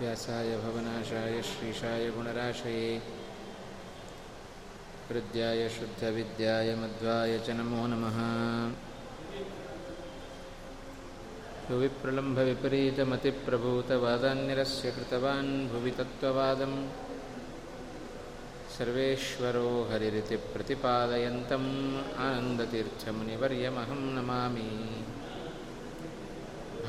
व्यासाय भवनाशाय श्रीशाय गुणराशये हृद्याय शुद्धविद्याय मध्वाय च नमो नमः विप्रलम्भविपरीतमतिप्रभूतवादान्यरस्य कृतवान् भुवि तत्त्ववादम् सर्वेश्वरो हरिरिति प्रतिपादयन्तम् आनन्दतीर्थमुनिवर्यमहं नमामि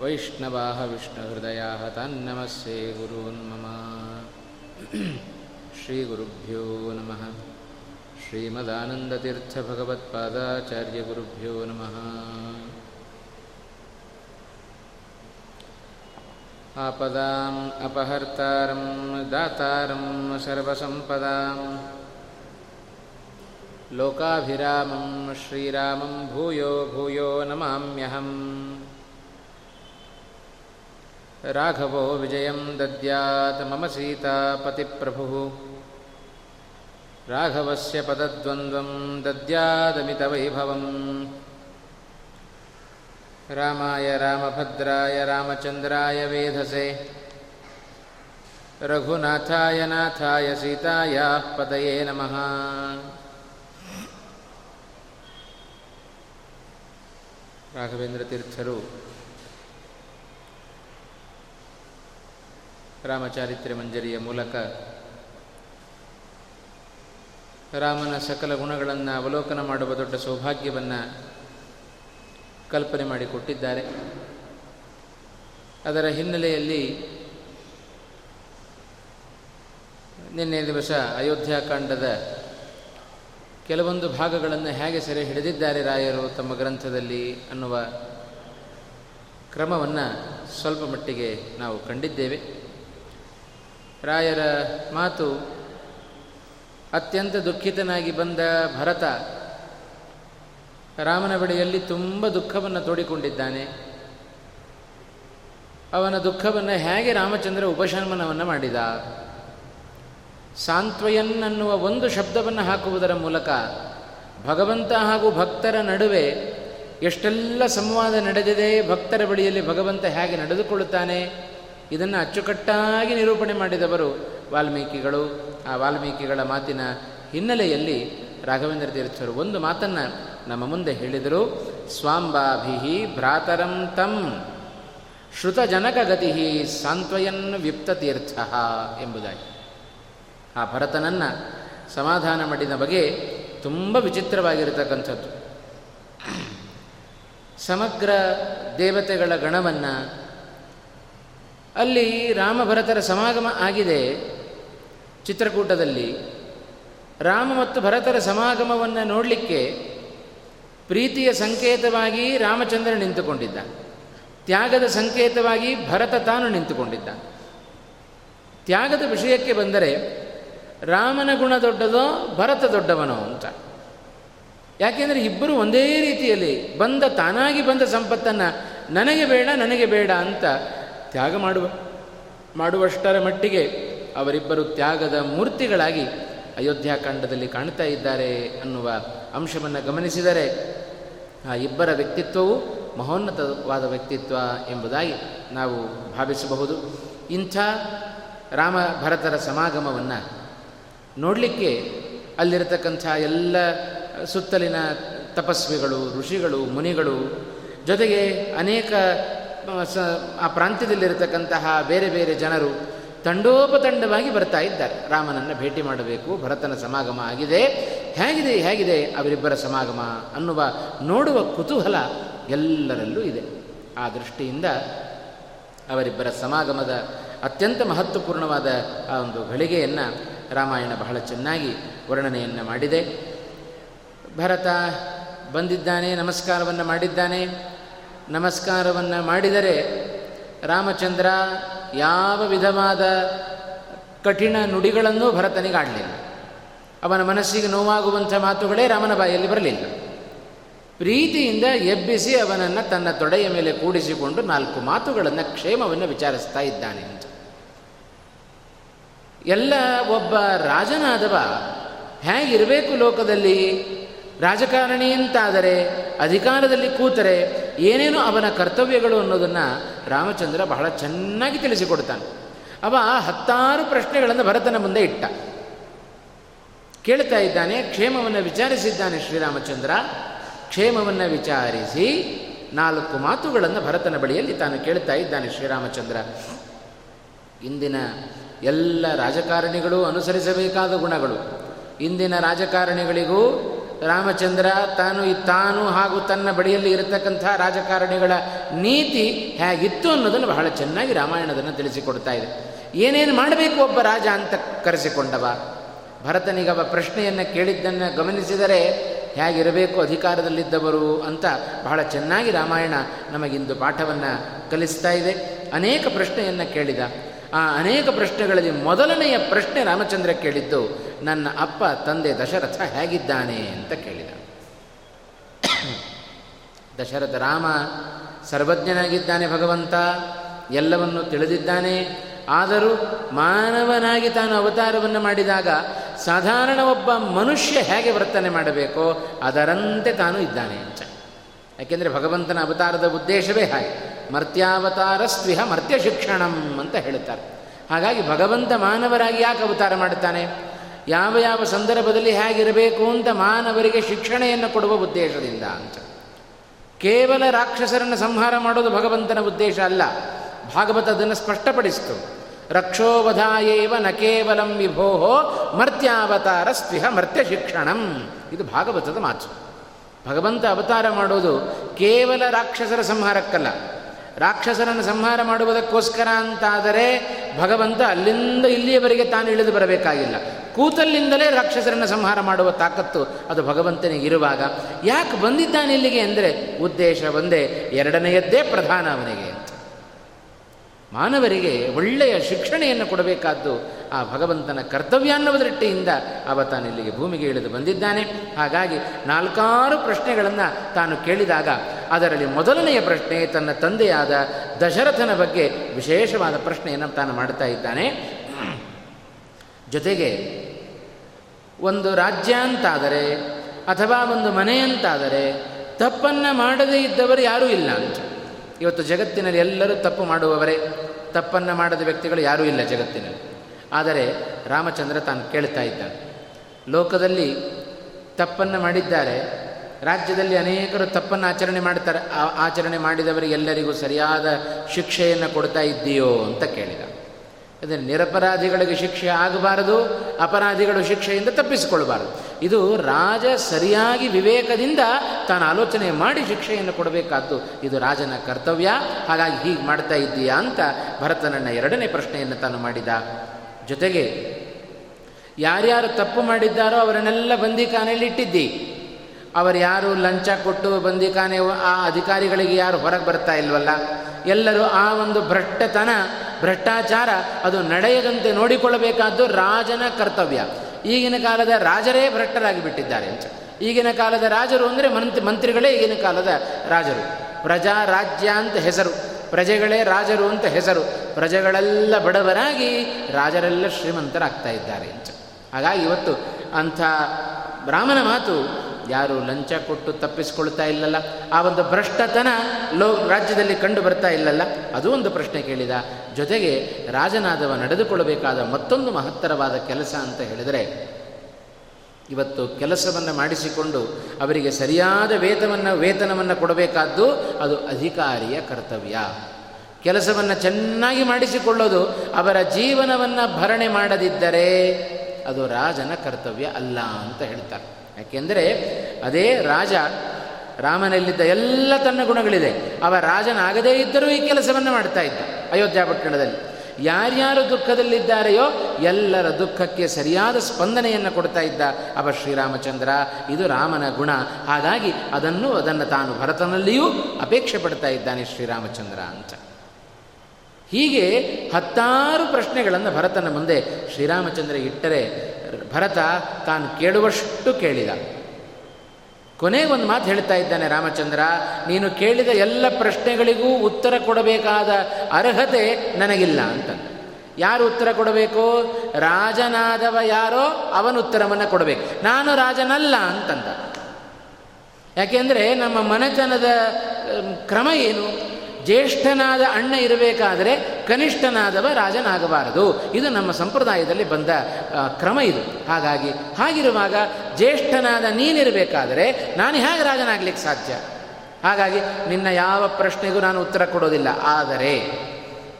वैष्णवाः विष्णुहृदयाः तान्नमस्ये गुरून् मम। श्रीगुरुभ्यो नमः। श्रीमदानन्दतीर्थभगवत्पादाचार्यगुरुभ्यो नमः। आपदाम् अपहर्तारं दातारं सर्वसम्पदां लोकाभिरामं श्रीरामं भूयो भूयो नमाम्यहम् राघवो विजयं दद्यात् मम सीतापतिप्रभुः राघवस्य पदद्वन्द्वं दद्यादमितवैभवम् रामाय रामभद्राय रामचन्द्राय वेधसे रघुनाथाय नाथाय सीतायाः पदये नमः राघवेन्द्रतीर्थरु ರಾಮಚಾರಿತ್ರ್ಯ ಮಂಜರಿಯ ಮೂಲಕ ರಾಮನ ಸಕಲ ಗುಣಗಳನ್ನು ಅವಲೋಕನ ಮಾಡುವ ದೊಡ್ಡ ಸೌಭಾಗ್ಯವನ್ನು ಕಲ್ಪನೆ ಮಾಡಿಕೊಟ್ಟಿದ್ದಾರೆ. ಅದರ ಹಿನ್ನೆಲೆಯಲ್ಲಿ ನಿನ್ನೆ ದಿವಸ ಅಯೋಧ್ಯಾಕಾಂಡದ ಕೆಲವೊಂದು ಭಾಗಗಳನ್ನು ಹೇಗೆ ಸೆರೆ ಹಿಡಿದಿದ್ದಾರೆ ರಾಯರು ತಮ್ಮ ಗ್ರಂಥದಲ್ಲಿ ಅನ್ನುವ ಕ್ರಮವನ್ನು ಸ್ವಲ್ಪ ಮಟ್ಟಿಗೆ ನಾವು ಕಂಡಿದ್ದೇವೆ. ರಾಯರ ಮಾತು ಅತ್ಯಂತ ದುಃಖಿತನಾಗಿ ಬಂದ ಭರತ ರಾಮನ ಬಳಿಯಲ್ಲಿ ತುಂಬ ದುಃಖವನ್ನು ತೋಡಿಕೊಂಡಿದ್ದಾನೆ. ಅವನ ದುಃಖವನ್ನು ಹೇಗೆ ರಾಮಚಂದ್ರ ಉಪಶಮನವನ್ನು ಮಾಡಿದ? ಸಾಂತ್ವಯನ್ ಅನ್ನುವ ಒಂದು ಶಬ್ದವನ್ನು ಹಾಕುವುದರ ಮೂಲಕ ಭಗವಂತ ಹಾಗೂ ಭಕ್ತರ ನಡುವೆ ಎಷ್ಟೆಲ್ಲ ಸಂವಾದ ನಡೆದಿದೆ, ಭಕ್ತರ ಬಳಿಯಲ್ಲಿ ಭಗವಂತ ಹೇಗೆ ನಡೆದುಕೊಳ್ಳುತ್ತಾನೆ? ಇದನ್ನು ಅಚ್ಚುಕಟ್ಟಾಗಿ ನಿರೂಪಣೆ ಮಾಡಿದವರು ವಾಲ್ಮೀಕಿಗಳು. ಆ ವಾಲ್ಮೀಕಿಗಳ ಮಾತಿನ ಹಿನ್ನೆಲೆಯಲ್ಲಿ ರಾಘವೇಂದ್ರ ತೀರ್ಥರು ಒಂದು ಮಾತನ್ನು ನಮ್ಮ ಮುಂದೆ ಹೇಳಿದರು. ಸ್ವಾಂಬಾಭಿ ಭ್ರಾತರಂ ತಂ ಶ್ರುತಜನಕಗತಿ ಸಾಂತ್ವಯನ್ ವಿಪ್ತತೀರ್ಥ ಎಂಬುದಾಗಿ. ಆ ಭರತನನ್ನು ಸಮಾಧಾನ ಮಾಡಿದ ಬಗೆ ತುಂಬ ವಿಚಿತ್ರವಾಗಿರತಕ್ಕಂಥದ್ದು. ಸಮಗ್ರ ದೇವತೆಗಳ ಗಣವನ್ನು ಅಲ್ಲಿ ರಾಮಭರತರ ಸಮಾಗಮ ಆಗಿದೆ ಚಿತ್ರಕೂಟದಲ್ಲಿ. ರಾಮ ಮತ್ತು ಭರತರ ಸಮಾಗಮವನ್ನು ನೋಡಲಿಕ್ಕೆ ಪ್ರೀತಿಯ ಸಂಕೇತವಾಗಿ ರಾಮಚಂದ್ರ ನಿಂತುಕೊಂಡಿದ್ದ. ತ್ಯಾಗದ ಸಂಕೇತವಾಗಿ ಭರತ ತಾನು ನಿಂತುಕೊಂಡಿದ್ದ. ತ್ಯಾಗದ ವಿಷಯಕ್ಕೆ ಬಂದರೆ ರಾಮನ ಗುಣ ದೊಡ್ಡದೋ ಭರತ ದೊಡ್ಡವನೋ ಅಂತ. ಯಾಕೆಂದರೆ ಇಬ್ಬರು ಒಂದೇ ರೀತಿಯಲ್ಲಿ ಬಂದ ತಾನಾಗಿ ಬಂದ ಸಂಪತ್ತನ್ನು ನನಗೆ ಬೇಡ ನನಗೆ ಬೇಡ ಅಂತ ತ್ಯಾಗ ಮಾಡುವ, ಮಾಡುವಷ್ಟರ ಮಟ್ಟಿಗೆ ಅವರಿಬ್ಬರು ತ್ಯಾಗದ ಮೂರ್ತಿಗಳಾಗಿ ಅಯೋಧ್ಯಾಕಾಂಡದಲ್ಲಿ ಕಾಣ್ತಾ ಇದ್ದಾರೆ ಅನ್ನುವ ಅಂಶವನ್ನು ಗಮನಿಸಿದರೆ, ಆ ಇಬ್ಬರ ವ್ಯಕ್ತಿತ್ವವು ಮಹೋನ್ನತವಾದ ವ್ಯಕ್ತಿತ್ವ ಎಂಬುದಾಗಿ ನಾವು ಭಾವಿಸಬಹುದು. ಇಂಥ ರಾಮ ಭರತರ ಸಮಾಗಮವನ್ನು ನೋಡಲಿಕ್ಕೆ ಅಲ್ಲಿರತಕ್ಕಂಥ ಎಲ್ಲ ಸುತ್ತಲಿನ ತಪಸ್ವಿಗಳು, ಋಷಿಗಳು, ಮುನಿಗಳು ಜೊತೆಗೆ ಅನೇಕ ಸ, ಆ ಪ್ರಾಂತ್ಯದಲ್ಲಿರತಕ್ಕಂತಹ ಬೇರೆ ಬೇರೆ ಜನರು ತಂಡೋಪತಂಡವಾಗಿ ಬರ್ತಾ ಇದ್ದಾರೆ. ರಾಮನನ್ನು ಭೇಟಿ ಮಾಡಬೇಕು, ಭರತನ ಸಮಾಗಮ ಆಗಿದೆ. ಹೇಗಿದೆ ಹೇಗಿದೆ ಅವರಿಬ್ಬರ ಸಮಾಗಮ ಅನ್ನುವ ನೋಡುವ ಕುತೂಹಲ ಎಲ್ಲರಲ್ಲೂ ಇದೆ. ಆ ದೃಷ್ಟಿಯಿಂದ ಅವರಿಬ್ಬರ ಸಮಾಗಮದ ಅತ್ಯಂತ ಮಹತ್ವಪೂರ್ಣವಾದ ಆ ಒಂದು ಘಳಿಗೆಯನ್ನು ರಾಮಾಯಣ ಬಹಳ ಚೆನ್ನಾಗಿ ವರ್ಣನೆಯನ್ನು ಮಾಡಿದೆ. ಭರತ ಬಂದಿದ್ದಾನೆ, ನಮಸ್ಕಾರವನ್ನು ಮಾಡಿದ್ದಾನೆ. ನಮಸ್ಕಾರವನ್ನು ಮಾಡಿದರೆ ರಾಮಚಂದ್ರ ಯಾವ ವಿಧವಾದ ಕಠಿಣ ನುಡಿಗಳನ್ನೂ ಭರತನಿಗಾಡಲಿಲ್ಲ ಅವನ ಮನಸ್ಸಿಗೆ ನೋವಾಗುವಂಥ ಮಾತುಗಳೇ ರಾಮನ ಬಾಯಲ್ಲಿ ಬರಲಿಲ್ಲ. ಪ್ರೀತಿಯಿಂದ ಎಬ್ಬಿಸಿ ಅವನನ್ನು ತನ್ನ ತೊಡೆಯ ಮೇಲೆ ಕೂಡಿಸಿಕೊಂಡು ನಾಲ್ಕು ಮಾತುಗಳನ್ನು ಕ್ಷೇಮವನ್ನು ವಿಚಾರಿಸ್ತಾ ಇದ್ದಾನೆ ಅಂತ. ಎಲ್ಲ ಒಬ್ಬ ರಾಜನಾದವ ಹೇಗಿರಬೇಕು ಲೋಕದಲ್ಲಿ? ರಾಜಕಾರಣಿ ಅಂತಾದರೆ ಅಧಿಕಾರದಲ್ಲಿ ಕೂತರೆ ಏನೇನು ಅವನ ಕರ್ತವ್ಯಗಳು ಅನ್ನೋದನ್ನು ರಾಮಚಂದ್ರ ಬಹಳ ಚೆನ್ನಾಗಿ ತಿಳಿಸಿಕೊಡ್ತಾನೆ. ಅವ ಹತ್ತಾರು ಪ್ರಶ್ನೆಗಳನ್ನು ಭರತನ ಮುಂದೆ ಇಟ್ಟ. ಕೇಳ್ತಾ ಇದ್ದಾನೆ, ಕ್ಷೇಮವನ್ನು ವಿಚಾರಿಸಿದ್ದಾನೆ ಶ್ರೀರಾಮಚಂದ್ರ. ಕ್ಷೇಮವನ್ನು ವಿಚಾರಿಸಿ ನಾಲ್ಕು ಮಾತುಗಳನ್ನು ಭರತನ ಬಳಿಯಲ್ಲಿ ತಾನು ಕೇಳ್ತಾ ಇದ್ದಾನೆ ಶ್ರೀರಾಮಚಂದ್ರ. ಇಂದಿನ ಎಲ್ಲ ರಾಜಕಾರಣಿಗಳು ಅನುಸರಿಸಬೇಕಾದ ಗುಣಗಳು. ಇಂದಿನ ರಾಜಕಾರಣಿಗಳಿಗೂ ರಾಮಚಂದ್ರ ತಾನು ತಾನು ಹಾಗೂ ತನ್ನ ಬಳಿಯಲ್ಲಿ ಇರತಕ್ಕಂಥ ರಾಜಕಾರಣಿಗಳ ನೀತಿ ಹೇಗಿತ್ತು ಅನ್ನೋದನ್ನು ಬಹಳ ಚೆನ್ನಾಗಿ ರಾಮಾಯಣದನ್ನು ತಿಳಿಸಿಕೊಡ್ತಾ ಇದೆ. ಏನೇನು ಮಾಡಬೇಕು ಒಬ್ಬ ರಾಜ ಅಂತ ಕರೆಸಿಕೊಂಡವ? ಭರತನಿಗವ ಪ್ರಶ್ನೆಯನ್ನು ಕೇಳಿದ್ದನ್ನು ಗಮನಿಸಿದರೆ ಹೇಗಿರಬೇಕು ಅಧಿಕಾರದಲ್ಲಿದ್ದವರು ಅಂತ ಬಹಳ ಚೆನ್ನಾಗಿ ರಾಮಾಯಣ ನಮಗಿಂದು ಪಾಠವನ್ನು ಕಲಿಸ್ತಾ ಇದೆ. ಅನೇಕ ಪ್ರಶ್ನೆಯನ್ನು ಕೇಳಿದ. ಆ ಅನೇಕ ಪ್ರಶ್ನೆಗಳಲ್ಲಿ ಮೊದಲನೆಯ ಪ್ರಶ್ನೆ ರಾಮಚಂದ್ರ ಕೇಳಿದ್ದು, ನನ್ನ ಅಪ್ಪ ತಂದೆ ದಶರಥ ಹೇಗಿದ್ದಾನೆ ಅಂತ ಕೇಳಿದ. ದಶರಥ ರಾಮ ಸರ್ವಜ್ಞನಾಗಿದ್ದಾನೆ ಭಗವಂತ, ಎಲ್ಲವನ್ನು ತಿಳಿದಿದ್ದಾನೆ. ಆದರೂ ಮಾನವನಾಗಿ ತಾನು ಅವತಾರವನ್ನು ಮಾಡಿದಾಗ ಸಾಧಾರಣ ಒಬ್ಬ ಮನುಷ್ಯ ಹೇಗೆ ವರ್ತನೆ ಮಾಡಬೇಕೋ ಅದರಂತೆ ತಾನು ಇದ್ದಾನೆ. ಯಾಕೆಂದರೆ ಭಗವಂತನ ಅವತಾರದ ಉದ್ದೇಶವೇ ಹಾಗೆ. ಮರ್ತ್ಯಾವತಾರ ಸ್ವಿಹ ಮರ್ತ್ಯ ಶಿಕ್ಷಣಂ ಅಂತ ಹೇಳುತ್ತಾರೆ. ಹಾಗಾಗಿ ಭಗವಂತ ಮಾನವರಾಗಿ ಯಾಕೆ ಅವತಾರ ಮಾಡುತ್ತಾನೆ? ಯಾವ ಯಾವ ಸಂದರ್ಭದಲ್ಲಿ ಹೇಗಿರಬೇಕು ಅಂತ ಮಾನವರಿಗೆ ಶಿಕ್ಷಣೆಯನ್ನು ಕೊಡುವ ಉದ್ದೇಶದಿಂದ ಅಂತ. ಕೇವಲ ರಾಕ್ಷಸರನ್ನು ಸಂಹಾರ ಮಾಡೋದು ಭಗವಂತನ ಉದ್ದೇಶ ಅಲ್ಲ. ಭಾಗವತ ಅದನ್ನು ಸ್ಪಷ್ಟಪಡಿಸಿತು. ರಕ್ಷೋವಧಾಯೇವ ನ ಕೇವಲಂ ವಿಭೋಹೋ ಮರ್ತ್ಯಾವತಾರ ಸ್ವಿಹ ಮರ್ತ್ಯ ಶಿಕ್ಷಣಂ ಇದು ಭಾಗವತದ ಮಾತು. ಭಗವಂತ ಅವತಾರ ಮಾಡೋದು ಕೇವಲ ರಾಕ್ಷಸರ ಸಂಹಾರಕ್ಕಲ್ಲ. ರಾಕ್ಷಸರನ್ನು ಸಂಹಾರ ಮಾಡುವುದಕ್ಕೋಸ್ಕರ ಅಂತಾದರೆ ಭಗವಂತ ಅಲ್ಲಿಂದ ಇಲ್ಲಿಯವರೆಗೆ ತಾನು ಇಳಿದು ಬರಬೇಕಾಗಿಲ್ಲ. ಕೂತಲ್ಲಿಂದಲೇ ರಾಕ್ಷಸರನ್ನು ಸಂಹಾರ ಮಾಡುವ ತಾಕತ್ತು ಅದು ಭಗವಂತನಿಗೆ ಇರುವಾಗ. ಯಾಕೆ ಬಂದಿದ್ದಾನೆ ಇಲ್ಲಿಗೆ ಅಂದರೆ ಉದ್ದೇಶ ಒಂದೇ, ಎರಡನೆಯದ್ದೇ ಪ್ರಧಾನ ಅವನಿಗೆ. ಮಾನವರಿಗೆ ಒಳ್ಳೆಯ ಶಿಕ್ಷಣೆಯನ್ನು ಕೊಡಬೇಕಾದ್ದು ಆ ಭಗವಂತನ ಕರ್ತವ್ಯ ಅನ್ನುವ ದೃಷ್ಟಿಯಿಂದ ಅವ ತಾನಿಲ್ಲಿಗೆ ಭೂಮಿಗೆ ಇಳಿದು ಬಂದಿದ್ದಾನೆ. ಹಾಗಾಗಿ ನಾಲ್ಕಾರು ಪ್ರಶ್ನೆಗಳನ್ನು ತಾನು ಕೇಳಿದಾಗ ಅದರಲ್ಲಿ ಮೊದಲನೆಯ ಪ್ರಶ್ನೆ ತನ್ನ ತಂದೆಯಾದ ದಶರಥನ ಬಗ್ಗೆ ವಿಶೇಷವಾದ ಪ್ರಶ್ನೆಯನ್ನು ತಾನು ಮಾಡ್ತಾ ಇದ್ದಾನೆ. ಜೊತೆಗೆ ಒಂದು ರಾಜ್ಯ ಅಂತಾದರೆ ಅಥವಾ ಒಂದು ಮನೆ ಅಂತಾದರೆ ತಪ್ಪನ್ನು ಮಾಡದೇ ಇದ್ದವರು ಯಾರೂ ಇಲ್ಲ ಅಂತ. ಇವತ್ತು ಜಗತ್ತಿನಲ್ಲಿ ಎಲ್ಲರೂ ತಪ್ಪು ಮಾಡುವವರೇ. ತಪ್ಪನ್ನು ಮಾಡದ ವ್ಯಕ್ತಿಗಳು ಯಾರೂ ಇಲ್ಲ ಜಗತ್ತಿನಲ್ಲಿ. ಆದರೆ ರಾಮಚಂದ್ರ ತಾನು ಕೇಳ್ತಾ ಇದ್ದಾನೆ. ಲೋಕದಲ್ಲಿ ತಪ್ಪನ್ನು ಮಾಡಿದ್ದಾರೆ. ರಾಜ್ಯದಲ್ಲಿ ಅನೇಕರು ತಪ್ಪನ್ನು ಆಚರಣೆ ಮಾಡ್ತಾರೆ. ಆಚರಣೆ ಮಾಡಿದವರಿಗೆಲ್ಲರಿಗೂ ಸರಿಯಾದ ಶಿಕ್ಷೆಯನ್ನು ಕೊಡ್ತಾ ಇದ್ದೀಯೋ ಅಂತ ಕೇಳಿದ. ಅದೇ ನಿರಪರಾಧಿಗಳಿಗೆ ಶಿಕ್ಷೆ ಆಗಬಾರದು, ಅಪರಾಧಿಗಳು ಶಿಕ್ಷೆಯಿಂದ ತಪ್ಪಿಸಿಕೊಳ್ಬಾರದು ಇದು ರಾಜ ಸರಿಯಾಗಿ ವಿವೇಕದಿಂದ ತಾನು ಆಲೋಚನೆ ಮಾಡಿ ಶಿಕ್ಷೆಯನ್ನು ಕೊಡಬೇಕಾದ್ದು. ಇದು ರಾಜನ ಕರ್ತವ್ಯ. ಹಾಗಾಗಿ ಹೀಗೆ ಮಾಡ್ತಾ ಇದ್ದೀಯಾ ಅಂತ ಭರತನನ್ನ ಎರಡನೇ ಪ್ರಶ್ನೆಯನ್ನು ತಾನು ಮಾಡಿದ. ಜೊತೆಗೆ ಯಾರ್ಯಾರು ತಪ್ಪು ಮಾಡಿದ್ದಾರೋ ಅವರನ್ನೆಲ್ಲ ಬಂದಿಖಾನೆಯಲ್ಲಿ ಇಟ್ಟಿದ್ದಿ. ಅವರು ಯಾರು ಲಂಚ ಕೊಟ್ಟು ಬಂದಿಖಾನೆ ಆ ಅಧಿಕಾರಿಗಳಿಗೆ ಯಾರು ಹೊರಗೆ ಬರ್ತಾ ಇಲ್ವಲ್ಲ? ಎಲ್ಲರೂ ಆ ಒಂದು ಭ್ರಷ್ಟತನ, ಭ್ರಷ್ಟಾಚಾರ ಅದು ನಡೆಯದಂತೆ ನೋಡಿಕೊಳ್ಳಬೇಕಾದ್ದು ರಾಜನ ಕರ್ತವ್ಯ. ಈಗಿನ ಕಾಲದ ರಾಜರೇ ಭ್ರಷ್ಟರಾಗಿ ಬಿಟ್ಟಿದ್ದಾರೆ ಅಂತ. ಈಗಿನ ಕಾಲದ ರಾಜರು ಅಂದರೆ ಮಂತ್ರಿ, ಮಂತ್ರಿಗಳೇ ಈಗಿನ ಕಾಲದ ರಾಜರು. ಪ್ರಜಾ ರಾಜ್ಯ ಅಂತ ಹೆಸರು. ಪ್ರಜೆಗಳೇ ರಾಜರು ಅಂತ ಹೆಸರು. ಪ್ರಜೆಗಳೆಲ್ಲ ಬಡವರಾಗಿ ರಾಜರೆಲ್ಲ ಶ್ರೀಮಂತರಾಗ್ತಾ ಇದ್ದಾರೆ ಅಂತ. ಹಾಗಾಗಿ ಇವತ್ತು ಅಂಥ ಬ್ರಾಹ್ಮಣ ಮಾತು ಯಾರು ಲಂಚ ಕೊಟ್ಟು ತಪ್ಪಿಸಿಕೊಳ್ತಾ ಇಲ್ಲಲ್ಲ. ಆ ಒಂದು ಭ್ರಷ್ಟತನ ಲೋ ರಾಜ್ಯದಲ್ಲಿ ಕಂಡು ಬರ್ತಾ ಇಲ್ಲಲ್ಲ. ಅದು ಒಂದು ಪ್ರಶ್ನೆ ಕೇಳಿದ. ಜೊತೆಗೆ ರಾಜನಾದವ ನಡೆದುಕೊಳ್ಳಬೇಕಾದ ಮತ್ತೊಂದು ಮಹತ್ತರವಾದ ಕೆಲಸ ಅಂತ ಹೇಳಿದರೆ ಇವತ್ತು ಕೆಲಸವನ್ನು ಮಾಡಿಸಿಕೊಂಡು ಅವರಿಗೆ ಸರಿಯಾದ ವೇತನವನ್ನು ವೇತನವನ್ನು ಕೊಡಬೇಕಾದ್ದು ಅದು ಅಧಿಕಾರಿಯ ಕರ್ತವ್ಯ. ಕೆಲಸವನ್ನು ಚೆನ್ನಾಗಿ ಮಾಡಿಸಿಕೊಳ್ಳೋದು ಅವರ ಜೀವನವನ್ನು ಭರಣೆ ಮಾಡದಿದ್ದರೆ ಅದು ರಾಜನ ಕರ್ತವ್ಯ ಅಲ್ಲ ಅಂತ ಹೇಳ್ತಾರೆ. ಯಾಕೆಂದರೆ ಅದೇ ರಾಜ ರಾಮನಲ್ಲಿದ್ದ ಎಲ್ಲ ತನ್ನ ಗುಣಗಳಿದೆ. ಅವ ರಾಜನಾಗದೇ ಇದ್ದರೂ ಈ ಕೆಲಸವನ್ನು ಮಾಡ್ತಾ ಇದ್ದ. ಅಯೋಧ್ಯ ಯಾರ್ಯಾರು ದುಃಖದಲ್ಲಿದ್ದಾರೆಯೋ ಎಲ್ಲರ ದುಃಖಕ್ಕೆ ಸರಿಯಾದ ಸ್ಪಂದನೆಯನ್ನು ಕೊಡ್ತಾ ಇದ್ದ ಅವ ಶ್ರೀರಾಮಚಂದ್ರ. ಇದು ರಾಮನ ಗುಣ. ಹಾಗಾಗಿ ಅದನ್ನು ಅದನ್ನು ತಾನು ಭರತನಲ್ಲಿಯೂ ಅಪೇಕ್ಷೆ ಪಡ್ತಾ ಇದ್ದಾನೆ ಶ್ರೀರಾಮಚಂದ್ರ ಅಂತ. ಹೀಗೆ ಹತ್ತಾರು ಪ್ರಶ್ನೆಗಳನ್ನು ಭರತನ ಮುಂದೆ ಶ್ರೀರಾಮಚಂದ್ರ ಇಟ್ಟರೆ ಭರತ ತಾನು ಕೇಳುವಷ್ಟು ಕೇಳಿದ. ಕೊನೆ ಒಂದು ಮಾತು ಹೇಳ್ತಾ ಇದ್ದಾನೆ ರಾಮಚಂದ್ರ, ನೀನು ಕೇಳಿದ ಎಲ್ಲ ಪ್ರಶ್ನೆಗಳಿಗೂ ಉತ್ತರ ಕೊಡಬೇಕಾದ ಅರ್ಹತೆ ನನಗಿಲ್ಲ ಅಂತ ಯಾರು ಉತ್ತರ ಕೊಡಬೇಕು? ರಾಜನಾದವ ಯಾರೋ ಅವನು ಉತ್ತರವನ್ನು ಕೊಡಬೇಕು. ನಾನು ರಾಜನಲ್ಲ ಅಂತಂದ. ಯಾಕೆಂದರೆ ನಮ್ಮ ಮನೆತನದ ಕ್ರಮ ಏನು? ಜ್ಯೇಷ್ಠನಾದ ಅಣ್ಣ ಇರಬೇಕಾದರೆ ಕನಿಷ್ಠನಾದವ ರಾಜನಾಗಬಾರದು. ಇದು ನಮ್ಮ ಸಂಪ್ರದಾಯದಲ್ಲಿ ಬಂದ ಕ್ರಮ ಇದು. ಹಾಗಾಗಿ ಹಾಗಿರುವಾಗ ಜ್ಯೇಷ್ಠನಾದ ನೀನಿರಬೇಕಾದರೆ ನಾನು ಹೇಗೆ ರಾಜನಾಗಲಿಕ್ಕೆ ಸಾಧ್ಯ? ಹಾಗಾಗಿ ನಿನ್ನ ಯಾವ ಪ್ರಶ್ನೆಗೂ ನಾನು ಉತ್ತರ ಕೊಡೋದಿಲ್ಲ. ಆದರೆ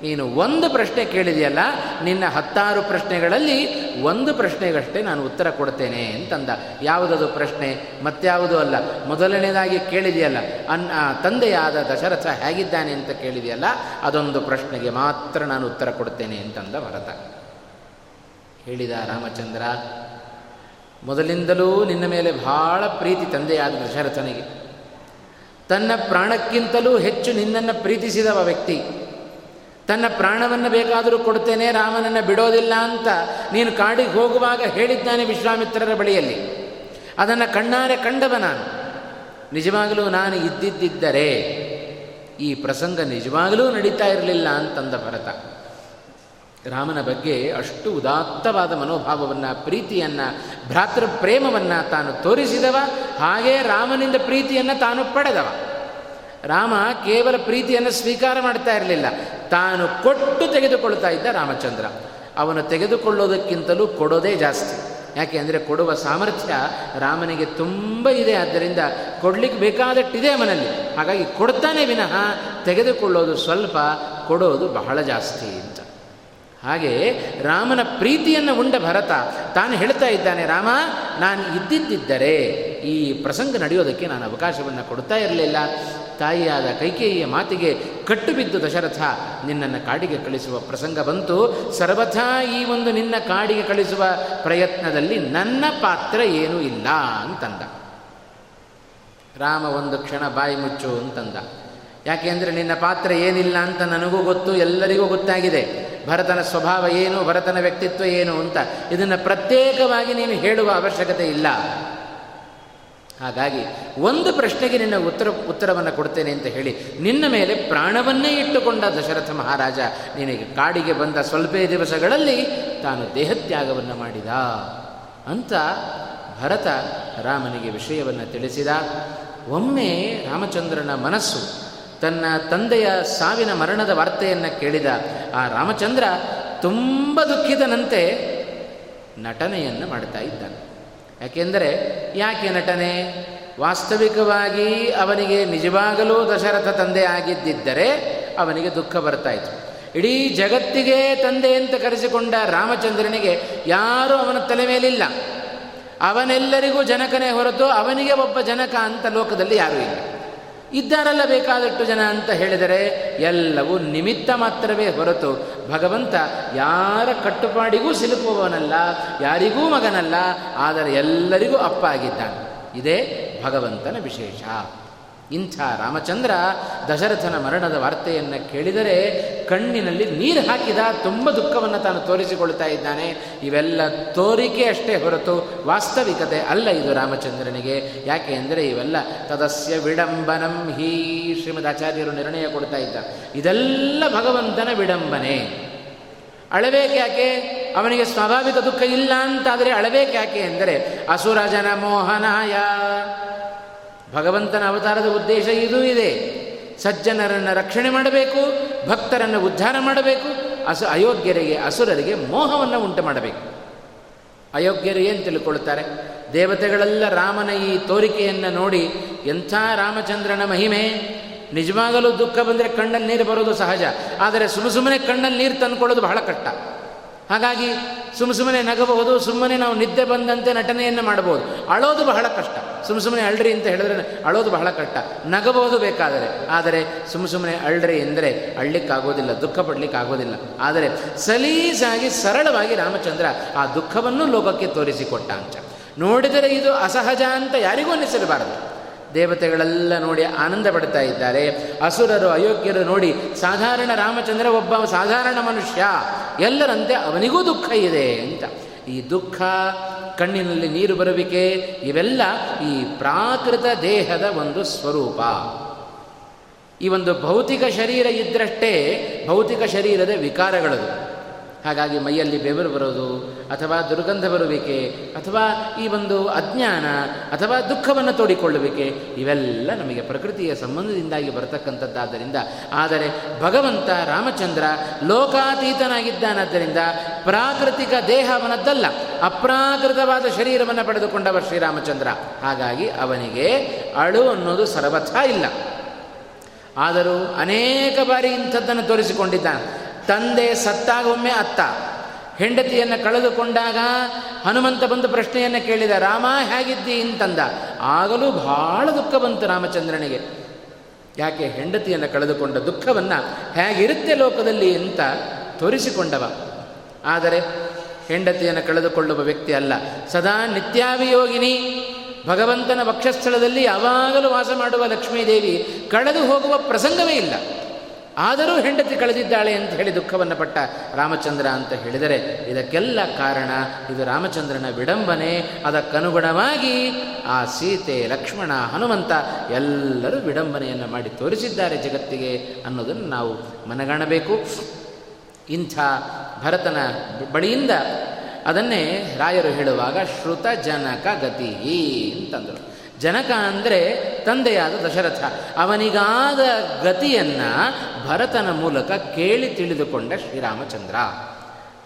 ನೀನು ಒಂದು ಪ್ರಶ್ನೆ ಕೇಳಿದೆಯಲ್ಲ, ನಿನ್ನ ಹತ್ತಾರು ಪ್ರಶ್ನೆಗಳಲ್ಲಿ ಒಂದು ಪ್ರಶ್ನೆಗಷ್ಟೇ ನಾನು ಉತ್ತರ ಕೊಡ್ತೇನೆ ಅಂತಂದ. ಯಾವುದದು ಪ್ರಶ್ನೆ? ಮತ್ಯಾವುದೂ ಅಲ್ಲ. ಮೊದಲನೇದಾಗಿ ಕೇಳಿದೆಯಲ್ಲ, ಅನ್ ತಂದೆಯಾದ ದಶರಥ ಹೇಗಿದ್ದಾನೆ ಅಂತ ಕೇಳಿದೆಯಲ್ಲ, ಅದೊಂದು ಪ್ರಶ್ನೆಗೆ ಮಾತ್ರ ನಾನು ಉತ್ತರ ಕೊಡ್ತೇನೆ ಅಂತಂದ ಭರತ. ಹೇಳಿದ ರಾಮಚಂದ್ರ, ಮೊದಲಿಂದಲೂ ನಿನ್ನ ಮೇಲೆ ಬಹಳ ಪ್ರೀತಿ ತಂದೆಯಾದ ದಶರಥನಿಗೆ. ತನ್ನ ಪ್ರಾಣಕ್ಕಿಂತಲೂ ಹೆಚ್ಚು ನಿನ್ನನ್ನು ಪ್ರೀತಿಸಿದವ ವ್ಯಕ್ತಿ. ತನ್ನ ಪ್ರಾಣವನ್ನು ಬೇಕಾದರೂ ಕೊಡ್ತೇನೆ, ರಾಮನನ್ನು ಬಿಡೋದಿಲ್ಲ ಅಂತ ನೀನು ಕಾಡಿಗೆ ಹೋಗುವಾಗ ಹೇಳಿದ್ದಾನೆ ವಿಶ್ವಾಮಿತ್ರರ ಬಳಿಯಲ್ಲಿ. ಅದನ್ನು ಕಣ್ಣಾರೆ ಕಂಡವ ನಾನು. ನಿಜವಾಗಲೂ ನಾನು ಇದ್ದಿದ್ದರೆ ಈ ಪ್ರಸಂಗ ನಿಜವಾಗಲೂ ನಡೀತಾ ಇರಲಿಲ್ಲ ಅಂತಂದ ಭರತ. ರಾಮನ ಬಗ್ಗೆ ಅಷ್ಟು ಉದಾತ್ತವಾದ ಮನೋಭಾವವನ್ನು, ಪ್ರೀತಿಯನ್ನು ಭ್ರಾತೃ ಪ್ರೇಮವನ್ನು ತಾನು ತೋರಿಸಿದವ, ಹಾಗೇ ರಾಮನಿಂದ ಪ್ರೀತಿಯನ್ನು ತಾನು ಪಡೆದವ. ರಾಮ ಕೇವಲ ಪ್ರೀತಿಯನ್ನು ಸ್ವೀಕಾರ ಮಾಡ್ತಾ ಇರಲಿಲ್ಲ. ತಾನು ಕೊಟ್ಟು ತೆಗೆದುಕೊಳ್ತಾ ಇದ್ದ ರಾಮಚಂದ್ರ. ಅವನು ತೆಗೆದುಕೊಳ್ಳೋದಕ್ಕಿಂತಲೂ ಕೊಡೋದೇ ಜಾಸ್ತಿ. ಯಾಕೆ ಅಂದರೆ ಕೊಡುವ ಸಾಮರ್ಥ್ಯ ರಾಮನಿಗೆ ತುಂಬ ಇದೆ. ಆದ್ದರಿಂದ ಕೊಡಲಿಕ್ಕೆ ಬೇಕಾದಟ್ಟಿದೆ ಮನಲ್ಲಿ ಹಾಗಾಗಿ ಕೊಡ್ತಾನೆ ವಿನಃ ತೆಗೆದುಕೊಳ್ಳೋದು ಸ್ವಲ್ಪ, ಕೊಡೋದು ಬಹಳ ಜಾಸ್ತಿ ಅಂತ. ಹಾಗೆ ರಾಮನ ಪ್ರೀತಿಯನ್ನು ಉಂಡ ಭರತ ತಾನು ಹೇಳ್ತಾ ಇದ್ದಾನೆ, ರಾಮ, ನಾನು ಇದ್ದಿದ್ದರೆ ಈ ಪ್ರಸಂಗ ನಡೆಯೋದಕ್ಕೆ ನಾನು ಅವಕಾಶವನ್ನು ಕೊಡ್ತಾ ಇರಲಿಲ್ಲ. ತಾಯಿಯಾದ ಕೈಕೇಯಿಯ ಮಾತಿಗೆ ಕಟ್ಟು ಬಿದ್ದು ದಶರಥ, ನಿನ್ನನ್ನು ಕಾಡಿಗೆ ಕಳಿಸುವ ಪ್ರಸಂಗ ಬಂತು. ಸರ್ವಥಾ ಈ ಒಂದು ನಿನ್ನ ಕಾಡಿಗೆ ಕಳಿಸುವ ಪ್ರಯತ್ನದಲ್ಲಿ ನನ್ನ ಪಾತ್ರ ಏನೂ ಇಲ್ಲ ಅಂತಂದ. ರಾಮ ಒಂದು ಕ್ಷಣ ಬಾಯಿ ಮುಚ್ಚು ಅಂತಂದ. ಯಾಕೆಂದರೆ ನಿನ್ನ ಪಾತ್ರ ಏನಿಲ್ಲ ಅಂತ ನನಗೂ ಗೊತ್ತು, ಎಲ್ಲರಿಗೂ ಗೊತ್ತಾಗಿದೆ. ಭರತನ ಸ್ವಭಾವ ಏನು, ಭರತನ ವ್ಯಕ್ತಿತ್ವ ಏನು ಅಂತ. ಇದನ್ನು ಪ್ರತ್ಯೇಕವಾಗಿ ನೀನು ಹೇಳುವ ಅವಶ್ಯಕತೆ ಇಲ್ಲ. ಹಾಗಾಗಿ ಒಂದು ಪ್ರಶ್ನೆಗೆ ನಿನ್ನ ಉತ್ತರ, ಉತ್ತರವನ್ನು ಕೊಡ್ತೇನೆ ಅಂತ ಹೇಳಿ ನಿನ್ನ ಮೇಲೆ ಪ್ರಾಣವನ್ನೇ ಇಟ್ಟುಕೊಂಡ ದಶರಥ ಮಹಾರಾಜ ನಿನಗೆ ಕಾಡಿಗೆ ಬಂದ ಸ್ವಲ್ಪೇ ದಿವಸಗಳಲ್ಲಿ ತಾನು ದೇಹತ್ಯಾಗವನ್ನು ಮಾಡಿದ ಅಂತ ಭರತ ರಾಮನಿಗೆ ವಿಷಯವನ್ನು ತಿಳಿಸಿದ. ಒಮ್ಮೆ ರಾಮಚಂದ್ರನ ಮನಸ್ಸು ತನ್ನ ತಂದೆಯ ಸಾವಿನ ಮರಣದ ವಾರ್ತೆಯನ್ನು ಕೇಳಿದ. ಆ ರಾಮಚಂದ್ರ ತುಂಬ ದುಃಖಿತನಂತೆ ನಟನೆಯನ್ನು ಮಾಡ್ತಾ ಇದ್ದಾನೆ. ಯಾಕೆಂದರೆ ಯಾಕೆ ನಟನೆ? ವಾಸ್ತವಿಕವಾಗಿ ಅವನಿಗೆ ನಿಜವಾಗಲೂ ದಶರಥ ತಂದೆ ಆಗಿದ್ದಿದ್ದರೆ ಅವನಿಗೆ ದುಃಖ ಬರ್ತಾಯಿತು ಇಡೀ ಜಗತ್ತಿಗೆ ತಂದೆ ಅಂತ ಕರೆಸಿಕೊಂಡ ರಾಮಚಂದ್ರನಿಗೆ ಯಾರೂ ಅವನ ತಲೆ ಮೇಲಿಲ್ಲ. ಅವನೆಲ್ಲರಿಗೂ ಜನಕನೇ ಹೊರತು ಅವನಿಗೆ ಒಬ್ಬ ಜನಕ ಅಂತ ಲೋಕದಲ್ಲಿ ಯಾರೂ ಇಲ್ಲ. ಇದ್ದಾರಲ್ಲ ಬೇಕಾದಷ್ಟು ಜನ ಅಂತ ಹೇಳಿದರೆ ಎಲ್ಲವೂ ನಿಮಿತ್ತ ಮಾತ್ರವೇ ಹೊರತು ಭಗವಂತ ಯಾರ ಕಟ್ಟುಪಾಡಿಗೂ ಸಿಲುಕುವವನಲ್ಲ, ಯಾರಿಗೂ ಮಗನಲ್ಲ, ಆದರೆ ಎಲ್ಲರಿಗೂ ಅಪ್ಪ ಆಗಿದ್ದಾನೆ ಇದೇ ಭಗವಂತನ ವಿಶೇಷ. ಇಂಥ ರಾಮಚಂದ್ರ ದಶರಥನ ಮರಣದ ವಾರ್ತೆಯನ್ನು ಕೇಳಿದರೆ ಕಣ್ಣಿನಲ್ಲಿ ನೀರು ಹಾಕಿದ ತುಂಬ ದುಃಖವನ್ನು ತಾನು ತೋರಿಸಿಕೊಳ್ತಾ ಇದ್ದಾನೆ. ಇವೆಲ್ಲ ತೋರಿಕೆ ಅಷ್ಟೇ ಹೊರತು ವಾಸ್ತವಿಕತೆ ಅಲ್ಲ ಇದು ರಾಮಚಂದ್ರನಿಗೆ. ಯಾಕೆ ಅಂದರೆ ಇವೆಲ್ಲ ತದಸ್ಯ ವಿಡಂಬನಂ ಹೀ ಶ್ರೀಮದ್ ಆಚಾರ್ಯರು ನಿರ್ಣಯ ಕೊಡ್ತಾ ಇದ್ದ. ಇದೆಲ್ಲ ಭಗವಂತನ ವಿಡಂಬನೆ. ಅಳಬೇಕು ಯಾಕೆ? ಅವನಿಗೆ ಸ್ವಾಭಾವಿಕ ದುಃಖ ಇಲ್ಲ ಅಂತಾದರೆ ಅಳಬೇಕು ಯಾಕೆ ಎಂದರೆ ಅಸುರಜನ ಮೋಹನಾಯ. ಭಗವಂತನ ಅವತಾರದ ಉದ್ದೇಶ ಇದೂ ಇದೆ. ಸಜ್ಜನರನ್ನು ರಕ್ಷಣೆ ಮಾಡಬೇಕು, ಭಕ್ತರನ್ನು ಉದ್ಧಾರ ಮಾಡಬೇಕು, ಅಸು ಅಯೋಗ್ಯರಿಗೆ, ಅಸುರರಿಗೆ ಮೋಹವನ್ನು ಉಂಟು ಮಾಡಬೇಕು. ಅಯೋಗ್ಯರು ಏನು ತಿಳ್ಕೊಳ್ತಾರೆ? ದೇವತೆಗಳೆಲ್ಲ ರಾಮನ ಈ ತೋರಿಕೆಯನ್ನು ನೋಡಿ, ಎಂಥ ರಾಮಚಂದ್ರನ ಮಹಿಮೆ? ನಿಜವಾಗಲೂ ದುಃಖ ಬಂದರೆ ಕಣ್ಣಲ್ಲಿ ನೀರು ಬರೋದು ಸಹಜ, ಆದರೆ ಸುಮ್ಮ ಸುಮ್ಮನೆ ಕಣ್ಣಲ್ಲಿ ನೀರು ತಂದುಕೊಳ್ಳೋದು ಬಹಳ ಕಷ್ಟ. ಹಾಗಾಗಿ ಸುಮ್ಮ ಸುಮ್ಮನೆ ನಗಬಹುದು, ಸುಮ್ಮನೆ ನಾವು ನಿದ್ದೆ ಬಂದಂತೆ ನಟನೆಯನ್ನು ಮಾಡಬಹುದು. ಅಳೋದು ಬಹಳ ಕಷ್ಟ. ಸುಮ್ಮ ಸುಮ್ಮನೆ ಅಳ್ರಿ ಅಂತ ಹೇಳಿದ್ರೆ ಅಳೋದು ಬಹಳ ಕಷ್ಟ. ನಗಬಹುದು ಬೇಕಾದರೆ, ಆದರೆ ಸುಮ್ಮ ಸುಮ್ಮನೆ ಅಳ್ರಿ ಎಂದರೆ ಅಳ್ಳಿಕ್ಕಾಗೋದಿಲ್ಲ, ದುಃಖ ಪಡಲಿಕ್ಕಾಗೋದಿಲ್ಲ. ಆದರೆ ಸಲೀಸಾಗಿ, ಸರಳವಾಗಿ ರಾಮಚಂದ್ರ ಆ ದುಃಖವನ್ನು ಲೋಕಕ್ಕೆ ತೋರಿಸಿಕೊಟ್ಟ ಅಂತ ನೋಡಿದರೆ ಇದು ಅಸಹಜ ಅಂತ ಯಾರಿಗೂ ಅನ್ನಿಸಿರಬಾರದು ದೇವತೆಗಳೆಲ್ಲ ನೋಡಿ ಆನಂದ ಪಡ್ತಾ ಇದ್ದಾರೆ. ಅಸುರರು, ಅಯೋಗ್ಯರು ನೋಡಿ ಸಾಧಾರಣ ರಾಮಚಂದ್ರ ಒಬ್ಬ ಸಾಧಾರಣ ಮನುಷ್ಯ. ಎಲ್ಲರಂತೆ ಅವನಿಗೂ ದುಃಖ ಇದೆ ಅಂತ. ಈ ದುಃಖ, ಕಣ್ಣಿನಲ್ಲಿ ನೀರು ಬರುವಿಕೆ, ಇವೆಲ್ಲ ಈ ಪ್ರಾಕೃತ ದೇಹದ ಒಂದು ಸ್ವರೂಪ. ಈ ಒಂದು ಭೌತಿಕ ಶರೀರ ಇದ್ದರಷ್ಟೇ ಭೌತಿಕ ಶರೀರದ ವಿಕಾರಗಳದು. ಹಾಗಾಗಿ ಮೈಯಲ್ಲಿ ಬೆವರು ಬರೋದು, ಅಥವಾ ದುರ್ಗಂಧ ಬರುವಿಕೆ, ಅಥವಾ ಈ ಒಂದು ಅಜ್ಞಾನ, ಅಥವಾ ದುಃಖವನ್ನು ತೋಡಿಕೊಳ್ಳುವಿಕೆ, ಇವೆಲ್ಲ ನಮಗೆ ಪ್ರಕೃತಿಯ ಸಂಬಂಧದಿಂದಾಗಿ ಬರತಕ್ಕಂಥದ್ದಾದ್ದರಿಂದ, ಆದರೆ ಭಗವಂತ ರಾಮಚಂದ್ರ ಲೋಕಾತೀತನಾಗಿದ್ದಾನಾದ್ದರಿಂದ ಪ್ರಾಕೃತಿಕ ದೇಹವನದ್ದಲ್ಲ, ಅಪ್ರಾಕೃತವಾದ ಶರೀರವನ್ನು ಪಡೆದುಕೊಂಡವ ಶ್ರೀರಾಮಚಂದ್ರ. ಹಾಗಾಗಿ ಅವನಿಗೆ ಅಳು ಅನ್ನೋದು ಸರ್ವಥ ಇಲ್ಲ. ಆದರೂ ಅನೇಕ ಬಾರಿ ಇಂಥದ್ದನ್ನು ತೋರಿಸಿಕೊಂಡಿದ್ದಾನೆ. ತಂದೆ ಸತ್ತಾಗ ಒಮ್ಮೆ ಅತ್ತ. ಹೆಂಡತಿಯನ್ನು ಕಳೆದುಕೊಂಡಾಗ ಹನುಮಂತ ಬಂದು ಪ್ರಶ್ನೆಯನ್ನು ಕೇಳಿದ, ರಾಮ, ಹೇಗಿದ್ದಿ? ಅಂತಂದ. ಆಗಲೂ ಬಹಳ ದುಃಖ ಬಂತು ರಾಮಚಂದ್ರನಿಗೆ. ಯಾಕೆ ಹೆಂಡತಿಯನ್ನು ಕಳೆದುಕೊಂಡ ದುಃಖವನ್ನು ಹೇಗಿರುತ್ತೆ ಲೋಕದಲ್ಲಿ ಅಂತ ತೋರಿಸಿಕೊಂಡವ. ಆದರೆ ಹೆಂಡತಿಯನ್ನು ಕಳೆದುಕೊಳ್ಳುವ ವ್ಯಕ್ತಿ ಅಲ್ಲ. ಸದಾ ನಿತ್ಯಾಭಿಯೋಗಿನಿ. ಭಗವಂತನ ವಕ್ಷಸ್ಥಳದಲ್ಲಿ ಯಾವಾಗಲೂ ವಾಸ ಮಾಡುವ ಲಕ್ಷ್ಮೀದೇವಿ ಕಳೆದು ಹೋಗುವ ಪ್ರಸಂಗವೇ ಇಲ್ಲ. ಆದರೂ ಹೆಂಡತಿ ಕಳೆದಿದ್ದಾಳೆ ಅಂತ ಹೇಳಿ ದುಃಖವನ್ನು ಪಟ್ಟ ರಾಮಚಂದ್ರ ಅಂತ ಹೇಳಿದರೆ, ಇದಕ್ಕೆಲ್ಲ ಕಾರಣ ಇದು ರಾಮಚಂದ್ರನ ವಿಡಂಬನೆ. ಅದಕ್ಕನುಗುಣವಾಗಿ ಆ ಸೀತೆ ಲಕ್ಷ್ಮಣ ಹನುಮಂತ ಎಲ್ಲರೂ ವಿಡಂಬನೆಯನ್ನು ಮಾಡಿ ತೋರಿಸಿದ್ದಾರೆ ಜಗತ್ತಿಗೆ ಅನ್ನೋದನ್ನು ನಾವು ಮನಗಾಣಬೇಕು. ಇಂಥ ಭರತನ ಬಳಿಯಿಂದ ಅದನ್ನೇ ರಾಯರು ಹೇಳುವಾಗ ಶ್ರುತ ಜನಕ ಗತಿ ಅಂತಂದರು. ಜನಕ ಅಂದರೆ ತಂದೆಯಾದ ದಶರಥ. ಅವನಿಗಾದ ಗತಿಯನ್ನು ಭರತನ ಮೂಲಕ ಕೇಳಿ ತಿಳಿದುಕೊಂಡ ಶ್ರೀರಾಮಚಂದ್ರ.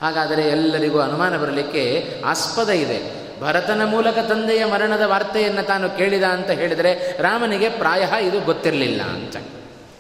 ಹಾಗಾದರೆ ಎಲ್ಲರಿಗೂ ಅನುಮಾನ ಬರಲಿಕ್ಕೆ ಆಸ್ಪದ ಇದೆ. ಭರತನ ಮೂಲಕ ತಂದೆಯ ಮರಣದ ವಾರ್ತೆಯನ್ನು ತಾನು ಕೇಳಿದ ಅಂತ ಹೇಳಿದರೆ ರಾಮನಿಗೆ ಪ್ರಾಯ ಇದು ಗೊತ್ತಿರಲಿಲ್ಲ ಅಂತ.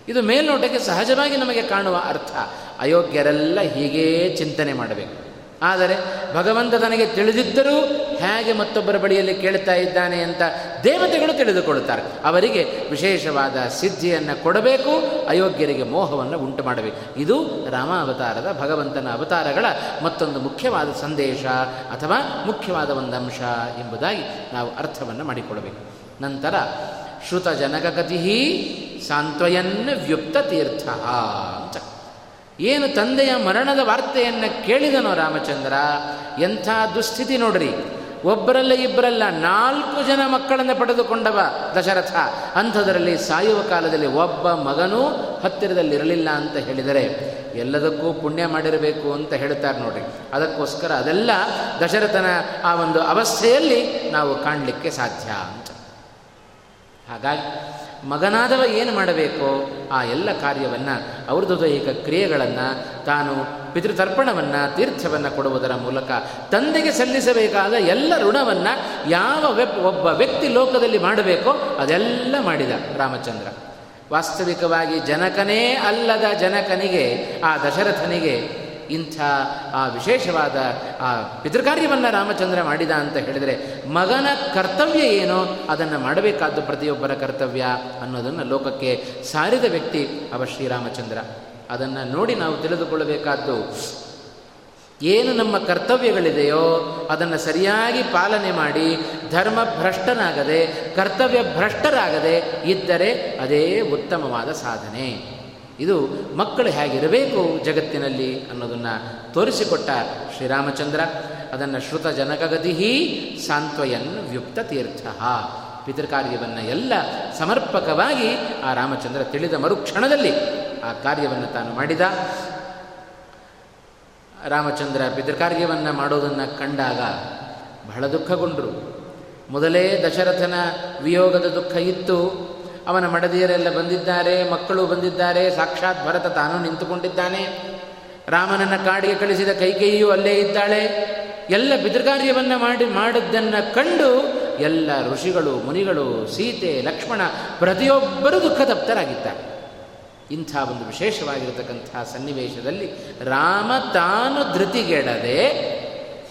ಇದು ಮೇಲ್ನೋಟಕ್ಕೆ ಸಹಜವಾಗಿ ನಮಗೆ ಕಾಣುವ ಅರ್ಥ. ಅಯೋಗ್ಯರೆಲ್ಲ ಹೀಗೇ ಚಿಂತನೆ ಮಾಡಬೇಕು. ಆದರೆ ಭಗವಂತ ತನಗೆ ತಿಳಿದಿದ್ದರೂ ಹೇಗೆ ಮತ್ತೊಬ್ಬರ ಬಳಿಯಲ್ಲಿ ಕೇಳ್ತಾ ಇದ್ದಾನೆ ಅಂತ ದೇವತೆಗಳು ತಿಳಿದುಕೊಳ್ಳುತ್ತಾರೆ. ಅವರಿಗೆ ವಿಶೇಷವಾದ ಸಿದ್ಧಿಯನ್ನು ಕೊಡಬೇಕು, ಅಯೋಗ್ಯರಿಗೆ ಮೋಹವನ್ನು ಉಂಟು ಮಾಡಬೇಕು. ಇದು ರಾಮಾವತಾರದ ಭಗವಂತನ ಅವತಾರಗಳ ಮತ್ತೊಂದು ಮುಖ್ಯವಾದ ಸಂದೇಶ ಅಥವಾ ಮುಖ್ಯವಾದ ಒಂದು ಅಂಶ ಎಂಬುದಾಗಿ ನಾವು ಅರ್ಥವನ್ನು ಮಾಡಿಕೊಳ್ಳಬೇಕು. ನಂತರ ಶ್ರುತ ಜನಕಗತಿ ಸಾಂತ್ವಯನ್ ವ್ಯುಕ್ತ ತೀರ್ಥ ಅಂತ. ಏನು ತಂದೆಯ ಮರಣದ ವಾರ್ತೆಯನ್ನು ಕೇಳಿದನೋ ರಾಮಚಂದ್ರ, ಎಂಥ ದುಸ್ಥಿತಿ ನೋಡ್ರಿ. ಒಬ್ಬರಲ್ಲ ಇಬ್ಬರಲ್ಲ, ನಾಲ್ಕು ಜನ ಮಕ್ಕಳನ್ನು ಪಡೆದುಕೊಂಡವ ದಶರಥ. ಅಂಥದರಲ್ಲಿ ಸಾಯುವ ಕಾಲದಲ್ಲಿ ಒಬ್ಬ ಮಗನೂ ಹತ್ತಿರದಲ್ಲಿರಲಿಲ್ಲ ಅಂತ ಹೇಳಿದರೆ ಎಲ್ಲದಕ್ಕೂ ಪುಣ್ಯ ಮಾಡಿರಬೇಕು ಅಂತ ಹೇಳ್ತಾರೆ ನೋಡಿ ಅದಕ್ಕೋಸ್ಕರ ಅದೆಲ್ಲ ದಶರಥನ ಆ ಒಂದು ಅವಸ್ಥೆಯಲ್ಲಿ ನಾವು ಕಾಣಲಿಕ್ಕೆ ಸಾಧ್ಯ ಅಂತ. ಹಾಗಾಗಿ ಮಗನಾದವ ಏನು ಮಾಡಬೇಕೋ ಆ ಎಲ್ಲ ಕಾರ್ಯವನ್ನು ದೈಹಿಕ ಕ್ರಿಯೆಗಳನ್ನು ತಾನು ಪಿತೃತರ್ಪಣವನ್ನು, ತೀರ್ಥವನ್ನು ಕೊಡುವುದರ ಮೂಲಕ ತಂದೆಗೆ ಸಲ್ಲಿಸಬೇಕಾದ ಎಲ್ಲ ಋಣವನ್ನು ಯಾವ ಒಬ್ಬ ವ್ಯಕ್ತಿ ಲೋಕದಲ್ಲಿ ಮಾಡಬೇಕೋ ಅದೆಲ್ಲ ಮಾಡಿದ ರಾಮಚಂದ್ರ. ವಾಸ್ತವಿಕವಾಗಿ ಜನಕನೇ ಅಲ್ಲದ ಜನಕನಿಗೆ, ಆ ದಶರಥನಿಗೆ ಇಂಥ, ಆ ವಿಶೇಷವಾದ, ಆ ಪಿತೃಕಾರ್ಯವನ್ನು ರಾಮಚಂದ್ರ ಮಾಡಿದ ಅಂತ ಹೇಳಿದರೆ ಮಗನ ಕರ್ತವ್ಯ ಏನೋ ಅದನ್ನು ಮಾಡಬೇಕಾದ್ದು ಪ್ರತಿಯೊಬ್ಬರ ಕರ್ತವ್ಯ ಅನ್ನೋದನ್ನು ಲೋಕಕ್ಕೆ ಸಾರಿದ ವ್ಯಕ್ತಿ ಅವ ಶ್ರೀರಾಮಚಂದ್ರ ಅದನ್ನು ನೋಡಿ ನಾವು ತಿಳಿದುಕೊಳ್ಳಬೇಕಾದ್ದು, ಏನು ನಮ್ಮ ಕರ್ತವ್ಯಗಳಿದೆಯೋ ಅದನ್ನು ಸರಿಯಾಗಿ ಪಾಲನೆ ಮಾಡಿ, ಧರ್ಮ ಭ್ರಷ್ಟನಾಗದೆ, ಕರ್ತವ್ಯ ಭ್ರಷ್ಟರಾಗದೆ ಇದ್ದರೆ ಅದೇ ಉತ್ತಮವಾದ ಸಾಧನೆ. ಇದು ಮಕ್ಕಳು ಹೇಗಿರಬೇಕು ಜಗತ್ತಿನಲ್ಲಿ ಅನ್ನೋದನ್ನು ತೋರಿಸಿಕೊಟ್ಟ ಶ್ರೀರಾಮಚಂದ್ರ. ಅದನ್ನು ಶ್ರುತ ಜನಕಗತಿ ಸಾಂತ್ವಯನ್ ವ್ಯುಕ್ತ ತೀರ್ಥ. ಪಿತೃಕಾರ್ಯವನ್ನು ಎಲ್ಲ ಸಮರ್ಪಕವಾಗಿ ಆ ರಾಮಚಂದ್ರ ತಿಳಿದ ಮರುಕ್ಷಣದಲ್ಲಿ ಆ ಕಾರ್ಯವನ್ನು ತಾನು ಮಾಡಿದ. ರಾಮಚಂದ್ರ ಪಿತೃಕಾರ್ಯವನ್ನು ಮಾಡೋದನ್ನು ಕಂಡಾಗ ಬಹಳ ದುಃಖಗೊಂಡರು. ಮೊದಲೇ ದಶರಥನ ವಿಯೋಗದ ದುಃಖ ಇತ್ತು. ಅವನ ಮಡದಿಯರೆಲ್ಲ ಬಂದಿದ್ದಾರೆ, ಮಕ್ಕಳು ಬಂದಿದ್ದಾರೆ, ಸಾಕ್ಷಾತ್ ಭರತ ತಾನು ನಿಂತುಕೊಂಡಿದ್ದಾನೆ. ರಾಮನನ್ನು ಕಾಡಿಗೆ ಕಳಿಸಿದ ಕೈಕೇಯಿಯು ಅಲ್ಲೇ ಇದ್ದಾಳೆ. ಎಲ್ಲ ಪಿತೃಕಾರ್ಯವನ್ನು ಮಾಡಿ, ಮಾಡಿದ್ದನ್ನು ಕಂಡು ಎಲ್ಲ ಋಷಿಗಳು, ಮುನಿಗಳು, ಸೀತೆ, ಲಕ್ಷ್ಮಣ ಪ್ರತಿಯೊಬ್ಬರೂ ದುಃಖ ತಪ್ತರಾಗಿದ್ದಾರೆ ಇಂಥ ಒಂದು ವಿಶೇಷವಾಗಿರತಕ್ಕಂಥ ಸನ್ನಿವೇಶದಲ್ಲಿ ರಾಮ ತಾನು ಧೃತಿಗೆಡದೆ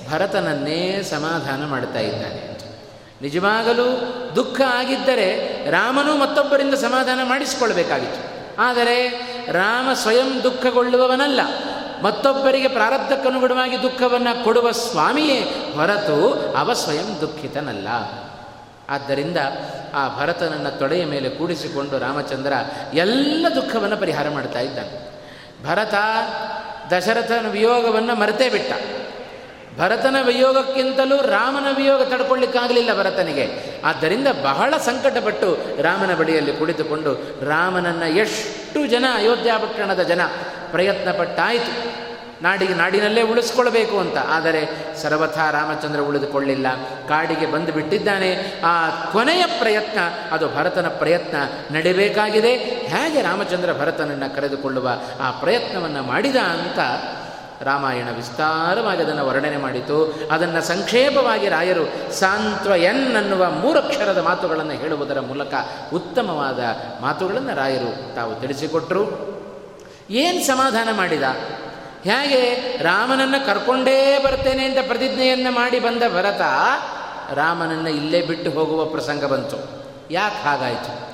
ಭರತನನ್ನೇ ಸಮಾಧಾನ ಮಾಡ್ತಾ ಇದ್ದಾನೆ ನಿಜವಾಗಲೂ ದುಃಖ ಆಗಿದ್ದರೆ ರಾಮನು ಮತ್ತೊಬ್ಬರಿಂದ ಸಮಾಧಾನ ಮಾಡಿಸಿಕೊಳ್ಬೇಕಾಗಿತ್ತು. ಆದರೆ ರಾಮ ಸ್ವಯಂ ದುಃಖಗೊಳ್ಳುವವನಲ್ಲ. ಮತ್ತೊಬ್ಬರಿಗೆ ಪ್ರಾರಬ್ಧಕ್ಕನುಗುಣವಾಗಿ ದುಃಖವನ್ನು ಕೊಡುವ ಸ್ವಾಮಿಯೇ ಹೊರತು ಅವ ಸ್ವಯಂ ದುಃಖಿತನಲ್ಲ. ಆದ್ದರಿಂದ ಆ ಭರತನನ್ನು ತೊಡೆಯ ಮೇಲೆ ಕೂಡಿಸಿಕೊಂಡು ರಾಮಚಂದ್ರ ಎಲ್ಲ ದುಃಖವನ್ನು ಪರಿಹಾರ ಮಾಡ್ತಾ ಇದ್ದಾನೆ. ಭರತ ದಶರಥನ ವಿಯೋಗವನ್ನು ಮರೆತೇ ಬಿಟ್ಟ. ಭರತನ ವಿಯೋಗಕ್ಕಿಂತಲೂ ರಾಮನ ವಿಯೋಗ ತಡ್ಕೊಳ್ಳಿಕ್ಕಾಗಲಿಲ್ಲ ಭರತನಿಗೆ. ಆದ್ದರಿಂದ ಬಹಳ ಸಂಕಟಪಟ್ಟು ರಾಮನ ಬಳಿಯಲ್ಲಿ ಕುಳಿತುಕೊಂಡು ರಾಮನನ್ನು ಎಷ್ಟು ಜನ ಅಯೋಧ್ಯಾ ಪಟ್ಟಣದ ಜನ ಪ್ರಯತ್ನ ಪಟ್ಟಾಯಿತು ನಾಡಿಗೆ ನಾಡಿನಲ್ಲೇ ಉಳಿಸ್ಕೊಳ್ಬೇಕು ಅಂತ. ಆದರೆ ಸರ್ವಥಾ ರಾಮಚಂದ್ರ ಉಳಿದುಕೊಳ್ಳಿಲ್ಲ. ಕಾಡಿಗೆ ಬಂದು ಬಿಟ್ಟಿದ್ದಾನೆ. ಆ ಕೊನೆಯ ಪ್ರಯತ್ನ, ಅದು ಭರತನ ಪ್ರಯತ್ನ ನಡೆಯಬೇಕಾಗಿದೆ ಹೇಗೆ ರಾಮಚಂದ್ರ ಭರತನನ್ನು ಕರೆದುಕೊಳ್ಳುವ ಆ ಪ್ರಯತ್ನವನ್ನು ಮಾಡಿದ ಅಂತ ರಾಮಾಯಣ ವಿಸ್ತಾರವಾಗಿ ಅದನ್ನು ವರ್ಣನೆ ಮಾಡಿತು. ಅದನ್ನು ಸಂಕ್ಷೇಪವಾಗಿ ರಾಯರು ಸಾಂತ್ವ ಎನ್ ಅನ್ನುವ ಮೂರಕ್ಷರದ ಮಾತುಗಳನ್ನು ಹೇಳುವುದರ ಮೂಲಕ ಉತ್ತಮವಾದ ಮಾತುಗಳನ್ನು ರಾಯರು ತಾವು ತಿಳಿಸಿಕೊಟ್ಟರು ಏನು ಸಮಾಧಾನ ಮಾಡಿದ? ಹೇಗೆ? ರಾಮನನ್ನು ಕರ್ಕೊಂಡೇ ಬರ್ತೇನೆ ಅಂತ ಪ್ರತಿಜ್ಞೆಯನ್ನು ಮಾಡಿ ಬಂದ ಭರತ ರಾಮನನ್ನು ಇಲ್ಲೇ ಬಿಟ್ಟು ಹೋಗುವ ಪ್ರಸಂಗ ಬಂತು. ಯಾಕೆ ಹಾಗಾಯಿತು?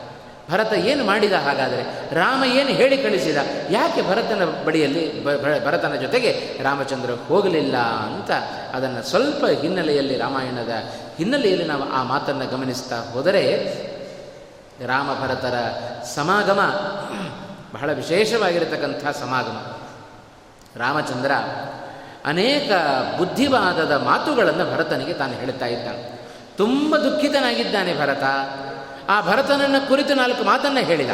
ಭರತ ಏನು ಮಾಡಿದ ಹಾಗಾದರೆ? ರಾಮ ಏನು ಹೇಳಿ ಕಳಿಸಿದ? ಯಾಕೆ ಭರತನ ಬಳಿಯಲ್ಲಿ ಭರತನ ಜೊತೆಗೆ ರಾಮಚಂದ್ರ ಹೋಗಲಿಲ್ಲ ಅಂತ ಅದನ್ನು ಸ್ವಲ್ಪ ಹಿನ್ನೆಲೆಯಲ್ಲಿ ರಾಮಾಯಣದ ಹಿನ್ನೆಲೆಯಲ್ಲಿ ನಾವು ಆ ಮಾತನ್ನು ಗಮನಿಸ್ತಾ ಹೋದರೆ ರಾಮ ಭರತರ ಸಮಾಗಮ ಬಹಳ ವಿಶೇಷವಾಗಿರತಕ್ಕಂಥ ಸಮಾಗಮ. ರಾಮಚಂದ್ರ ಅನೇಕ ಬುದ್ಧಿವಾದದ ಮಾತುಗಳನ್ನು ಭರತನಿಗೆ ತಾನು ಹೇಳುತ್ತಾ ಇದ್ದಾನೆ. ತುಂಬ ದುಃಖಿತನಾಗಿದ್ದಾನೆ ಭರತ. ಆ ಭರತನನ್ನು ಕುರಿತು ನಾಲ್ಕು ಮಾತನ್ನು ಹೇಳಿದ.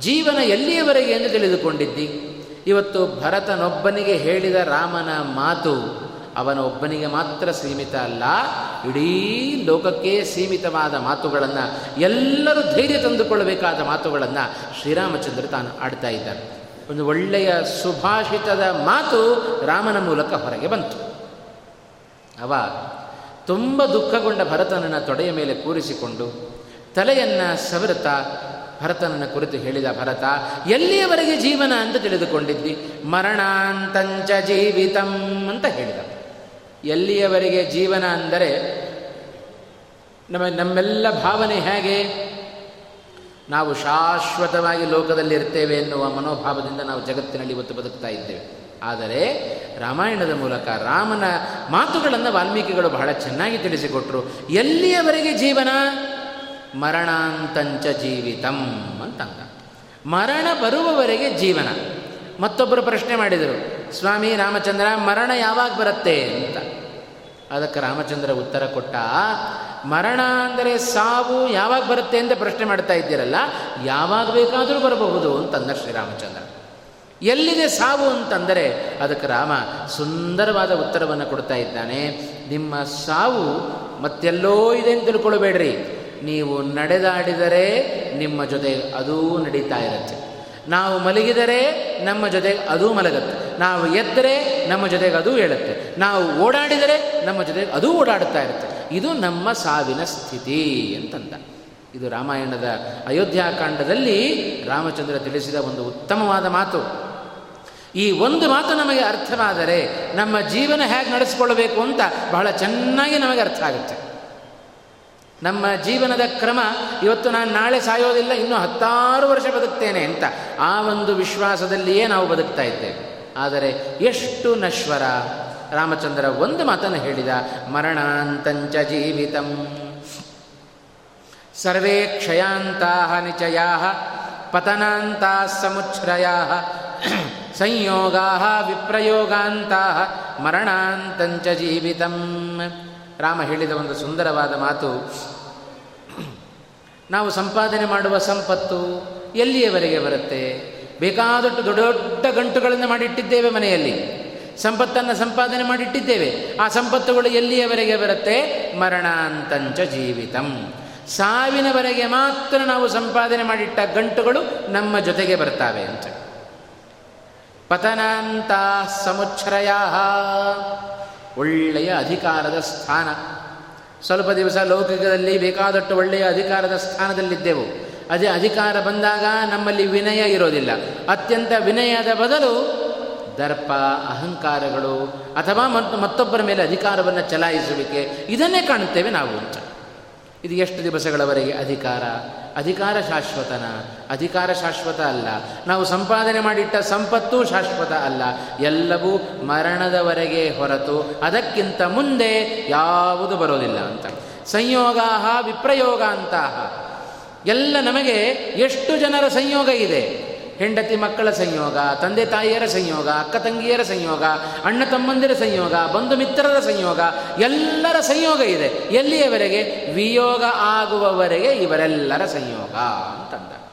ಜೀವನ ಎಲ್ಲಿಯವರೆಗೆ ಎಂದು ತಿಳಿದುಕೊಂಡಿದ್ದಿ? ಇವತ್ತು ಭರತನೊಬ್ಬನಿಗೆ ಹೇಳಿದ ರಾಮನ ಮಾತು ಅವನ ಒಬ್ಬನಿಗೆ ಮಾತ್ರ ಸೀಮಿತ ಅಲ್ಲ, ಇಡೀ ಲೋಕಕ್ಕೆ ಸೀಮಿತವಾದ ಮಾತುಗಳನ್ನು ಎಲ್ಲರೂ ಧೈರ್ಯ ತಂದುಕೊಳ್ಳಬೇಕಾದ ಮಾತುಗಳನ್ನು ಶ್ರೀರಾಮಚಂದ್ರ ತಾನು ಆಡ್ತಾ ಇದ್ದಾನೆ. ಒಂದು ಒಳ್ಳೆಯ ಸುಭಾಷಿತದ ಮಾತು ರಾಮನ ಮೂಲಕ ಹೊರಗೆ ಬಂತು. ಅವ ತುಂಬ ದುಃಖಗೊಂಡ ಭರತನನ್ನು ತೊಡೆಯ ಮೇಲೆ ಕೂರಿಸಿಕೊಂಡು ತಲೆಯನ್ನು ಸವರುತ್ತಾ ಭರತನನ್ನು ಕುರಿತು ಹೇಳಿದ ಭರತ, ಎಲ್ಲಿಯವರೆಗೆ ಜೀವನ ಅಂತ ತಿಳಿದುಕೊಂಡಿದ್ದಿ? ಮರಣಾಂತಂಚ ಜೀವಿತಂ ಅಂತ ಹೇಳಿದ. ಎಲ್ಲಿಯವರೆಗೆ ಜೀವನ ಅಂದರೆ ನಮ್ಮ ನಮ್ಮೆಲ್ಲ ಭಾವನೆ ಹೇಗೆ? ನಾವು ಶಾಶ್ವತವಾಗಿ ಲೋಕದಲ್ಲಿ ಇರ್ತೇವೆ ಎನ್ನುವ ಮನೋಭಾವದಿಂದ ನಾವು ಜಗತ್ತಿನಲ್ಲಿ ಇವತ್ತು ಬದುಕ್ತಾ ಇದ್ದೇವೆ. ಆದರೆ ರಾಮಾಯಣದ ಮೂಲಕ ರಾಮನ ಮಾತುಗಳನ್ನು ವಾಲ್ಮೀಕಿಗಳು ಬಹಳ ಚೆನ್ನಾಗಿ ತಿಳಿಸಿಕೊಟ್ರು. ಎಲ್ಲಿಯವರೆಗೆ ಜೀವನ? ಮರಣಾಂತಂಚ ಜೀವಿತಂ ಅಂತಂದ. ಮರಣ ಬರುವವರೆಗೆ ಜೀವನ. ಮತ್ತೊಬ್ಬರು ಪ್ರಶ್ನೆ ಮಾಡಿದರು, ಸ್ವಾಮಿ ರಾಮಚಂದ್ರ, ಮರಣ ಯಾವಾಗ ಬರುತ್ತೆ ಅಂತ. ಅದಕ್ಕೆ ರಾಮಚಂದ್ರ ಉತ್ತರ ಕೊಟ್ಟ, ಮರಣ ಅಂದರೆ ಸಾವು ಯಾವಾಗ ಬರುತ್ತೆ ಅಂತ ಪ್ರಶ್ನೆ ಮಾಡ್ತಾ ಇದ್ದೀರಲ್ಲ, ಯಾವಾಗ ಬೇಕಾದರೂ ಬರಬಹುದು, ಅಂತಂದ ಶ್ರೀರಾಮಚಂದ್ರ. ಎಲ್ಲಿದೆ ಸಾವು ಅಂತಂದರೆ, ಅದಕ್ಕೆ ರಾಮ ಸುಂದರವಾದ ಉತ್ತರವನ್ನು ಕೊಡ್ತಾ ಇದ್ದಾನೆ, ನಿಮ್ಮ ಸಾವು ಮತ್ತೆಲ್ಲೋ ಇದೆ ಅಂತ ತಿಳ್ಕೊಳ್ಬೇಡ್ರಿ. ನೀವು ನಡೆದಾಡಿದರೆ ನಿಮ್ಮ ಜೊತೆ ಅದೂ ನಡೀತಾ ಇರುತ್ತೆ. ನಾವು ಮಲಗಿದರೆ ನಮ್ಮ ಜೊತೆಗೆ ಅದೂ ಮಲಗುತ್ತೆ. ನಾವು ಎದ್ದರೆ ನಮ್ಮ ಜೊತೆಗೆ ಅದೂ ಹೇಳುತ್ತೆ ನಾವು ಓಡಾಡಿದರೆ ನಮ್ಮ ಜೊತೆಗೆ ಅದೂ ಓಡಾಡುತ್ತಾ ಇರುತ್ತೆ. ಇದು ನಮ್ಮ ಸಾವಿನ ಸ್ಥಿತಿ ಅಂತಂದ. ಇದು ರಾಮಾಯಣದ ಅಯೋಧ್ಯಾಕಾಂಡದಲ್ಲಿ ರಾಮಚಂದ್ರ ತಿಳಿಸಿದ ಒಂದು ಉತ್ತಮವಾದ ಮಾತು. ಈ ಒಂದು ಮಾತು ನಮಗೆ ಅರ್ಥವಾದರೆ ನಮ್ಮ ಜೀವನ ಹೇಗೆ ನಡೆಸಿಕೊಳ್ಳಬೇಕು ಅಂತ ಬಹಳ ಚೆನ್ನಾಗಿ ನಮಗೆ ಅರ್ಥ ಆಗುತ್ತೆ. ನಮ್ಮ ಜೀವನದ ಕ್ರಮ, ಇವತ್ತು ನಾನು ನಾಳೆ ಸಾಯೋದಿಲ್ಲ, ಇನ್ನೂ ಹತ್ತಾರು ವರ್ಷ ಬದುಕ್ತೇನೆ ಅಂತ ಆ ಒಂದು ವಿಶ್ವಾಸದಲ್ಲಿಯೇ ನಾವು ಬದುಕ್ತಾ ಇದ್ದೇವೆ. ಆದರೆ ಎಷ್ಟು ನಶ್ವರ? ರಾಮಚಂದ್ರ ಒಂದು ಮಾತನ್ನು ಹೇಳಿದ, ಮರಣಾಂತಂಚ ಜೀವಿತಂ. ಸರ್ವೇ ಕ್ಷಯಾಂತಾ ನಿಚಯಾ ಪತನಾಂತ ಸಮುಚ್ಛ್ರಯ ಸಂಯೋಗಾ ವಿಪ್ರಯೋಗಾಂತ ಮರಣಾಂತಂಚ ಜೀವಿತಂ. ರಾಮ ಹೇಳಿದ ಒಂದು ಸುಂದರವಾದ ಮಾತು. ನಾವು ಸಂಪಾದನೆ ಮಾಡುವ ಸಂಪತ್ತು ಎಲ್ಲಿಯವರೆಗೆ ಬರುತ್ತೆ? ಬೇಕಾದಷ್ಟು ದೊಡ್ಡ ದೊಡ್ಡ ಗಂಟುಗಳನ್ನು ಮಾಡಿಟ್ಟಿದ್ದೇವೆ ಮನೆಯಲ್ಲಿ. ಸಂಪತ್ತನ್ನು ಸಂಪಾದನೆ ಮಾಡಿಟ್ಟಿದ್ದೇವೆ. ಆ ಸಂಪತ್ತುಗಳು ಎಲ್ಲಿಯವರೆಗೆ ಬರುತ್ತೆ? ಮರಣಾಂತಂಚ ಜೀವಿತಂ. ಸಾವಿನವರೆಗೆ ಮಾತ್ರ ನಾವು ಸಂಪಾದನೆ ಮಾಡಿಟ್ಟ ಗಂಟುಗಳು ನಮ್ಮ ಜೊತೆಗೆ ಬರ್ತಾವೆ ಅಂತ ಪತನಾಂತ ಸಮುಚ್ಛ್ರಯ ಒಳ್ಳೆಯ ಅಧಿಕಾರದ ಸ್ಥಾನ. ಸ್ವಲ್ಪ ದಿವಸ ಲೌಕಿಕದಲ್ಲಿ ಬೇಕಾದಷ್ಟು ಒಳ್ಳೆಯ ಅಧಿಕಾರದ ಸ್ಥಾನದಲ್ಲಿದ್ದೆವು. ಅದೇ ಅಧಿಕಾರ ಬಂದಾಗ ನಮ್ಮಲ್ಲಿ ವಿನಯ ಇರೋದಿಲ್ಲ. ಅತ್ಯಂತ ವಿನಯದ ಬದಲು ದರ್ಪ, ಅಹಂಕಾರಗಳು ಅಥವಾ ಮತ್ತು ಮತ್ತೊಬ್ಬರ ಮೇಲೆ ಅಧಿಕಾರವನ್ನು ಚಲಾಯಿಸುವಿಕೆ ಇದನ್ನೇ ಕಾಣುತ್ತೇವೆ ನಾವು ಅಂತ. ಇದು ಎಷ್ಟು ದಿವಸಗಳವರೆಗೆ ಅಧಿಕಾರ? ಅಧಿಕಾರ ಶಾಶ್ವತನ? ಅಧಿಕಾರ ಶಾಶ್ವತ ಅಲ್ಲ. ನಾವು ಸಂಪಾದನೆ ಮಾಡಿಟ್ಟ ಸಂಪತ್ತು ಶಾಶ್ವತ ಅಲ್ಲ. ಎಲ್ಲವೂ ಮರಣದವರೆಗೆ ಹೊರತು ಅದಕ್ಕಿಂತ ಮುಂದೆ ಯಾವುದು ಬರೋದಿಲ್ಲ ಅಂತ. ಸಂಯೋಗ ವಿಪ್ರಯೋಗ ಅಂತಹ ಎಲ್ಲ ನಮಗೆ ಎಷ್ಟು ಜನರ ಸಂಯೋಗ ಇದೆ? ಹೆಂಡತಿ ಮಕ್ಕಳ ಸಂಯೋಗ, ತಂದೆ ತಾಯಿಯರ ಸಂಯೋಗ, ಅಕ್ಕ ತಂಗಿಯರ ಸಂಯೋಗ, ಅಣ್ಣ ತಮ್ಮಂದಿರ ಸಂಯೋಗ, ಬಂಧು ಮಿತ್ರರ ಸಂಯೋಗ, ಎಲ್ಲರ ಸಂಯೋಗ ಇದೆ. ಎಲ್ಲಿಯವರೆಗೆ? ವಿಯೋಗ ಆಗುವವರೆಗೆ ಇವರೆಲ್ಲರ ಸಂಯೋಗ ಅಂತಂದ.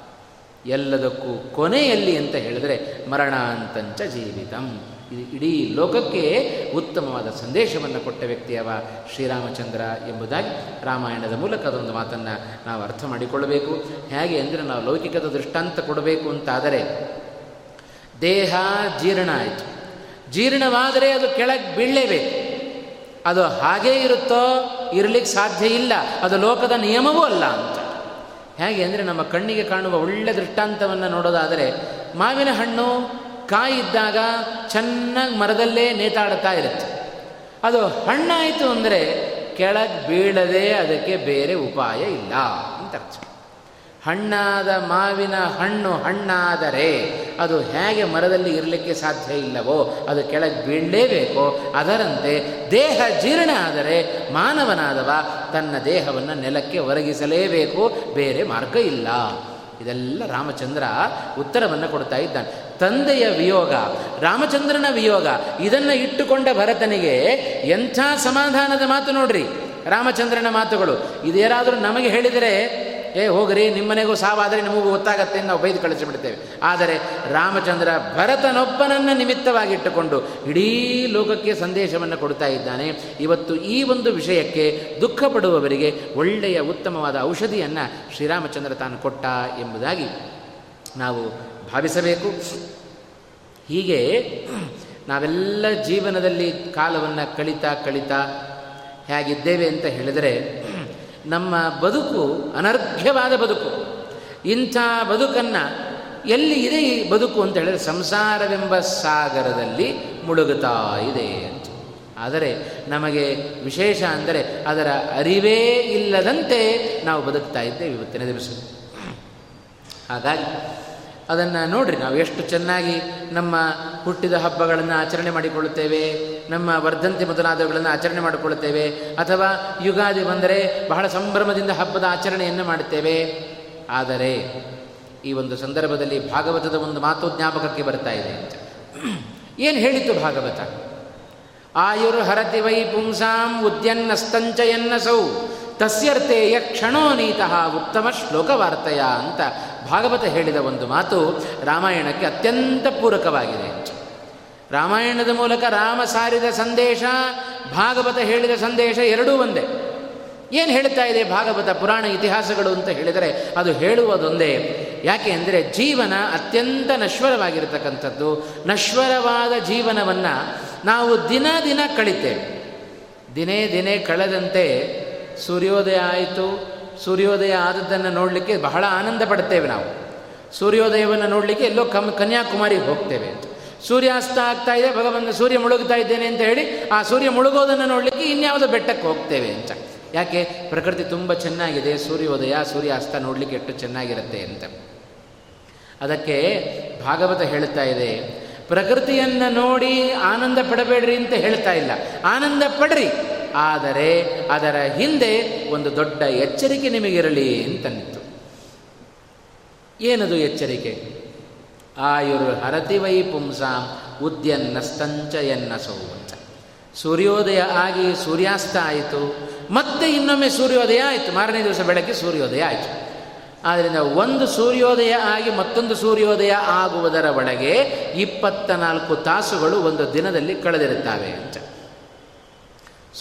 ಎಲ್ಲದಕ್ಕೂ ಕೊನೆಯಲ್ಲಿ ಅಂತ ಹೇಳಿದರೆ ಮರಣಾಂತಂಚ ಜೀವಿತಂ. ಇಡೀ ಲೋಕಕ್ಕೆ ಉತ್ತಮವಾದ ಸಂದೇಶವನ್ನು ಕೊಟ್ಟ ವ್ಯಕ್ತಿಯವ ಶ್ರೀರಾಮಚಂದ್ರ ಎಂಬುದಾಗಿ ರಾಮಾಯಣದ ಮೂಲಕ ಅದೊಂದು ಮಾತನ್ನು ನಾವು ಅರ್ಥ ಮಾಡಿಕೊಳ್ಳಬೇಕು. ಹೇಗೆ ಅಂದರೆ ನಾವು ಲೌಕಿಕದ ದೃಷ್ಟಾಂತ ಕೊಡಬೇಕು ಅಂತಾದರೆ, ದೇಹ ಜೀರ್ಣ ಆಯಿತು. ಜೀರ್ಣವಾದರೆ ಅದು ಕೆಳಗೆ ಬೀಳಲೇಬೇಕು. ಅದು ಹಾಗೇ ಇರುತ್ತೋ ಇರಲಿಕ್ಕೆ ಸಾಧ್ಯ ಇಲ್ಲ. ಅದು ಲೋಕದ ನಿಯಮವೂ ಅಲ್ಲ ಅಂತ. ಹೇಗೆ ಅಂದರೆ ನಮ್ಮ ಕಣ್ಣಿಗೆ ಕಾಣುವ ಒಳ್ಳೆ ದೃಷ್ಟಾಂತವನ್ನು ನೋಡೋದಾದರೆ, ಮಾವಿನ ಹಣ್ಣು ಕಾಯಿ ಇದ್ದಾಗ ಚೆನ್ನಾಗಿ ಮರದಲ್ಲೇ ನೇತಾಡ್ತಾ ಇರುತ್ತೆ. ಅದು ಹಣ್ಣಾಯಿತು ಅಂದರೆ ಕೆಳಗೆ ಬೀಳದೆ ಅದಕ್ಕೆ ಬೇರೆ ಉಪಾಯ ಇಲ್ಲ ಅಂತ ಅರ್ಥ. ಹಣ್ಣಾದ ಮಾವಿನ ಹಣ್ಣು ಹಣ್ಣಾದರೆ ಅದು ಹೇಗೆ ಮರದಲ್ಲಿ ಇರಲಿಕ್ಕೆ ಸಾಧ್ಯ ಇಲ್ಲವೋ, ಅದು ಕೆಳಗೆ ಬೀಳಲೇಬೇಕೋ. ಅದರಂತೆ ದೇಹ ಜೀರ್ಣ ಆದರೆ ಮಾನವನಾದವ ತನ್ನ ದೇಹವನ್ನು ನೆಲಕ್ಕೆ ಒರಗಿಸಲೇಬೇಕು, ಬೇರೆ ಮಾರ್ಗ ಇಲ್ಲ. ಇದೆಲ್ಲ ರಾಮಚಂದ್ರ ಉತ್ತರವನ್ನು ಕೊಡ್ತಾ ಇದ್ದಾನೆ. ತಂದೆಯ ವಿಯೋಗ, ರಾಮಚಂದ್ರನ ವಿಯೋಗ, ಇದನ್ನು ಇಟ್ಟುಕೊಂಡ ಭರತನಿಗೆ ಎಂಥ ಸಮಾಧಾನದ ಮಾತು ನೋಡ್ರಿ ರಾಮಚಂದ್ರನ ಮಾತುಗಳು. ಇದೇನಾದರೂ ನಮಗೆ ಹೇಳಿದರೆ ಏ, ಹೋಗ್ರಿ, ನಿಮ್ಮನೆಗೂ ಸಾವಾದರೆ ನಮಗೂ ಗೊತ್ತಾಗತ್ತೆ ನಾವು ಬೈದು ಕಳಿಸಿಬಿಡ್ತೇವೆ. ಆದರೆ ರಾಮಚಂದ್ರ ಭರತನೊಬ್ಬನನ್ನು ನಿಮಿತ್ತವಾಗಿಟ್ಟುಕೊಂಡು ಇಡೀ ಲೋಕಕ್ಕೆ ಸಂದೇಶವನ್ನು ಕೊಡ್ತಾ ಇದ್ದಾನೆ. ಇವತ್ತು ಈ ಒಂದು ವಿಷಯಕ್ಕೆ ದುಃಖ ಪಡುವವರಿಗೆ ಒಳ್ಳೆಯ ಉತ್ತಮವಾದ ಔಷಧಿಯನ್ನು ಶ್ರೀರಾಮಚಂದ್ರ ತಾನು ಕೊಟ್ಟ ಎಂಬುದಾಗಿ ನಾವು ಭಾವಿಸಬೇಕು. ಹೀಗೆ ನಾವೆಲ್ಲ ಜೀವನದಲ್ಲಿ ಕಾಲವನ್ನು ಕಳಿತಾ ಕಳಿತಾ ಹೇಗಿದ್ದೇವೆ ಅಂತ ಹೇಳಿದರೆ ನಮ್ಮ ಬದುಕು ಅನರ್ಘ್ಯವಾದ ಬದುಕು. ಇಂಥ ಬದುಕನ್ನು ಎಲ್ಲಿ ಇದೆ ಈ ಬದುಕು ಅಂತ ಹೇಳಿದ್ರೆ ಸಂಸಾರವೆಂಬ ಸಾಗರದಲ್ಲಿ ಮುಳುಗುತ್ತಾ ಇದೆ ಅಂತ. ಆದರೆ ನಮಗೆ ವಿಶೇಷ ಅಂದರೆ ಅದರ ಅರಿವೇ ಇಲ್ಲದಂತೆ ನಾವು ಬದುಕ್ತಾ ಇದ್ದೇವೆ ಇವತ್ತಿನ ದಿವಸ ಹಾಗಾಗಿ ಅದನ್ನು ನೋಡ್ರಿ ನಾವು ಎಷ್ಟು ಚೆನ್ನಾಗಿ ನಮ್ಮ ಹುಟ್ಟಿದ ಹಬ್ಬಗಳನ್ನು ಆಚರಣೆ ಮಾಡಿಕೊಳ್ಳುತ್ತೇವೆ, ನಮ್ಮ ವರ್ಧಂತಿ ಮೊದಲಾದವುಗಳನ್ನು ಆಚರಣೆ ಮಾಡಿಕೊಳ್ಳುತ್ತೇವೆ, ಅಥವಾ ಯುಗಾದಿ ಬಂದರೆ ಬಹಳ ಸಂಭ್ರಮದಿಂದ ಹಬ್ಬದ ಆಚರಣೆಯನ್ನು ಮಾಡುತ್ತೇವೆ. ಆದರೆ ಈ ಒಂದು ಸಂದರ್ಭದಲ್ಲಿ ಭಾಗವತದ ಒಂದು ಮಾತು ಜ್ಞಾಪಕಕ್ಕೆ ಬರ್ತಾ ಇದೆ. ಅಂತ ಏನು ಹೇಳಿತು ಭಾಗವತ? ಆಯುರ್ ಹರತಿ ವೈ ಪುಂಸಾಂ ಉದ್ಯನ್ನಸ್ತಂಚಯನ್ನಸೌ ತಸ್ಯರ್ಥೇಯ ಕ್ಷಣೋ ನೀತಃ ಉತ್ತಮ ಶ್ಲೋಕವಾರ್ತೆಯ ಅಂತ ಭಾಗವತ ಹೇಳಿದ ಒಂದು ಮಾತು ರಾಮಾಯಣಕ್ಕೆ ಅತ್ಯಂತ ಪೂರಕವಾಗಿದೆ. ರಾಮಾಯಣದ ಮೂಲಕ ರಾಮ ಸಾರಿದ ಸಂದೇಶ, ಭಾಗವತ ಹೇಳಿದ ಸಂದೇಶ ಎರಡೂ ಒಂದೇ. ಏನು ಹೇಳ್ತಾ ಇದೆ ಭಾಗವತ ಪುರಾಣ ಇತಿಹಾಸಗಳು ಅಂತ ಹೇಳಿದರೆ ಅದು ಹೇಳುವುದೊಂದೇ. ಯಾಕೆ ಅಂದರೆ ಜೀವನ ಅತ್ಯಂತ ನಶ್ವರವಾಗಿರತಕ್ಕಂಥದ್ದು. ನಶ್ವರವಾದ ಜೀವನವನ್ನು ನಾವು ದಿನ ದಿನ ಕಳಿತೇವೆ. ದಿನೇ ದಿನೇ ಕಳೆದಂತೆ ಸೂರ್ಯೋದಯ ಆಯಿತು ಸೂರ್ಯೋದಯ ಆದದ್ದನ್ನು ನೋಡಲಿಕ್ಕೆ ಬಹಳ ಆನಂದ ಪಡ್ತೇವೆ ನಾವು. ಸೂರ್ಯೋದಯವನ್ನು ನೋಡಲಿಕ್ಕೆ ಎಲ್ಲೋ ಕಮ್ ಕನ್ಯಾಕುಮಾರಿಗೆ ಹೋಗ್ತೇವೆ ಸೂರ್ಯಾಸ್ತ ಆಗ್ತಾ ಇದೆ, ಭಗವಂತ ಸೂರ್ಯ ಮುಳುಗ್ತಾ ಇದ್ದೇನೆ ಅಂತ ಹೇಳಿ ಆ ಸೂರ್ಯ ಮುಳುಗೋದನ್ನು ನೋಡಲಿಕ್ಕೆ ಇನ್ಯಾವುದೋ ಬೆಟ್ಟಕ್ಕೆ ಹೋಗ್ತೇವೆ ಅಂತ. ಯಾಕೆ? ಪ್ರಕೃತಿ ತುಂಬ ಚೆನ್ನಾಗಿದೆ, ಸೂರ್ಯೋದಯ, ಸೂರ್ಯಾಸ್ತ ನೋಡಲಿಕ್ಕೆ ಎಷ್ಟು ಚೆನ್ನಾಗಿರುತ್ತೆ ಅಂತ. ಅದಕ್ಕೆ ಭಾಗವತ ಹೇಳ್ತಾ ಇದೆ ಪ್ರಕೃತಿಯನ್ನು ನೋಡಿ ಆನಂದ ಪಡಬೇಡ್ರಿ ಅಂತ ಹೇಳ್ತಾ ಇಲ್ಲ. ಆನಂದ ಪಡ್ರಿ, ಆದರೆ ಅದರ ಹಿಂದೆ ಒಂದು ದೊಡ್ಡ ಎಚ್ಚರಿಕೆ ನಿಮಗಿರಲಿ ಅಂತನ್ನಿತ್ತು. ಏನದು ಎಚ್ಚರಿಕೆ? ಆಯುರ್ ಹರತಿ ವೈ ಪುಂಸಾಂ ಸಂಚಯನ್ನ ಅಂತ. ಸೂರ್ಯೋದಯ ಆಗಿ ಸೂರ್ಯಾಸ್ತ ಆಯಿತು, ಮತ್ತೆ ಇನ್ನೊಮ್ಮೆ ಸೂರ್ಯೋದಯ ಆಯಿತು, ಮಾರನೇ ದಿವಸ ಬೆಳಗ್ಗೆ ಸೂರ್ಯೋದಯ ಆಯಿತು. ಆದ್ದರಿಂದ ಒಂದು ಸೂರ್ಯೋದಯ ಆಗಿ ಮತ್ತೊಂದು ಸೂರ್ಯೋದಯ ಆಗುವುದರ ಒಳಗೆ ಇಪ್ಪತ್ತ ನಾಲ್ಕು ತಾಸುಗಳು ಒಂದು ದಿನದಲ್ಲಿ ಕಳೆದಿರುತ್ತವೆ ಅಂತ.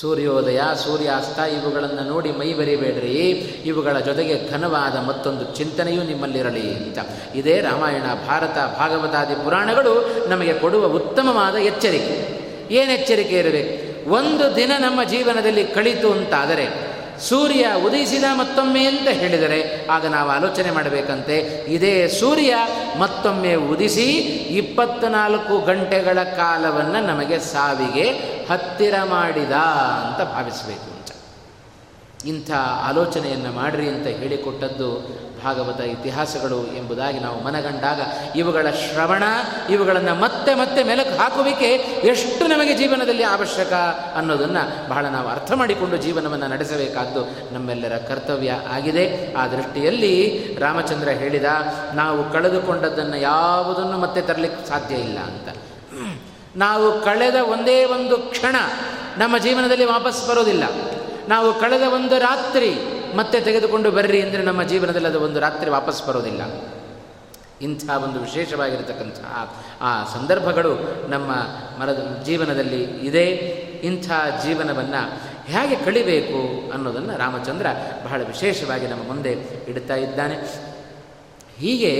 ಸೂರ್ಯೋದಯ, ಸೂರ್ಯಾಸ್ತ ಇವುಗಳನ್ನು ನೋಡಿ ಮೈ ಬರಿಬೇಡ್ರಿ. ಇವುಗಳ ಜೊತೆಗೆ ಘನವಾದ ಮತ್ತೊಂದು ಚಿಂತನೆಯೂ ನಿಮ್ಮಲ್ಲಿರಲಿ ಅಂತ. ಇದೇ ರಾಮಾಯಣ, ಭಾರತ, ಭಾಗವತಾದಿ ಪುರಾಣಗಳು ನಮಗೆ ಕೊಡುವ ಉತ್ತಮವಾದ ಎಚ್ಚರಿಕೆ. ಏನು ಎಚ್ಚರಿಕೆ ಇರಬೇಕು? ಒಂದು ದಿನ ನಮ್ಮ ಜೀವನದಲ್ಲಿ ಕಳಿತು ಅಂತಾದರೆ ಸೂರ್ಯ ಉದಯಿಸಿದ ಮತ್ತೊಮ್ಮೆ ಅಂತ ಹೇಳಿದರೆ, ಆಗ ನಾವು ಆಲೋಚನೆ ಮಾಡಬೇಕಂತೆ, ಇದೇ ಸೂರ್ಯ ಮತ್ತೊಮ್ಮೆ ಉದಿಸಿ ಇಪ್ಪತ್ನಾಲ್ಕು ಗಂಟೆಗಳ ಕಾಲವನ್ನು ನಮಗೆ ಸಾವಿಗೆ ಹತ್ತಿರ ಮಾಡಿದ ಅಂತ ಭಾವಿಸಬೇಕು. ಇಂಥ ಆಲೋಚನೆಯನ್ನು ಮಾಡ್ರಿ ಅಂತ ಹೇಳಿಕೊಟ್ಟದ್ದು ಭಾಗವತ ಇತಿಹಾಸಗಳು ಎಂಬುದಾಗಿ ನಾವು ಮನಗಂಡಾಗ ಇವುಗಳ ಶ್ರವಣ, ಇವುಗಳನ್ನು ಮತ್ತೆ ಮತ್ತೆ ಮೆಲುಕು ಹಾಕುವಿಕೆ ಎಷ್ಟು ನಮಗೆ ಜೀವನದಲ್ಲಿ ಅವಶ್ಯಕ ಅನ್ನೋದನ್ನು ಬಹಳ ನಾವು ಅರ್ಥ ಮಾಡಿಕೊಂಡು ಜೀವನವನ್ನು ನಡೆಸಬೇಕಾದ್ದು ನಮ್ಮೆಲ್ಲರ ಕರ್ತವ್ಯ ಆಗಿದೆ. ಆ ದೃಷ್ಟಿಯಲ್ಲಿ ರಾಮಚಂದ್ರ ಹೇಳಿದ, ನಾವು ಕಳೆದುಕೊಂಡದ್ದನ್ನು ಯಾವುದನ್ನು ಮತ್ತೆ ತರಲಿಕ್ಕೆ ಸಾಧ್ಯ ಇಲ್ಲ ಅಂತ. ನಾವು ಕಳೆದ ಒಂದೇ ಒಂದು ಕ್ಷಣ ನಮ್ಮ ಜೀವನದಲ್ಲಿ ವಾಪಸ್ ಬರೋದಿಲ್ಲ. ನಾವು ಕಳೆದ ಒಂದು ರಾತ್ರಿ ಮತ್ತೆ ತೆಗೆದುಕೊಂಡು ಬರ್ರಿ ಅಂದರೆ ನಮ್ಮ ಜೀವನದಲ್ಲಿ ಅದು ಒಂದು ರಾತ್ರಿ ವಾಪಸ್ ಬರೋದಿಲ್ಲ. ಇಂಥ ಒಂದು ವಿಶೇಷವಾಗಿರತಕ್ಕಂಥ ಆ ಸಂದರ್ಭಗಳು ನಮ್ಮ ಮರದ ಜೀವನದಲ್ಲಿ ಇದೆ. ಇಂಥ ಜೀವನವನ್ನು ಹೇಗೆ ಕಳಿಬೇಕು ಅನ್ನೋದನ್ನು ರಾಮಚಂದ್ರ ಬಹಳ ವಿಶೇಷವಾಗಿ ನಮ್ಮ ಮುಂದೆ ಇಡ್ತಾ ಇದ್ದಾನೆ. ಹೀಗೆ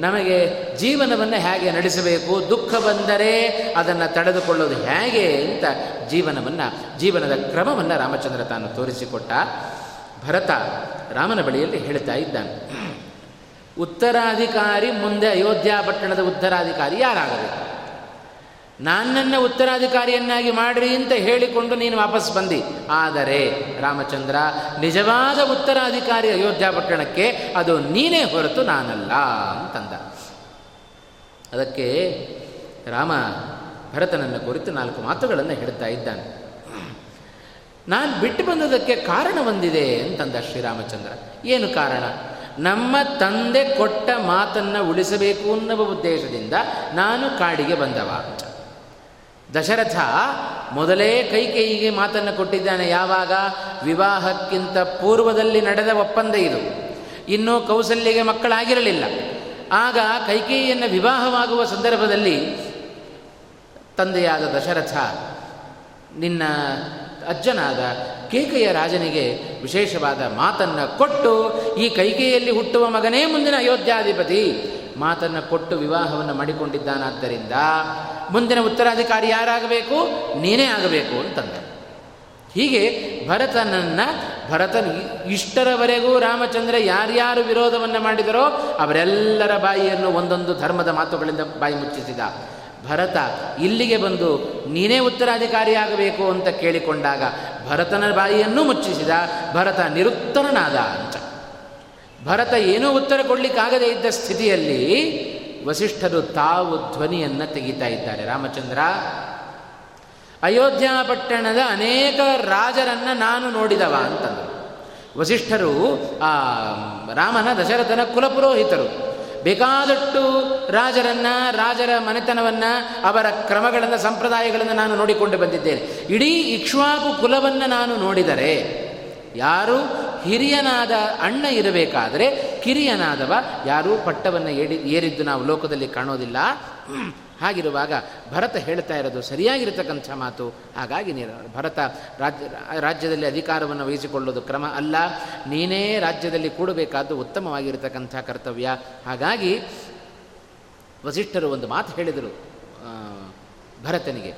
ನಮಗೆ ಜೀವನವನ್ನು ಹೇಗೆ ನಡೆಸಬೇಕು, ದುಃಖ ಬಂದರೆ ಅದನ್ನು ತಡೆದುಕೊಳ್ಳೋದು ಹೇಗೆ ಅಂತ ಜೀವನವನ್ನು, ಜೀವನದ ಕ್ರಮವನ್ನು ರಾಮಚಂದ್ರ ತಾನು ತೋರಿಸಿಕೊಟ್ಟ. ಭರತ ರಾಮನ ಬಳಿಯಲ್ಲಿ ಹೇಳ್ತಾ ಇದ್ದಾನೆ, ಉತ್ತರಾಧಿಕಾರಿ ಮುಂದೆ ಅಯೋಧ್ಯ ಪಟ್ಟಣದ ಉತ್ತರಾಧಿಕಾರಿ ಯಾರಾಗಬೇಕು? ನನ್ನನ್ನು ಉತ್ತರಾಧಿಕಾರಿಯನ್ನಾಗಿ ಮಾಡ್ರಿ ಅಂತ ಹೇಳಿಕೊಂಡು ನೀನು ವಾಪಸ್ ಬಂದಿ. ಆದರೆ ರಾಮಚಂದ್ರ, ನಿಜವಾದ ಉತ್ತರಾಧಿಕಾರಿ ಅಯೋಧ್ಯ ಪಟ್ಟಣಕ್ಕೆ ಅದು ನೀನೇ ಹೊರತು ನಾನಲ್ಲ ಅಂತಂದ. ಅದಕ್ಕೆ ರಾಮ ಭರತನನ್ನು ಕುರಿತು ನಾಲ್ಕು ಮಾತುಗಳನ್ನು ಹೇಳ್ತಾ ಇದ್ದಾನೆ. ನಾನು ಬಿಟ್ಟು ಬಂದದಕ್ಕೆ ಕಾರಣ ಬಂದಿದೆ ಅಂತಂದ ಶ್ರೀರಾಮಚಂದ್ರ. ಏನು ಕಾರಣ? ನಮ್ಮ ತಂದೆ ಕೊಟ್ಟ ಮಾತನ್ನು ಉಳಿಸಬೇಕು ಅನ್ನುವ ಉದ್ದೇಶದಿಂದ ನಾನು ಕಾಡಿಗೆ ಬಂದವ. ದಶರಥ ಮೊದಲೇ ಕೈಕೇಯಿಗೆ ಮಾತನ್ನು ಕೊಟ್ಟಿದ್ದಾನೆ. ಯಾವಾಗ? ವಿವಾಹಕ್ಕಿಂತ ಪೂರ್ವದಲ್ಲಿ ನಡೆದ ಒಪ್ಪಂದ ಇದು. ಇನ್ನೂ ಕೌಸಲ್ಯಗೆ ಮಕ್ಕಳಾಗಿರಲಿಲ್ಲ. ಆಗ ಕೈಕೇಯಿಯನ್ನು ವಿವಾಹವಾಗುವ ಸಂದರ್ಭದಲ್ಲಿ ತಂದೆಯಾದ ದಶರಥ, ನಿನ್ನ ಅಜ್ಜನಾದ ಕೇಕೆಯ ರಾಜನಿಗೆ ವಿಶೇಷವಾದ ಮಾತನ್ನು ಕೊಟ್ಟು, ಈ ಕೈಕೇಯಲ್ಲಿ ಹುಟ್ಟುವ ಮಗನೇ ಮುಂದಿನ ಅಯೋಧ್ಯಾಧಿಪತಿ. ಮಾತನ್ನು ಕೊಟ್ಟು ವಿವಾಹವನ್ನು ಮಾಡಿಕೊಂಡಿದ್ದಾನಾದ್ದರಿಂದ ಮುಂದಿನ ಉತ್ತರಾಧಿಕಾರಿ ಯಾರಾಗಬೇಕು? ನೀನೇ ಆಗಬೇಕು ಅಂತಂದ. ಹೀಗೆ ಭರತನನ್ನು, ಭರತನ ಇಷ್ಟರವರೆಗೂ ರಾಮಚಂದ್ರ ಯಾರ್ಯಾರು ವಿರೋಧವನ್ನು ಮಾಡಿದರೋ ಅವರೆಲ್ಲರ ಬಾಯಿಯನ್ನು ಒಂದೊಂದು ಧರ್ಮದ ಮಾತುಗಳಿಂದ ಬಾಯಿ ಮುಚ್ಚಿಸಿದ. ಭರತ ಇಲ್ಲಿಗೆ ಬಂದು ನೀನೇ ಉತ್ತರಾಧಿಕಾರಿಯಾಗಬೇಕು ಅಂತ ಕೇಳಿಕೊಂಡಾಗ ಭರತನ ಬಾಯಿಯನ್ನು ಮುಚ್ಚಿಸಿದ. ಭರತ ನಿರುತ್ತರನಾದ ಅಂತ ಭರತ ಏನೂ ಉತ್ತರ ಕೊಡಲಿಕ್ಕಾಗದೇ ಇದ್ದ ಸ್ಥಿತಿಯಲ್ಲಿ ವಸಿಷ್ಠರು ತಾವು ಧ್ವನಿಯನ್ನು ತೆಗಿತಾ ಇದ್ದಾರೆ. ರಾಮಚಂದ್ರ, ಅಯೋಧ್ಯ ಪಟ್ಟಣದ ಅನೇಕ ರಾಜರನ್ನು ನಾನು ನೋಡಿದವ ಅಂತಂದರು. ವಸಿಷ್ಠರು, ಆ, ರಾಮನ ದಶರಥನ ಕುಲಪುರೋಹಿತರು. ಬೇಕಾದಷ್ಟು ರಾಜರನ್ನು, ರಾಜರ ಮನೆತನವನ್ನು, ಅವರ ಕ್ರಮಗಳನ್ನು, ಸಂಪ್ರದಾಯಗಳನ್ನು ನಾನು ನೋಡಿಕೊಂಡು ಬಂದಿದ್ದೇನೆ. ಇಡೀ ಇಕ್ಷ್ವಾಕು ಕುಲವನ್ನು ನಾನು ನೋಡಿದರೆ ಯಾರು ಹಿರಿಯನಾದ ಅಣ್ಣ ಇರಬೇಕಾದರೆ ಕಿರಿಯನಾದವ, ಯಾರೂ ಪಟ್ಟವನ್ನು ಏಡಿ ಏರಿದ್ದು ನಾವು ಲೋಕದಲ್ಲಿ ಕಾಣೋದಿಲ್ಲ. ಹಾಗಿರುವಾಗ ಭರತ ಹೇಳ್ತಾ ಇರೋದು ಸರಿಯಾಗಿರತಕ್ಕಂಥ ಮಾತು. ಹಾಗಾಗಿ ನೀನು ಭರತ ರಾಜ್ಯ ರಾಜ್ಯದಲ್ಲಿ ಅಧಿಕಾರವನ್ನು ವಹಿಸಿಕೊಳ್ಳೋದು ಕ್ರಮ ಅಲ್ಲ. ನೀನೇ ರಾಜ್ಯದಲ್ಲಿ ಕೂಡಬೇಕಾದ್ದು ಉತ್ತಮವಾಗಿರತಕ್ಕಂಥ ಕರ್ತವ್ಯ. ಹಾಗಾಗಿ ವಸಿಷ್ಠರು ಒಂದು ಮಾತು ಹೇಳಿದರು ಭರತನಿಗೆ.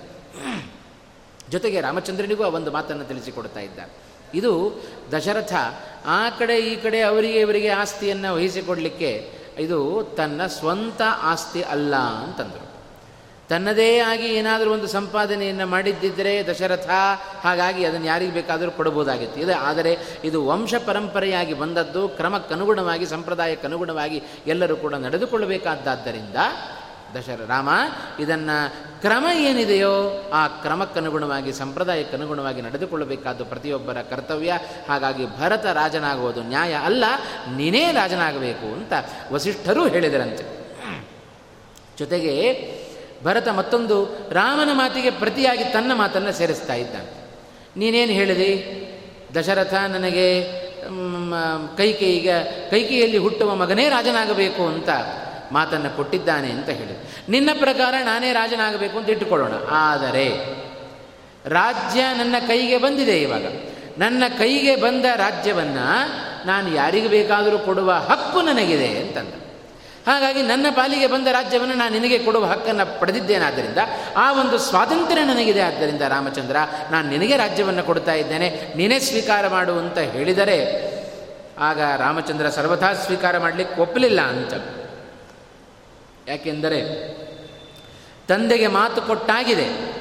ಜೊತೆಗೆ ರಾಮಚಂದ್ರನಿಗೂ ಆ ಒಂದು ಮಾತನ್ನು ತಿಳಿಸಿಕೊಡ್ತಾ ಇದ್ದಾರೆ ಇದು ದಶರಥ, ಆ ಕಡೆ ಈ ಕಡೆ ಅವರಿಗೆ ಇವರಿಗೆ ಆಸ್ತಿಯನ್ನು ವಹಿಸಿಕೊಡಲಿಕ್ಕೆ ಇದು ತನ್ನ ಸ್ವಂತ ಆಸ್ತಿ ಅಲ್ಲ ಅಂತಂದರು. ತನ್ನದೇ ಆಗಿ ಏನಾದರೂ ಒಂದು ಸಂಪಾದನೆಯನ್ನು ಮಾಡಿದ್ದಿದ್ದರೆ ದಶರಥ ಹಾಗಾಗಿ ಅದನ್ನು ಯಾರಿಗೆ ಬೇಕಾದರೂ ಕೊಡಬಹುದಾಗಿತ್ತು ಇದು, ಆದರೆ ಇದು ವಂಶ ಪರಂಪರೆಯಾಗಿ ಬಂದದ್ದು, ಕ್ರಮಕ್ಕನುಗುಣವಾಗಿ, ಸಂಪ್ರದಾಯಕ್ಕನುಗುಣವಾಗಿ ಎಲ್ಲರೂ ಕೂಡ ನಡೆದುಕೊಳ್ಳಬೇಕಾದ್ದರಿಂದ ದಶರ ರಾಮ ಇದನ್ನು ಕ್ರಮ ಏನಿದೆಯೋ ಆ ಕ್ರಮಕ್ಕನುಗುಣವಾಗಿ, ಸಂಪ್ರದಾಯಕ್ಕನುಗುಣವಾಗಿ ನಡೆದುಕೊಳ್ಳಬೇಕಾದ್ದು ಪ್ರತಿಯೊಬ್ಬರ ಕರ್ತವ್ಯ. ಹಾಗಾಗಿ ಭರತ ರಾಜನಾಗುವುದು ನ್ಯಾಯ ಅಲ್ಲ, ನೀನೇ ರಾಜನಾಗಬೇಕು ಅಂತ ವಸಿಷ್ಠರು ಹೇಳಿದರಂತೆ. ಜೊತೆಗೆ ಭರತ ಮತ್ತೊಂದು ರಾಮನ ಮಾತಿಗೆ ಪ್ರತಿಯಾಗಿ ತನ್ನ ಮಾತನ್ನು ಸೇರಿಸ್ತಾ ಇದ್ದಾನೆ. ನೀನೇನು ಹೇಳಿದಿ? ದಶರಥ ನನಗೆ ಕೈಕೇಯಿಗೆ, ಕೈಕೇಯಲ್ಲಿ ಹುಟ್ಟುವ ಮಗನೇ ರಾಜನಾಗಬೇಕು ಅಂತ ಮಾತನ್ನು ಕೊಟ್ಟಿದ್ದಾನೆ ಅಂತ ಹೇಳಿ ನಿನ್ನ ಪ್ರಕಾರ ನಾನೇ ರಾಜನಾಗಬೇಕು ಅಂತ ಇಟ್ಟುಕೊಳ್ಳೋಣ. ಆದರೆ ರಾಜ್ಯ ನನ್ನ ಕೈಗೆ ಬಂದಿದೆ ಇವಾಗ. ನನ್ನ ಕೈಗೆ ಬಂದ ರಾಜ್ಯವನ್ನು ನಾನು ಯಾರಿಗೆ ಬೇಕಾದರೂ ಕೊಡುವ ಹಕ್ಕು ನನಗಿದೆ ಅಂತಂದ. ಹಾಗಾಗಿ ನನ್ನ ಪಾಲಿಗೆ ಬಂದ ರಾಜ್ಯವನ್ನು ನಾನು ನಿನಗೆ ಕೊಡುವ ಹಕ್ಕನ್ನು ಪಡೆದಿದ್ದೇನಾದ್ದರಿಂದ ಆ ಒಂದು ಸ್ವಾತಂತ್ರ್ಯ ನನಗಿದೆ. ಆದ್ದರಿಂದ ರಾಮಚಂದ್ರ, ನಾನು ನಿನಗೆ ರಾಜ್ಯವನ್ನು ಕೊಡ್ತಾ ಇದ್ದೇನೆ. ನೀನೇ ಸ್ವೀಕಾರ ಮಾಡು ಅಂತ ಹೇಳಿದರೆ ಆಗ ರಾಮಚಂದ್ರ ಸರ್ವಥಾ ಸ್ವೀಕಾರ ಮಾಡಲಿಕ್ಕೆ ಒಪ್ಪಲಿಲ್ಲ ಅಂತ. ಯಾಕೆಂದರೆ ತಂದೆಗೆ ಮಾತು ಕೊಟ್ಟಾಗಿದೆ.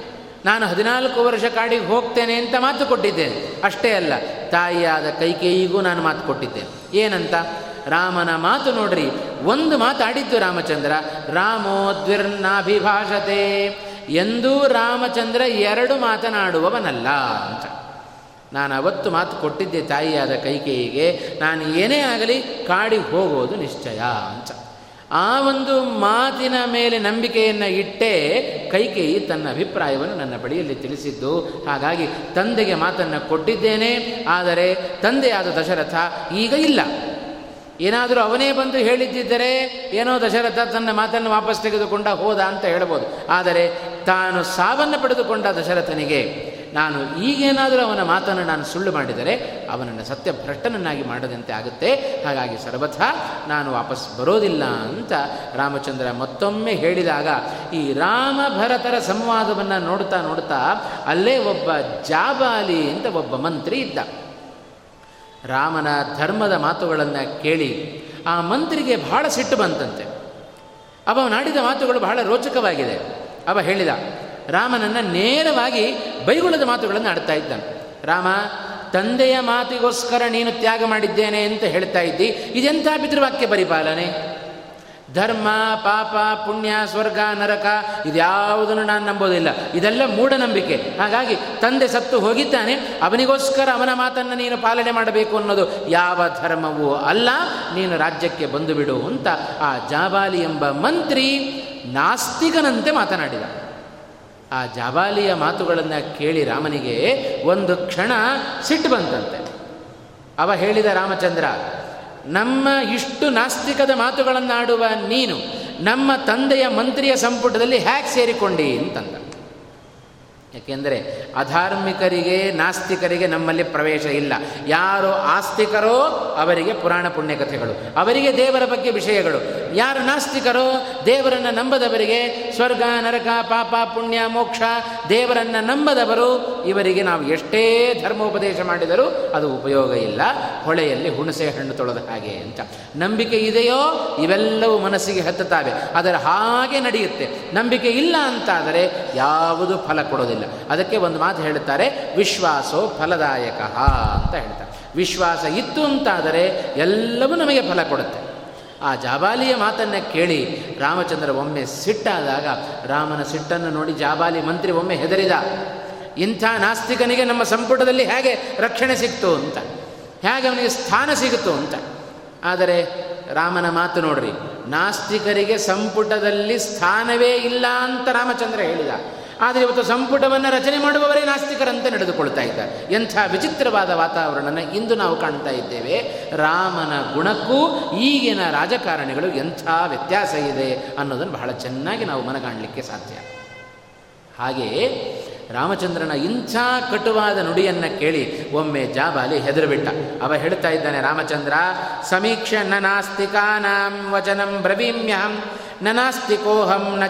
ನಾನು ಹದಿನಾಲ್ಕು ವರ್ಷ ಕಾಡಿಗೆ ಹೋಗ್ತೇನೆ ಅಂತ ಮಾತು ಕೊಟ್ಟಿದ್ದೇನೆ. ಅಷ್ಟೇ ಅಲ್ಲ, ತಾಯಿಯಾದ ಕೈಕೇಯಿಗೂ ನಾನು ಮಾತು ಕೊಟ್ಟಿದ್ದೇನೆ. ಏನಂತ? ರಾಮನ ಮಾತು ನೋಡ್ರಿ. ಒಂದು ಮಾತಾಡಿದ್ದು ರಾಮಚಂದ್ರ ರಾಮೋದ್ವಿರ್ನಾಭಿಭಾಷತೆ ಎಂದೂ ರಾಮಚಂದ್ರ ಎರಡು ಮಾತನಾಡುವವನಲ್ಲ ಅಂತ. ನಾನು ಅವತ್ತು ಮಾತು ಕೊಟ್ಟಿದ್ದೆ ತಾಯಿಯಾದ ಕೈಕೇಯಿಗೆ, ನಾನು ಏನೇ ಆಗಲಿ ಕಾಡಿಗೆ ಹೋಗೋದು ನಿಶ್ಚಯ ಅಂತ. ಆ ಒಂದು ಮಾತಿನ ಮೇಲೆ ನಂಬಿಕೆಯನ್ನು ಇಟ್ಟೇ ಕೈಕೇಯಿ ತನ್ನ ಅಭಿಪ್ರಾಯವನ್ನು ನನ್ನ ಬಳಿಯಲ್ಲಿ ತಿಳಿಸಿದ್ದು. ಹಾಗಾಗಿ ತಂದೆಗೆ ಮಾತನ್ನು ಕೊಟ್ಟಿದ್ದೇನೆ, ಆದರೆ ತಂದೆಯಾದ ದಶರಥ ಈಗ ಇಲ್ಲ. ಏನಾದರೂ ಅವನೇ ಬಂದು ಹೇಳಿದ್ದಿದ್ದರೆ ಏನೋ ದಶರಥ ತನ್ನ ಮಾತನ್ನು ವಾಪಸ್ ತೆಗೆದುಕೊಂಡ ಹೋದ ಅಂತ ಹೇಳ್ಬೋದು. ಆದರೆ ತಾನು ಸಾವನ್ನು ಪಡೆದುಕೊಂಡ ದಶರಥನಿಗೆ ನಾನು ಈಗೇನಾದರೂ ಅವನ ಮಾತನ್ನು ನಾನು ಸುಳ್ಳು ಮಾಡಿದರೆ ಅವನನ್ನು ಸತ್ಯ ಭ್ರಷ್ಟನನ್ನಾಗಿ ಮಾಡದಂತೆ ಆಗುತ್ತೆ. ಹಾಗಾಗಿ ಸರ್ವಥ, ನಾನು ವಾಪಸ್ ಬರೋದಿಲ್ಲ ಅಂತ ರಾಮಚಂದ್ರ ಮತ್ತೊಮ್ಮೆ ಹೇಳಿದಾಗ ಈ ರಾಮ ಭರತರ ಸಂವಾದವನ್ನು ನೋಡ್ತಾ ನೋಡ್ತಾ ಅಲ್ಲೇ ಒಬ್ಬ ಜಾಬಾಲಿ ಅಂತ ಒಬ್ಬ ಮಂತ್ರಿ ಇದ್ದ. ರಾಮನ ಧರ್ಮದ ಮಾತುಗಳನ್ನು ಕೇಳಿ ಆ ಮಂತ್ರಿಗೆ ಬಹಳ ಸಿಟ್ಟು ಬಂತಂತೆ. ಅವ ನಾಡಿದ ಮಾತುಗಳು ಬಹಳ ರೋಚಕವಾಗಿದೆ. ಅವ ಹೇಳಿದ ರಾಮನನ್ನು ನೇರವಾಗಿ ಬೈಗುಳದ ಮಾತುಗಳನ್ನು ಆಡ್ತಾ ಇದ್ದಾನೆ. ರಾಮ, ತಂದೆಯ ಮಾತಿಗೋಸ್ಕರ ನೀನು ತ್ಯಾಗ ಮಾಡಿದ್ದೇನೆ ಅಂತ ಹೇಳ್ತಾ ಇದ್ದಿ. ಇದೆಂಥ ಪಿತೃವಾಕ್ಯ ಪರಿಪಾಲನೆ? ಧರ್ಮ, ಪಾಪ, ಪುಣ್ಯ, ಸ್ವರ್ಗ, ನರಕ, ಇದ್ಯಾವುದನ್ನು ನಾನು ನಂಬೋದಿಲ್ಲ. ಇದೆಲ್ಲ ಮೂಢನಂಬಿಕೆ. ಹಾಗಾಗಿ ತಂದೆ ಸತ್ತು ಹೋಗಿದ್ದಾನೆ. ಅವನಿಗೋಸ್ಕರ ಅವನ ಮಾತನ್ನು ನೀನು ಪಾಲನೆ ಮಾಡಬೇಕು ಅನ್ನೋದು ಯಾವ ಧರ್ಮವೂ ಅಲ್ಲ. ನೀನು ರಾಜ್ಯಕ್ಕೆ ಬಂದು ಬಿಡು ಅಂತ ಆ ಜಾಬಾಲಿ ಎಂಬ ಮಂತ್ರಿ ನಾಸ್ತಿಕನಂತೆ ಮಾತನಾಡಿದ. ಆ ಜಾಬಾಲಿಯ ಮಾತುಗಳನ್ನು ಕೇಳಿ ರಾಮನಿಗೆ ಒಂದು ಕ್ಷಣ ಸಿಟ್ಟು ಬಂತಂತೆ. ಅವ ಹೇಳಿದ ರಾಮಚಂದ್ರ, ನಮ್ಮ ಇಷ್ಟು ನಾಸ್ತಿಕದ ಮಾತುಗಳನ್ನಾಡುವ ನೀನು ನಮ್ಮ ತಂದೆಯ ಮಂತ್ರಿಯ ಸಂಪುಟದಲ್ಲಿ ಹ್ಯಾಕ್ ಸೇರಿಕೊಂಡಿ ಅಂತಂದ. ಯಾಕೆಂದರೆ ಅಧಾರ್ಮಿಕರಿಗೆ, ನಾಸ್ತಿಕರಿಗೆ ನಮ್ಮಲ್ಲಿ ಪ್ರವೇಶ ಇಲ್ಲ. ಯಾರು ಆಸ್ತಿಕರೋ ಅವರಿಗೆ ಪುರಾಣ ಪುಣ್ಯಕಥೆಗಳು, ಅವರಿಗೆ ದೇವರ ಬಗ್ಗೆ ವಿಷಯಗಳು. ಯಾರು ನಾಸ್ತಿಕರೋ ದೇವರನ್ನು ನಂಬದವರಿಗೆ ಸ್ವರ್ಗ, ನರಕ, ಪಾಪ, ಪುಣ್ಯ, ಮೋಕ್ಷ ದೇವರನ್ನು ನಂಬದವರು ಇವರಿಗೆ ನಾವು ಎಷ್ಟೇ ಧರ್ಮೋಪದೇಶ ಮಾಡಿದರೂ ಅದು ಉಪಯೋಗ ಇಲ್ಲ. ಹೊಳೆಯಲ್ಲಿ ಹುಣಸೆ ಹಣ್ಣು ತೊಳೆದ ಹಾಗೆ ಅಂತ. ನಂಬಿಕೆ ಇದೆಯೋ ಇವೆಲ್ಲವೂ ಮನಸ್ಸಿಗೆ ಹತ್ತುತ್ತವೆ. ಅದರ ಹಾಗೆ ನಡೆಯುತ್ತೆ. ನಂಬಿಕೆ ಇಲ್ಲ ಅಂತಾದರೆ ಯಾವುದು ಫಲ ಕೊಡೋದಿಲ್ಲ. ಅದಕ್ಕೆ ಒಂದು ಮಾತು ಹೇಳುತ್ತಾರೆ, ವಿಶ್ವಾಸೋ ಫಲದಾಯಕ ಅಂತ ಹೇಳ್ತಾರೆ. ವಿಶ್ವಾಸ ಇತ್ತು ಅಂತಾದರೆ ಎಲ್ಲವೂ ನಮಗೆ ಫಲ ಕೊಡುತ್ತೆ. ಆ ಜಾಬಾಲಿಯ ಮಾತನ್ನು ಕೇಳಿ ರಾಮಚಂದ್ರ ಒಮ್ಮೆ ಸಿಟ್ಟಾದಾಗ, ರಾಮನ ಸಿಟ್ಟನ್ನು ನೋಡಿ ಜಾಬಾಲಿ ಮಂತ್ರಿ ಒಮ್ಮೆ ಹೆದರಿದ, ಇಂಥ ನಾಸ್ತಿಕನಿಗೆ ನಮ್ಮ ಸಂಪುಟದಲ್ಲಿ ಹೇಗೆ ರಕ್ಷಣೆ ಸಿಕ್ತು ಅಂತ, ಹೇಗೆ ಅವನಿಗೆ ಸ್ಥಾನ ಸಿಗುತ್ತೋ ಅಂತ. ಆದರೆ ರಾಮನ ಮಾತು ನೋಡ್ರಿ, ನಾಸ್ತಿಕರಿಗೆ ಸಂಪುಟದಲ್ಲಿ ಸ್ಥಾನವೇ ಇಲ್ಲ ಅಂತ ರಾಮಚಂದ್ರ ಹೇಳಿದ. ಆದರೆ ಇವತ್ತು ಸಂಪುಟವನ್ನು ರಚನೆ ಮಾಡುವವರೇ ನಾಸ್ತಿಕರಂತೆ ನಡೆದುಕೊಳ್ತಾ ಇದ್ದಾರೆ. ಎಂಥ ವಿಚಿತ್ರವಾದ ವಾತಾವರಣನ ಇಂದು ನಾವು ಕಾಣ್ತಾ ಇದ್ದೇವೆ. ರಾಮನ ಗುಣಕ್ಕೂ ಈಗಿನ ರಾಜಕಾರಣಿಗಳು ಎಂಥ ವ್ಯತ್ಯಾಸ ಇದೆ ಅನ್ನೋದನ್ನು ಬಹಳ ಚೆನ್ನಾಗಿ ನಾವು ಮನಗಾಣಲಿಕ್ಕೆ ಸಾಧ್ಯ. ಹಾಗೆಯೇ ರಾಮಚಂದ್ರನ ಇಂಥ ಕಟುವಾದ ನುಡಿಯನ್ನು ಕೇಳಿ ಒಮ್ಮೆ ಜಾಬಾಲಿ ಹೆದರುಬಿಟ್ಟ. ಅವ ಹೇಳ್ತಾ ಇದ್ದಾನೆ, ರಾಮಚಂದ್ರ, ಸಮೀಕ್ಷೆ ನ ನಾಸ್ತಿಕಾನಾಂ ವಚನಂ ಬ್ರವೀಮ್ಯಹಂ. ನ ನಾಸ್ತಿಕೋಹಂ ನ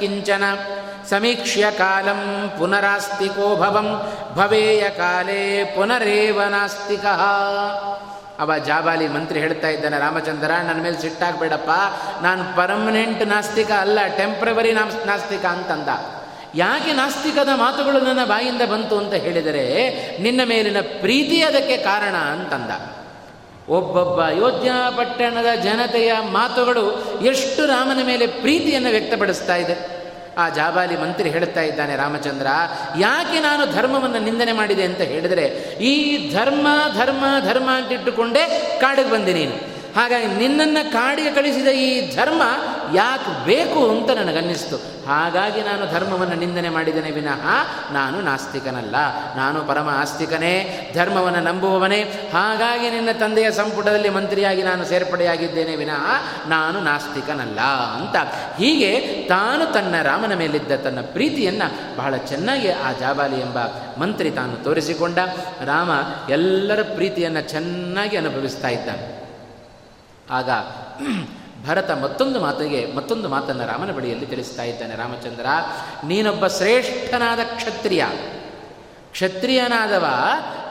ಕಿಂಚನ. ಸಮೀಕ್ಷ್ಯ ಕಾಲಂ ಪುನರಾಸ್ತಿಕೋ ಭವಂ, ಭವೇಯ ಕಾಲೇ ಪುನರೇವ ನಾಸ್ತಿಕ. ಅವ ಜಾಬಾಲಿ ಮಂತ್ರಿ ಹೇಳ್ತಾ ಇದ್ದಾನೆ, ರಾಮಚಂದ್ರ, ನನ್ನ ಮೇಲೆ ಸಿಟ್ಟಾಗಬೇಡಪ್ಪ, ನಾನು ಪರ್ಮನೆಂಟ್ ನಾಸ್ತಿಕ ಅಲ್ಲ ಟೆಂಪ್ರವರಿ ನಾಸ್ತಿಕ ಅಂತಂದ. ಯಾಕೆ ನಾಸ್ತಿಕದ ಮಾತುಗಳು ನನ್ನ ಬಾಯಿಂದ ಬಂತು ಅಂತ ಹೇಳಿದರೆ, ನಿನ್ನ ಮೇಲಿನ ಪ್ರೀತಿ ಅದಕ್ಕೆ ಕಾರಣ ಅಂತಂದ. ಒಬ್ಬೊಬ್ಬ ಅಯೋಧ್ಯ ಪಟ್ಟಣದ ಜನತೆಯ ಮಾತುಗಳು ಎಷ್ಟು ರಾಮನ ಮೇಲೆ ಪ್ರೀತಿಯನ್ನು ವ್ಯಕ್ತಪಡಿಸ್ತಾ ಇದೆ. ಆ ಜಾಬಾಲಿ ಮಂತ್ರಿ ಹೇಳ್ತಾ ಇದ್ದಾನೆ, ರಾಮಚಂದ್ರ, ಯಾಕೆ ನಾನು ಧರ್ಮವನ್ನು ನಿಂದನೆ ಮಾಡಿದೆ ಅಂತ ಹೇಳಿದರೆ, ಈ ಧರ್ಮ ಧರ್ಮ ಧರ್ಮ ಅಂತಿಟ್ಟುಕೊಂಡೇ ಕಾಡಿಗೆ ಬಂದೆ ಹಾಗಾಗಿ ನಿನ್ನನ್ನು ಕಾಡಿಗೆ ಕಳಿಸಿದ ಈ ಧರ್ಮ ಯಾಕೆ ಬೇಕು ಅಂತ ನನಗನ್ನಿಸ್ತು. ಹಾಗಾಗಿ ನಾನು ಧರ್ಮವನ್ನು ನಿಂದನೆ ಮಾಡಿದ್ದೇನೆ ವಿನಃ ನಾನು ನಾಸ್ತಿಕನಲ್ಲ. ನಾನು ಪರಮ ಆಸ್ತಿಕನೇ, ಧರ್ಮವನ್ನು ನಂಬುವವನೇ. ಹಾಗಾಗಿ ನಿನ್ನ ತಂದೆಯ ಸಂಪುಟದಲ್ಲಿ ಮಂತ್ರಿಯಾಗಿ ನಾನು ಸೇರ್ಪಡೆಯಾಗಿದ್ದೇನೆ ವಿನಃ ನಾನು ನಾಸ್ತಿಕನಲ್ಲ ಅಂತ. ಹೀಗೆ ತಾನು ತನ್ನ ರಾಮನ ಮೇಲಿದ್ದ ತನ್ನ ಪ್ರೀತಿಯನ್ನು ಬಹಳ ಚೆನ್ನಾಗಿ ಆ ಜಾಬಾಲಿ ಎಂಬ ಮಂತ್ರಿ ತಾನು ತೋರಿಸಿಕೊಂಡ. ರಾಮ ಎಲ್ಲರ ಪ್ರೀತಿಯನ್ನು ಚೆನ್ನಾಗಿ ಅನುಭವಿಸ್ತಾ ಇದ್ದಾನೆ ಆಗ ಭರತ ಮತ್ತೊಂದು ಮಾತಿಗೆ, ಮತ್ತೊಂದು ಮಾತನ್ನು ರಾಮನ ಬಳಿಯಲ್ಲಿ ತಿಳಿಸ್ತಾ ಇದ್ದಾನೆ, ರಾಮಚಂದ್ರ, ನೀನೊಬ್ಬ ಶ್ರೇಷ್ಠನಾದ ಕ್ಷತ್ರಿಯ. ಕ್ಷತ್ರಿಯನಾದವ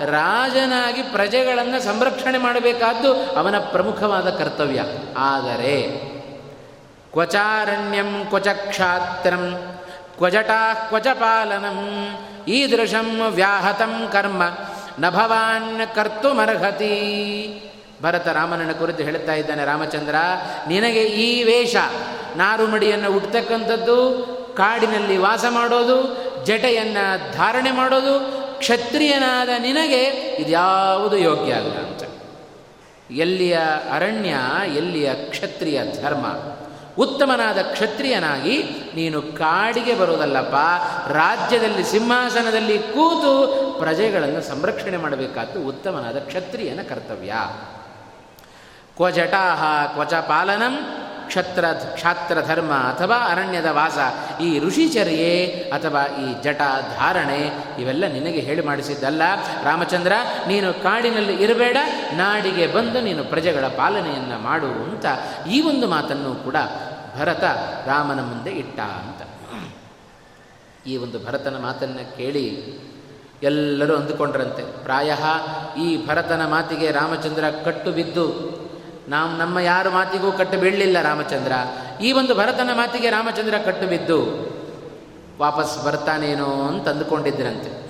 ರಾಜನಾಗಿ ಪ್ರಜೆಗಳನ್ನು ಸಂರಕ್ಷಣೆ ಮಾಡಬೇಕಾದ್ದು ಅವನ ಪ್ರಮುಖವಾದ ಕರ್ತವ್ಯ. ಆದರೆ, ಕ್ವಚಾರಣ್ಯಂ ಕ್ವಚ ಕ್ಷಾತ್ರಂ ಕ್ವಜಟಾ ಕ್ವಚ ಪಾಲನಂ ಈದೃಶಂ ವ್ಯಾಹತಂ ಕರ್ಮ, ನ ಭವಾನ್ ಕರ್ತುಮರ್ಹತಿ. ಭರತ ರಾಮನನ್ನ ಕುರಿತು ಹೇಳುತ್ತಾ ಇದ್ದಾನೆ, ರಾಮಚಂದ್ರ, ನಿನಗೆ ಈ ವೇಷ ನಾರುಮಡಿಯನ್ನು ಉಟ್ತಕ್ಕಂಥದ್ದು ಕಾಡಿನಲ್ಲಿ ವಾಸ ಮಾಡೋದು, ಜಟೆಯನ್ನು ಧಾರಣೆ ಮಾಡೋದು, ಕ್ಷತ್ರಿಯನಾದ ನಿನಗೆ ಇದ್ಯಾವುದು ಯೋಗ್ಯ ಅಲ್ಲ ಅಂತ. ಎಲ್ಲಿಯ ಅರಣ್ಯ, ಎಲ್ಲಿಯ ಕ್ಷತ್ರಿಯ ಧರ್ಮ? ಉತ್ತಮನಾದ ಕ್ಷತ್ರಿಯನಾಗಿ ನೀನು ಕಾಡಿಗೆ ಬರುವುದಲ್ಲಪ್ಪ, ರಾಜ್ಯದಲ್ಲಿ ಸಿಂಹಾಸನದಲ್ಲಿ ಕೂತು ಪ್ರಜೆಗಳನ್ನು ಸಂರಕ್ಷಣೆ ಮಾಡಬೇಕಾದ್ದು ಉತ್ತಮನಾದ ಕ್ಷತ್ರಿಯನ ಕರ್ತವ್ಯ. ಕ್ವಜಟಾಹ ಕ್ವಚ ಪಾಲನಂ ಕ್ಷತ್ರ ಕ್ಷಾತ್ರ ಧರ್ಮ ಅಥವಾ ಅರಣ್ಯದ ವಾಸ. ಈ ಋಷಿಚರ್ಯೆ ಅಥವಾ ಈ ಜಟ ಧಾರಣೆ ಇವೆಲ್ಲ ನಿನಗೆ ಹೇಳಿ ಮಾಡಿಸಿದ್ದಲ್ಲ. ರಾಮಚಂದ್ರ, ನೀನು ಕಾಡಿನಲ್ಲಿ ಇರಬೇಡ, ನಾಡಿಗೆ ಬಂದು ನೀನು ಪ್ರಜೆಗಳ ಪಾಲನೆಯನ್ನು ಮಾಡು ಅಂತ ಈ ಒಂದು ಮಾತನ್ನು ಕೂಡ ಭರತ ರಾಮನ ಮುಂದೆ ಇಟ್ಟ ಅಂತ. ಈ ಒಂದು ಭರತನ ಮಾತನ್ನು ಕೇಳಿ ಎಲ್ಲರೂ ಅಂದುಕೊಂಡ್ರಂತೆ. ಪ್ರಾಯ ಈ ಭರತನ ಮಾತಿಗೆ ರಾಮಚಂದ್ರ ಕಟ್ಟು ಬಿದ್ದು ನಾವು ನಮ್ಮ ಯಾರ ಮಾತಿಗೂ ಕಟ್ಟು ಬೀಳಲಿಲ್ಲ ರಾಮಚಂದ್ರ. ಈ ಒಂದು ಭರತನ ಮಾತಿಗೆ ರಾಮಚಂದ್ರ ಕಟ್ಟು ಬಿದ್ದು ವಾಪಸ್ ಬರ್ತಾನೇನೋ ಅಂತ ಅಂದುಕೊಂಡಿದ್ದರಂತೆ.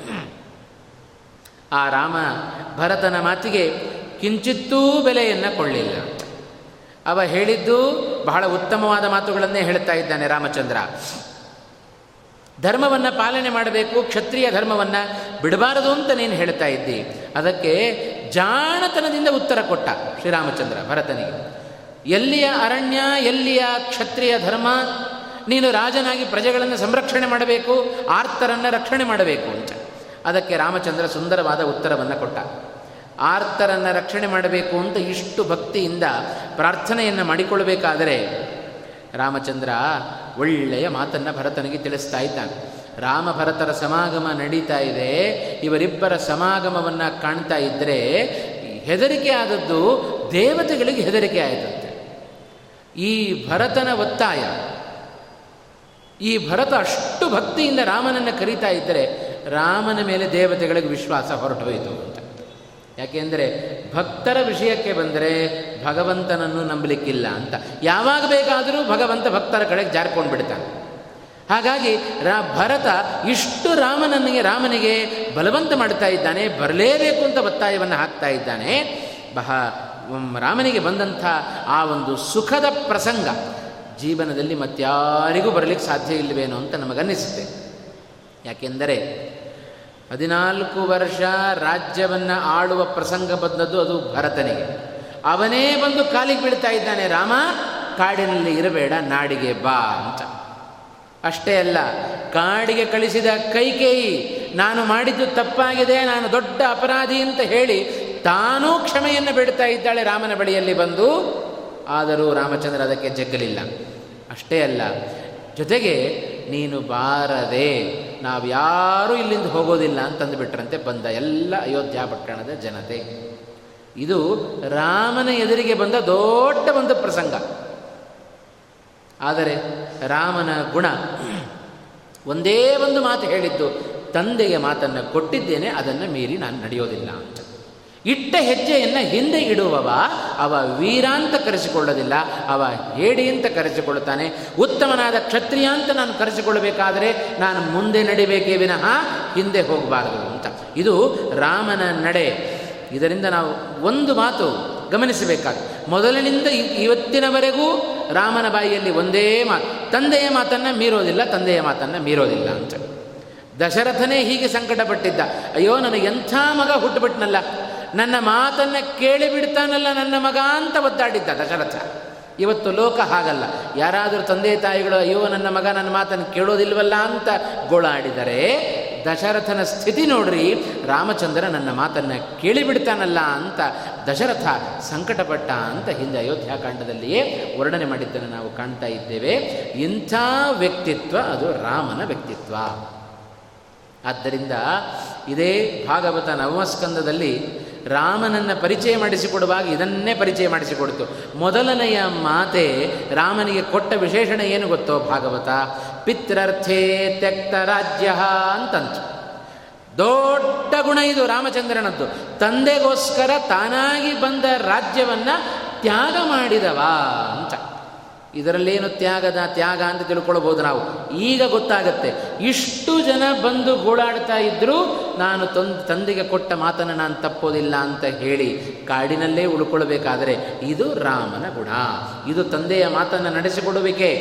ಆ ರಾಮ ಭರತನ ಮಾತಿಗೆ ಕಿಂಚಿತ್ತೂ ಬೆಲೆಯನ್ನು ಕೊಳ್ಳಿಲ್ಲ ಅವ ಹೇಳಿದ್ದು ಬಹಳ ಉತ್ತಮವಾದ ಮಾತುಗಳನ್ನೇ ಹೇಳ್ತಾ ಇದ್ದಾನೆ ರಾಮಚಂದ್ರ. ಧರ್ಮವನ್ನು ಪಾಲನೆ ಮಾಡಬೇಕು, ಕ್ಷತ್ರಿಯ ಧರ್ಮವನ್ನು ಬಿಡಬಾರದು ಅಂತ ನೀನು ಹೇಳ್ತಾ ಇದ್ದಿ. ಅದಕ್ಕೆ ಜಾಣತನದಿಂದ ಉತ್ತರ ಕೊಟ್ಟ ಶ್ರೀರಾಮಚಂದ್ರ ಭರತನಿಗೆ. ಎಲ್ಲಿಯ ಅರಣ್ಯ, ಎಲ್ಲಿಯ ಕ್ಷತ್ರಿಯ ಧರ್ಮ? ನೀನು ರಾಜನಾಗಿ ಪ್ರಜೆಗಳನ್ನು ಸಂರಕ್ಷಣೆ ಮಾಡಬೇಕು, ಆರ್ತರನ್ನು ರಕ್ಷಣೆ ಮಾಡಬೇಕು ಅಂತ. ಅದಕ್ಕೆ ರಾಮಚಂದ್ರ ಸುಂದರವಾದ ಉತ್ತರವನ್ನು ಕೊಟ್ಟ. ಆರ್ತರನ್ನು ರಕ್ಷಣೆ ಮಾಡಬೇಕು ಅಂತ ಇಷ್ಟು ಭಕ್ತಿಯಿಂದ ಪ್ರಾರ್ಥನೆಯನ್ನು ಮಾಡಿಕೊಳ್ಳಬೇಕಾದರೆ ರಾಮಚಂದ್ರ ಒಳ್ಳೆಯ ಮಾತನ್ನು ಭರತನಿಗೆ ತಿಳಿಸ್ತಾ ಇದ್ದಾನೆ. ರಾಮ ಭರತರ ಸಮಾಗಮ ನಡೀತಾ ಇದೆ. ಇವರಿಬ್ಬರ ಸಮಾಗಮವನ್ನು ಕಾಣ್ತಾ ಇದ್ದರೆ ಹೆದರಿಕೆ ಆದದ್ದು ದೇವತೆಗಳಿಗೆ ಹೆದರಿಕೆ ಆಯಿತಂತೆ. ಈ ಭರತನ ಒತ್ತಾಯ, ಈ ಭರತ ಅಷ್ಟು ಭಕ್ತಿಯಿಂದ ರಾಮನನ್ನು ಕರೀತಾ ಇದ್ದರೆ ರಾಮನ ಮೇಲೆ ದೇವತೆಗಳಿಗೆ ವಿಶ್ವಾಸ ಹೊರಟೋಯಿತು ಅಂತ. ಯಾಕೆಂದರೆ ಭಕ್ತರ ವಿಷಯಕ್ಕೆ ಬಂದರೆ ಭಗವಂತನನ್ನು ನಂಬಲಿಕ್ಕಿಲ್ಲ ಅಂತ. ಯಾವಾಗ ಬೇಕಾದರೂ ಭಗವಂತ ಭಕ್ತರ ಕಡೆಗೆ ಜಾರ್ಕೊಂಡು ಬಿಡ್ತಾನೆ ಹಾಗಾಗಿ ರಾ ಭರತ ಇಷ್ಟು ರಾಮನನಿಗೆ ರಾಮನಿಗೆ ಬಲವಂತ ಮಾಡ್ತಾ ಇದ್ದಾನೆ, ಬರಲೇಬೇಕು ಅಂತ ಒತ್ತಾಯವನ್ನು ಹಾಕ್ತಾ ಇದ್ದಾನೆ. ಬಹ ರಾಮನಿಗೆ ಬಂದಂಥ ಆ ಒಂದು ಸುಖದ ಪ್ರಸಂಗ ಜೀವನದಲ್ಲಿ ಮತ್ತಾರಿಗೂ ಬರಲಿಕ್ಕೆ ಸಾಧ್ಯ ಇಲ್ಲವೇನೋ ಅಂತ ನಮಗನ್ನಿಸುತ್ತೆ. ಯಾಕೆಂದರೆ ಹದಿನಾಲ್ಕು ವರ್ಷ ರಾಜ್ಯವನ್ನು ಆಳುವ ಪ್ರಸಂಗ ಬಂದದ್ದು ಅದು ಭರತನಿಗೆ. ಅವನೇ ಬಂದು ಕಾಲಿಗೆ ಬೀಳ್ತಾ ಇದ್ದಾನೆ, ರಾಮ, ಕಾಡಿನಲ್ಲಿ ಇರಬೇಡ, ನಾಡಿಗೆ ಬಾ ಅಂತ. ಅಷ್ಟೇ ಅಲ್ಲ, ಕಾಡಿಗೆ ಕಳಿಸಿದ ಕೈಕೇಯಿ, ನಾನು ಮಾಡಿದ್ದು ತಪ್ಪಾಗಿದೆ, ನಾನು ದೊಡ್ಡ ಅಪರಾಧಿ ಅಂತ ಹೇಳಿ ತಾನೂ ಕ್ಷಮೆಯನ್ನು ಬಿಡ್ತಾ ಇದ್ದಾಳೆ ರಾಮನ ಬಳಿಯಲ್ಲಿ ಬಂದು. ಆದರೂ ರಾಮಚಂದ್ರ ಅದಕ್ಕೆ ಜಗ್ಗಲಿಲ್ಲ. ಅಷ್ಟೇ ಅಲ್ಲ, ಜೊತೆಗೆ ನೀನು ಬಾರದೆ, ನಾವು ಯಾರೂ ಇಲ್ಲಿಂದ ಹೋಗೋದಿಲ್ಲ ಅಂತಂದು ಬಿಟ್ರಂತೆ ಬಂದ ಎಲ್ಲ ಅಯೋಧ್ಯ ಪಟ್ಟಣದ ಜನತೆ. ಇದು ರಾಮನ ಎದುರಿಗೆ ಬಂದ ದೊಡ್ಡ ಒಂದು ಪ್ರಸಂಗ. ಆದರೆ ರಾಮನ ಗುಣ. ಒಂದೇ ಒಂದು ಮಾತು ಹೇಳಿದ್ದು, ತಂದೆಗೆ ಮಾತನ್ನು ಕೊಟ್ಟಿದ್ದೇನೆ, ಅದನ್ನು ಮೀರಿ ನಾನು ನಡೆಯೋದಿಲ್ಲ ಅಂತ. ಇಟ್ಟ ಹೆಜ್ಜೆಯನ್ನು ಹಿಂದೆ ಇಡುವವ, ಅವ ವೀರ ಅಂತ ಕರೆಸಿಕೊಳ್ಳೋದಿಲ್ಲ, ಅವ ಹೇಡಿ ಅಂತ ಕರೆಸಿಕೊಳ್ಳುತ್ತಾನೆ. ಉತ್ತಮನಾದ ಕ್ಷತ್ರಿಯ ಅಂತ ನಾನು ಕರೆಸಿಕೊಳ್ಳಬೇಕಾದರೆ ನಾನು ಮುಂದೆ ನಡಿಬೇಕೇ ವಿನಃ ಹಿಂದೆ ಹೋಗಬಾರದು ಅಂತ. ಇದು ರಾಮನ ನಡೆ. ಇದರಿಂದ ನಾವು ಒಂದು ಮಾತು ಗಮನಿಸಬೇಕಾದ. ಮೊದಲಿನಿಂದ ಇವತ್ತಿನವರೆಗೂ ರಾಮನ ಬಾಯಿಯಲ್ಲಿ ಒಂದೇ ಮಾತು, ತಂದೆಯ ಮಾತನ್ನು ಮೀರೋದಿಲ್ಲ, ತಂದೆಯ ಮಾತನ್ನು ಮೀರೋದಿಲ್ಲ ಅಂತ. ದಶರಥನೇ ಹೀಗೆ ಸಂಕಟಪಟ್ಟಿದ್ದ, ಅಯ್ಯೋ ನನಗೆ ಎಂಥ ಮಗ ಹುಟ್ಟುಬಿಟ್ನಲ್ಲ, ನನ್ನ ಮಾತನ್ನು ಕೇಳಿಬಿಡ್ತಾನಲ್ಲ ನನ್ನ ಮಗ ಅಂತ ಒದ್ದಾಡಿದ್ದ ದಶರಥ. ಇವತ್ತು ಲೋಕ ಹಾಗಲ್ಲ. ಯಾರಾದರೂ ತಂದೆ ತಾಯಿಗಳು, ಅಯ್ಯೋ, ನನ್ನ ಮಗ, ನನ್ನ ಮಾತನ್ನು ಕೇಳೋದಿಲ್ವಲ್ಲ ಅಂತ ಗೋಳಾಡಿದರೆ, ದಶರಥನ ಸ್ಥಿತಿ ನೋಡ್ರಿ, ರಾಮಚಂದ್ರ ನನ್ನ ಮಾತನ್ನು ಕೇಳಿಬಿಡ್ತಾನಲ್ಲ ಅಂತ ದಶರಥ ಸಂಕಟಪಟ್ಟ ಅಂತ ಹಿಂದೆ ಅಯೋಧ್ಯಾಕಾಂಡದಲ್ಲಿಯೇ ವರ್ಣನೆ ಮಾಡಿದ್ದನ್ನು ನಾವು ಕಾಣ್ತಾ ಇದ್ದೇವೆ. ಇಂಥ ವ್ಯಕ್ತಿತ್ವ ಅದು ರಾಮನ ವ್ಯಕ್ತಿತ್ವ. ಆದ್ದರಿಂದ ಇದೇ ಭಾಗವತ ನವಮಸ್ಕಂದದಲ್ಲಿ ರಾಮನನ್ನು ಪರಿಚಯ ಮಾಡಿಸಿಕೊಡುವಾಗ ಇದನ್ನೇ ಪರಿಚಯ ಮಾಡಿಸಿಕೊಡ್ತು. ಮೊದಲನೆಯ ಮಾತೆ ರಾಮನಿಗೆ ಕೊಟ್ಟ ವಿಶೇಷಣ ಏನು ಗೊತ್ತೋ ಭಾಗವತ? ಪಿತ್ರರ್ಥೇ ತ್ಯಕ್ತ ರಾಜ್ಯ ಅಂತಂತು. ದೊಡ್ಡ ಗುಣ ಇದು ರಾಮಚಂದ್ರನದ್ದು. ತಂದೆಗೋಸ್ಕರ ತಾನಾಗಿ ಬಂದ ರಾಜ್ಯವನ್ನು ತ್ಯಾಗ ಮಾಡಿದವ ಅಂತ. ಇದರಲ್ಲೇನು ತ್ಯಾಗದ ತ್ಯಾಗ ಅಂತ ತಿಳ್ಕೊಳ್ಬೋದು ನಾವು. ಈಗ ಗೊತ್ತಾಗತ್ತೆ. ಇಷ್ಟು ಜನ ಬಂದು ಗೋಳಾಡ್ತಾ ಇದ್ದರೂ ನಾನು ತಂದು ತಂದೆಗೆ ಕೊಟ್ಟ ಮಾತನ್ನು ನಾನು ತಪ್ಪೋದಿಲ್ಲ ಅಂತ ಹೇಳಿ ಕಾಡಿನಲ್ಲೇ ಉಳ್ಕೊಳ್ಬೇಕಾದರೆ ಇದು ರಾಮನ ಗುಣ. ಇದು ತಂದೆಯ ಮಾತನ್ನು ನಡೆಸಿಕೊಡುವಿಕೆ.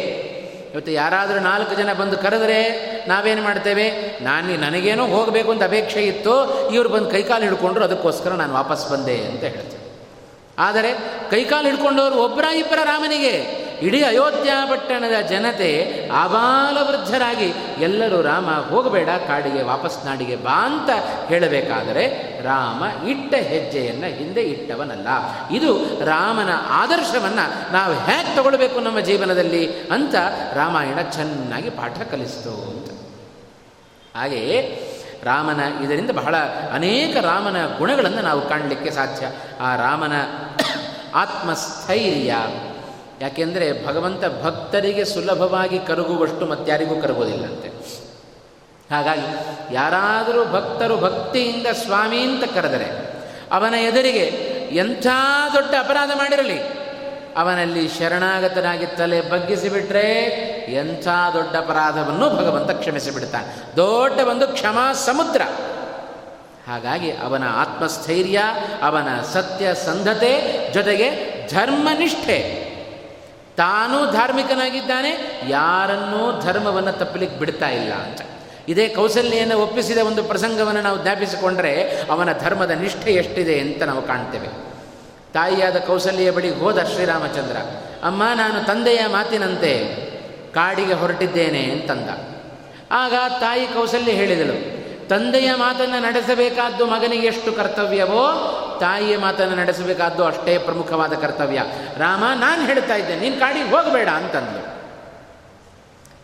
ಇವತ್ತು ಯಾರಾದರೂ ನಾಲ್ಕು ಜನ ಬಂದು ಕರೆದರೆ ನಾವೇನು ಮಾಡ್ತೇವೆ? ನಾನು, ನನಗೇನೋ ಹೋಗಬೇಕು ಅಂತ ಅಪೇಕ್ಷೆ ಇತ್ತು, ಇವರು ಬಂದು ಕೈಕಾಲು ಹಿಡ್ಕೊಂಡ್ರು, ಅದಕ್ಕೋಸ್ಕರ ನಾನು ವಾಪಸ್ ಬಂದೆ ಅಂತ ಹೇಳ್ತೇನೆ. ಆದರೆ ಕೈಕಾಲು ಹಿಡ್ಕೊಂಡವರು ಒಬ್ಬರ ಇಬ್ಬರ ರಾಮನಿಗೆ. ಇಡೀ ಅಯೋಧ್ಯ ಪಟ್ಟಣದ ಜನತೆ ಆಬಾಲ ವೃದ್ಧರಾಗಿ ಎಲ್ಲರೂ ರಾಮ ಹೋಗಬೇಡ, ಕಾಡಿಗೆ ವಾಪಸ್ ನಾಡಿಗೆ ಬಾ ಅಂತ ಹೇಳಬೇಕಾದರೆ ರಾಮ ಇಟ್ಟ ಹೆಜ್ಜೆಯನ್ನು ಹಿಂದೆ ಇಟ್ಟವನಲ್ಲ. ಇದು ರಾಮನ ಆದರ್ಶವನ್ನು ನಾವು ಹೇಗೆ ತಗೊಳ್ಬೇಕು ನಮ್ಮ ಜೀವನದಲ್ಲಿ ಅಂತ ರಾಮಾಯಣ ಚೆನ್ನಾಗಿ ಪಾಠ ಕಲಿಸ್ತು ಅಂತ. ಹಾಗೆಯೇ ರಾಮನ ಇದರಿಂದ ಬಹಳ ಅನೇಕ ರಾಮನ ಗುಣಗಳನ್ನು ನಾವು ಕಾಣಲಿಕ್ಕೆ ಸಾಧ್ಯ. ಆ ರಾಮನ ಆತ್ಮಸ್ಥೈರ್ಯ ಯಾಕೆಂದರೆ ಭಗವಂತ ಭಕ್ತರಿಗೆ ಸುಲಭವಾಗಿ ಕರಗುವಷ್ಟು ಮತ್ತಾರಿಗೂ ಕರಗೋದಿಲ್ಲಂತೆ. ಹಾಗಾಗಿ ಯಾರಾದರೂ ಭಕ್ತರು ಭಕ್ತಿಯಿಂದ ಸ್ವಾಮಿ ಅಂತ ಕರೆದರೆ ಅವನ ಎದುರಿಗೆ ಎಂಥ ದೊಡ್ಡ ಅಪರಾಧ ಮಾಡಿರಲಿ. ಅವನಲ್ಲಿ ಶರಣಾಗತನಾಗಿ ತಲೆ ಬಗ್ಗಿಸಿಬಿಟ್ರೆ ಎಂಥ ದೊಡ್ಡ ಅಪರಾಧವನ್ನು ಭಗವಂತ ಕ್ಷಮಿಸಿಬಿಡ್ತಾನೆ. ದೊಡ್ಡ ಒಂದು ಕ್ಷಮಾ ಸಮುದ್ರ. ಹಾಗಾಗಿ ಅವನ ಆತ್ಮಸ್ಥೈರ್ಯ, ಅವನ ಸತ್ಯ ಸಂಧತೆ ಜೊತೆಗೆ ಧರ್ಮನಿಷ್ಠೆ. ತಾನೂ ಧಾರ್ಮಿಕನಾಗಿದ್ದಾನೆ, ಯಾರನ್ನೂ ಧರ್ಮವನ್ನು ತಪ್ಪಲಿಕ್ಕೆ ಬಿಡ್ತಾ ಇಲ್ಲ ಅಂತ. ಇದೇ ಕೌಸಲ್ಯನ್ನು ಒಪ್ಪಿಸಿದ ಒಂದು ಪ್ರಸಂಗವನ್ನು ನಾವು ಜ್ಞಾಪಿಸಿಕೊಂಡರೆ ಅವನ ಧರ್ಮದ ನಿಷ್ಠೆ ಎಷ್ಟಿದೆ ಅಂತ ನಾವು ಕಾಣ್ತೇವೆ. ತಾಯಿಯಾದ ಕೌಸಲ್ಯ ಬಳಿ ಹೋದ ಶ್ರೀರಾಮಚಂದ್ರ, ಅಮ್ಮ, ನಾನು ತಂದೆಯ ಮಾತಿನಂತೆ ಕಾಡಿಗೆ ಹೊರಟಿದ್ದೇನೆ ಅಂತಂದ. ಆಗ ತಾಯಿ ಕೌಸಲ್ಯ ಹೇಳಿದಳು, ತಂದೆಯ ಮಾತನ್ನು ನಡೆಸಬೇಕಾದ್ದು ಮಗನಿಗೆ ಎಷ್ಟು ಕರ್ತವ್ಯವೋ ತಾಯಿಯ ಮಾತನ್ನು ನಡೆಸಬೇಕಾದ್ದು ಅಷ್ಟೇ ಪ್ರಮುಖವಾದ ಕರ್ತವ್ಯ. ರಾಮ, ನಾನು ಹೇಳ್ತಾ ಇದ್ದೆ, ನೀನು ಕಾಡಿಗೆ ಹೋಗಬೇಡ ಅಂತಂದ್ಲು.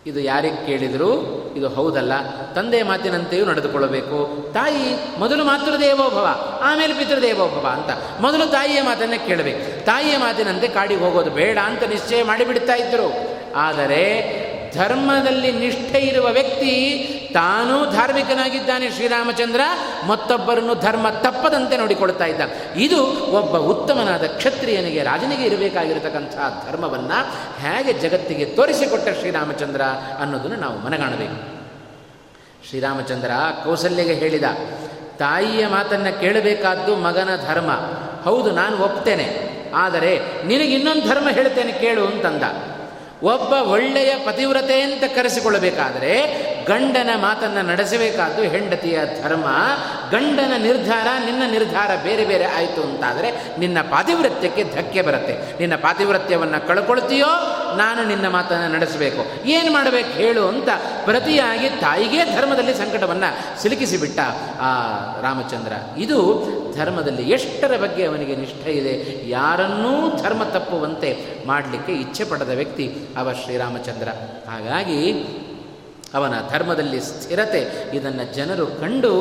ಇದು ಯಾರಿಗೆ ಕೇಳಿದರೂ? ಇದು ಹೌದಲ್ಲ. ತಂದೆ ಮಾತಿನಂತೆಯೂ ನಡೆದುಕೊಳ್ಳಬೇಕು. ತಾಯಿ, ಮೊದಲು ಮಾತೃದೇವೋಭವ ಆಮೇಲೆ ಪಿತೃದೇವೋಭವ ಅಂತ. ಮೊದಲು ತಾಯಿಯ ಮಾತನ್ನೇ ಕೇಳಬೇಕು. ತಾಯಿಯ ಮಾತಿನಂತೆ ಕಾಡಿಗೆ ಹೋಗೋದು ಬೇಡ ಅಂತ ನಿಶ್ಚಯ ಮಾಡಿಬಿಡ್ತಾ ಇದ್ದರು ಆದರೆ ಧರ್ಮದಲ್ಲಿ ನಿಷ್ಠೆ ಇರುವ ವ್ಯಕ್ತಿ ತಾನೂ ಧಾರ್ಮಿಕನಾಗಿದ್ದಾನೆ ಶ್ರೀರಾಮಚಂದ್ರ, ಮತ್ತೊಬ್ಬರನ್ನು ಧರ್ಮ ತಪ್ಪದಂತೆ ನೋಡಿಕೊಳ್ತಾ ಇದ್ದ ಇದು ಒಬ್ಬ ಉತ್ತಮನಾದ ಕ್ಷತ್ರಿಯನಿಗೆ, ರಾಜನಿಗೆ ಇರಬೇಕಾಗಿರತಕ್ಕಂಥ ಧರ್ಮವನ್ನು ಹೇಗೆ ಜಗತ್ತಿಗೆ ತೋರಿಸಿಕೊಟ್ಟ ಶ್ರೀರಾಮಚಂದ್ರ ಅನ್ನೋದನ್ನು ನಾವು ಮನಗಾಣಬೇಕು. ಶ್ರೀರಾಮಚಂದ್ರ ಕೌಸಲ್ಯಗೆ ಹೇಳಿದ, ತಾಯಿಯ ಮಾತನ್ನು ಕೇಳಬೇಕಾದ್ದು ಮಗನ ಧರ್ಮ. ಹೌದು, ನಾನು ಒಪ್ತೇನೆ. ಆದರೆ ನಿನಗೆ ಇನ್ನೊಂದು ಧರ್ಮ ಹೇಳ್ತೇನೆ, ಕೇಳು ಅಂತಂದ. ಒಬ್ಬ ಒಳ್ಳೆಯ ಪತಿವ್ರತೆ ಅಂತ ಕರೆಸಿಕೊಳ್ಳಬೇಕಾದರೆ ಗಂಡನ ಮಾತನ್ನು ನಡೆಸಬೇಕಾದ್ದು ಹೆಂಡತಿಯ ಧರ್ಮ. ಗಂಡನ ನಿರ್ಧಾರ, ನಿನ್ನ ನಿರ್ಧಾರ ಬೇರೆ ಬೇರೆ ಆಯಿತು ಅಂತಾದರೆ ನಿನ್ನ ಪಾತಿವೃತ್ಯಕ್ಕೆ ಧಕ್ಕೆ ಬರುತ್ತೆ. ನಿನ್ನ ಪಾತಿವೃತ್ಯವನ್ನು ಕಳ್ಕೊಳ್ತೀಯೋ ನಾನು ನಿನ್ನ ಮಾತನ್ನು ನಡೆಸಬೇಕು. ಏನು ಮಾಡಬೇಕು ಹೇಳು ಅಂತ ಪ್ರತಿಯಾಗಿ ತಾಯಿಗೆ ಧರ್ಮದಲ್ಲಿ ಸಂಕಟವನ್ನು ಸಿಲುಕಿಸಿಬಿಟ್ಟ ಆ ರಾಮಚಂದ್ರ. ಇದು ಧರ್ಮದಲ್ಲಿ ಎಷ್ಟರ ಬಗ್ಗೆ ಅವನಿಗೆ ನಿಷ್ಠೆ ಇದೆ, ಯಾರನ್ನೂ ಧರ್ಮ ತಪ್ಪುವಂತೆ ಮಾಡಲಿಕ್ಕೆ ಇಚ್ಛೆ ಪಡೆದ ವ್ಯಕ್ತಿ ಅವ ಶ್ರೀರಾಮಚಂದ್ರ. ಹಾಗಾಗಿ ಅವನ ಧರ್ಮದಲ್ಲಿ ಸ್ಥಿರತೆ, ಇದನ್ನು ಜನರು ಕಂಡು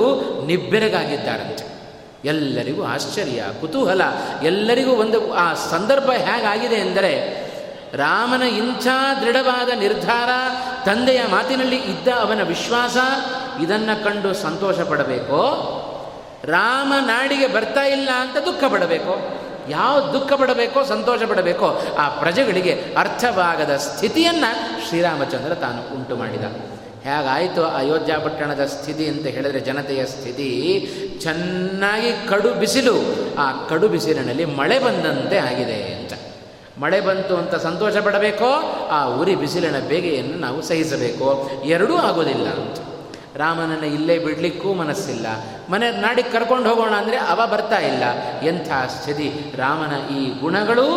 ನಿಬ್ಬೆರಗಾಗಿದ್ದಾರಂತೆ. ಎಲ್ಲರಿಗೂ ಆಶ್ಚರ್ಯ, ಕುತೂಹಲ, ಎಲ್ಲರಿಗೂ ಒಂದು ಆ ಸಂದರ್ಭ ಹೇಗಾಗಿದೆ ಎಂದರೆ ರಾಮನ ಇಂಥ ದೃಢವಾದ ನಿರ್ಧಾರ, ತಂದೆಯ ಮಾತಿನಲ್ಲಿ ಇದ್ದ ಅವನ ವಿಶ್ವಾಸ, ಇದನ್ನು ಕಂಡು ಸಂತೋಷ ಪಡಬೇಕೋ ರಾಮ ನಾಡಿಗೆ ಬರ್ತಾ ಇಲ್ಲ ಅಂತ ದುಃಖ ಪಡಬೇಕು ಯಾವ ದುಃಖ ಪಡಬೇಕೋ ಸಂತೋಷ ಪಡಬೇಕೋ ಆ ಪ್ರಜೆಗಳಿಗೆ ಅರ್ಥವಾಗದ ಸ್ಥಿತಿಯನ್ನು ಶ್ರೀರಾಮಚಂದ್ರ ತಾನು ಉಂಟು ಮಾಡಿದ. ಹೇಗಾಯಿತು ಅಯೋಧ್ಯ ಪಟ್ಟಣದ ಸ್ಥಿತಿ ಅಂತ ಹೇಳಿದರೆ ಜನತೆಯ ಸ್ಥಿತಿ? ಚೆನ್ನಾಗಿ ಕಡು ಬಿಸಿಲು. ಆ ಕಡು ಬಿಸಿಲಿನಲ್ಲಿ ಮಳೆ ಬಂದಂತೆ ಆಗಿದೆ ಮಳೆ ಬಂತು ಅಂತ ಸಂತೋಷ ಪಡಬೇಕೋ? ಆ ಉರಿ ಬಿಸಿಲಿನ ಬೇಗೆಯನ್ನು ನಾವು ಸಹಿಸಬೇಕು. ಎರಡೂ ಆಗೋದಿಲ್ಲ. ರಾಮನನ್ನು ಇಲ್ಲೇ ಬಿಡಲಿಕ್ಕೂ ಮನಸ್ಸಿಲ್ಲ. ಮನೆ ನಾಡಿಗೆ ಕರ್ಕೊಂಡು ಹೋಗೋಣ ಅಂದರೆ ಅವ ಬರ್ತಾ ಇಲ್ಲ. ಎಂಥ ಸ್ಥಿತಿ ರಾಮನ ಈ ಗುಣಗಳು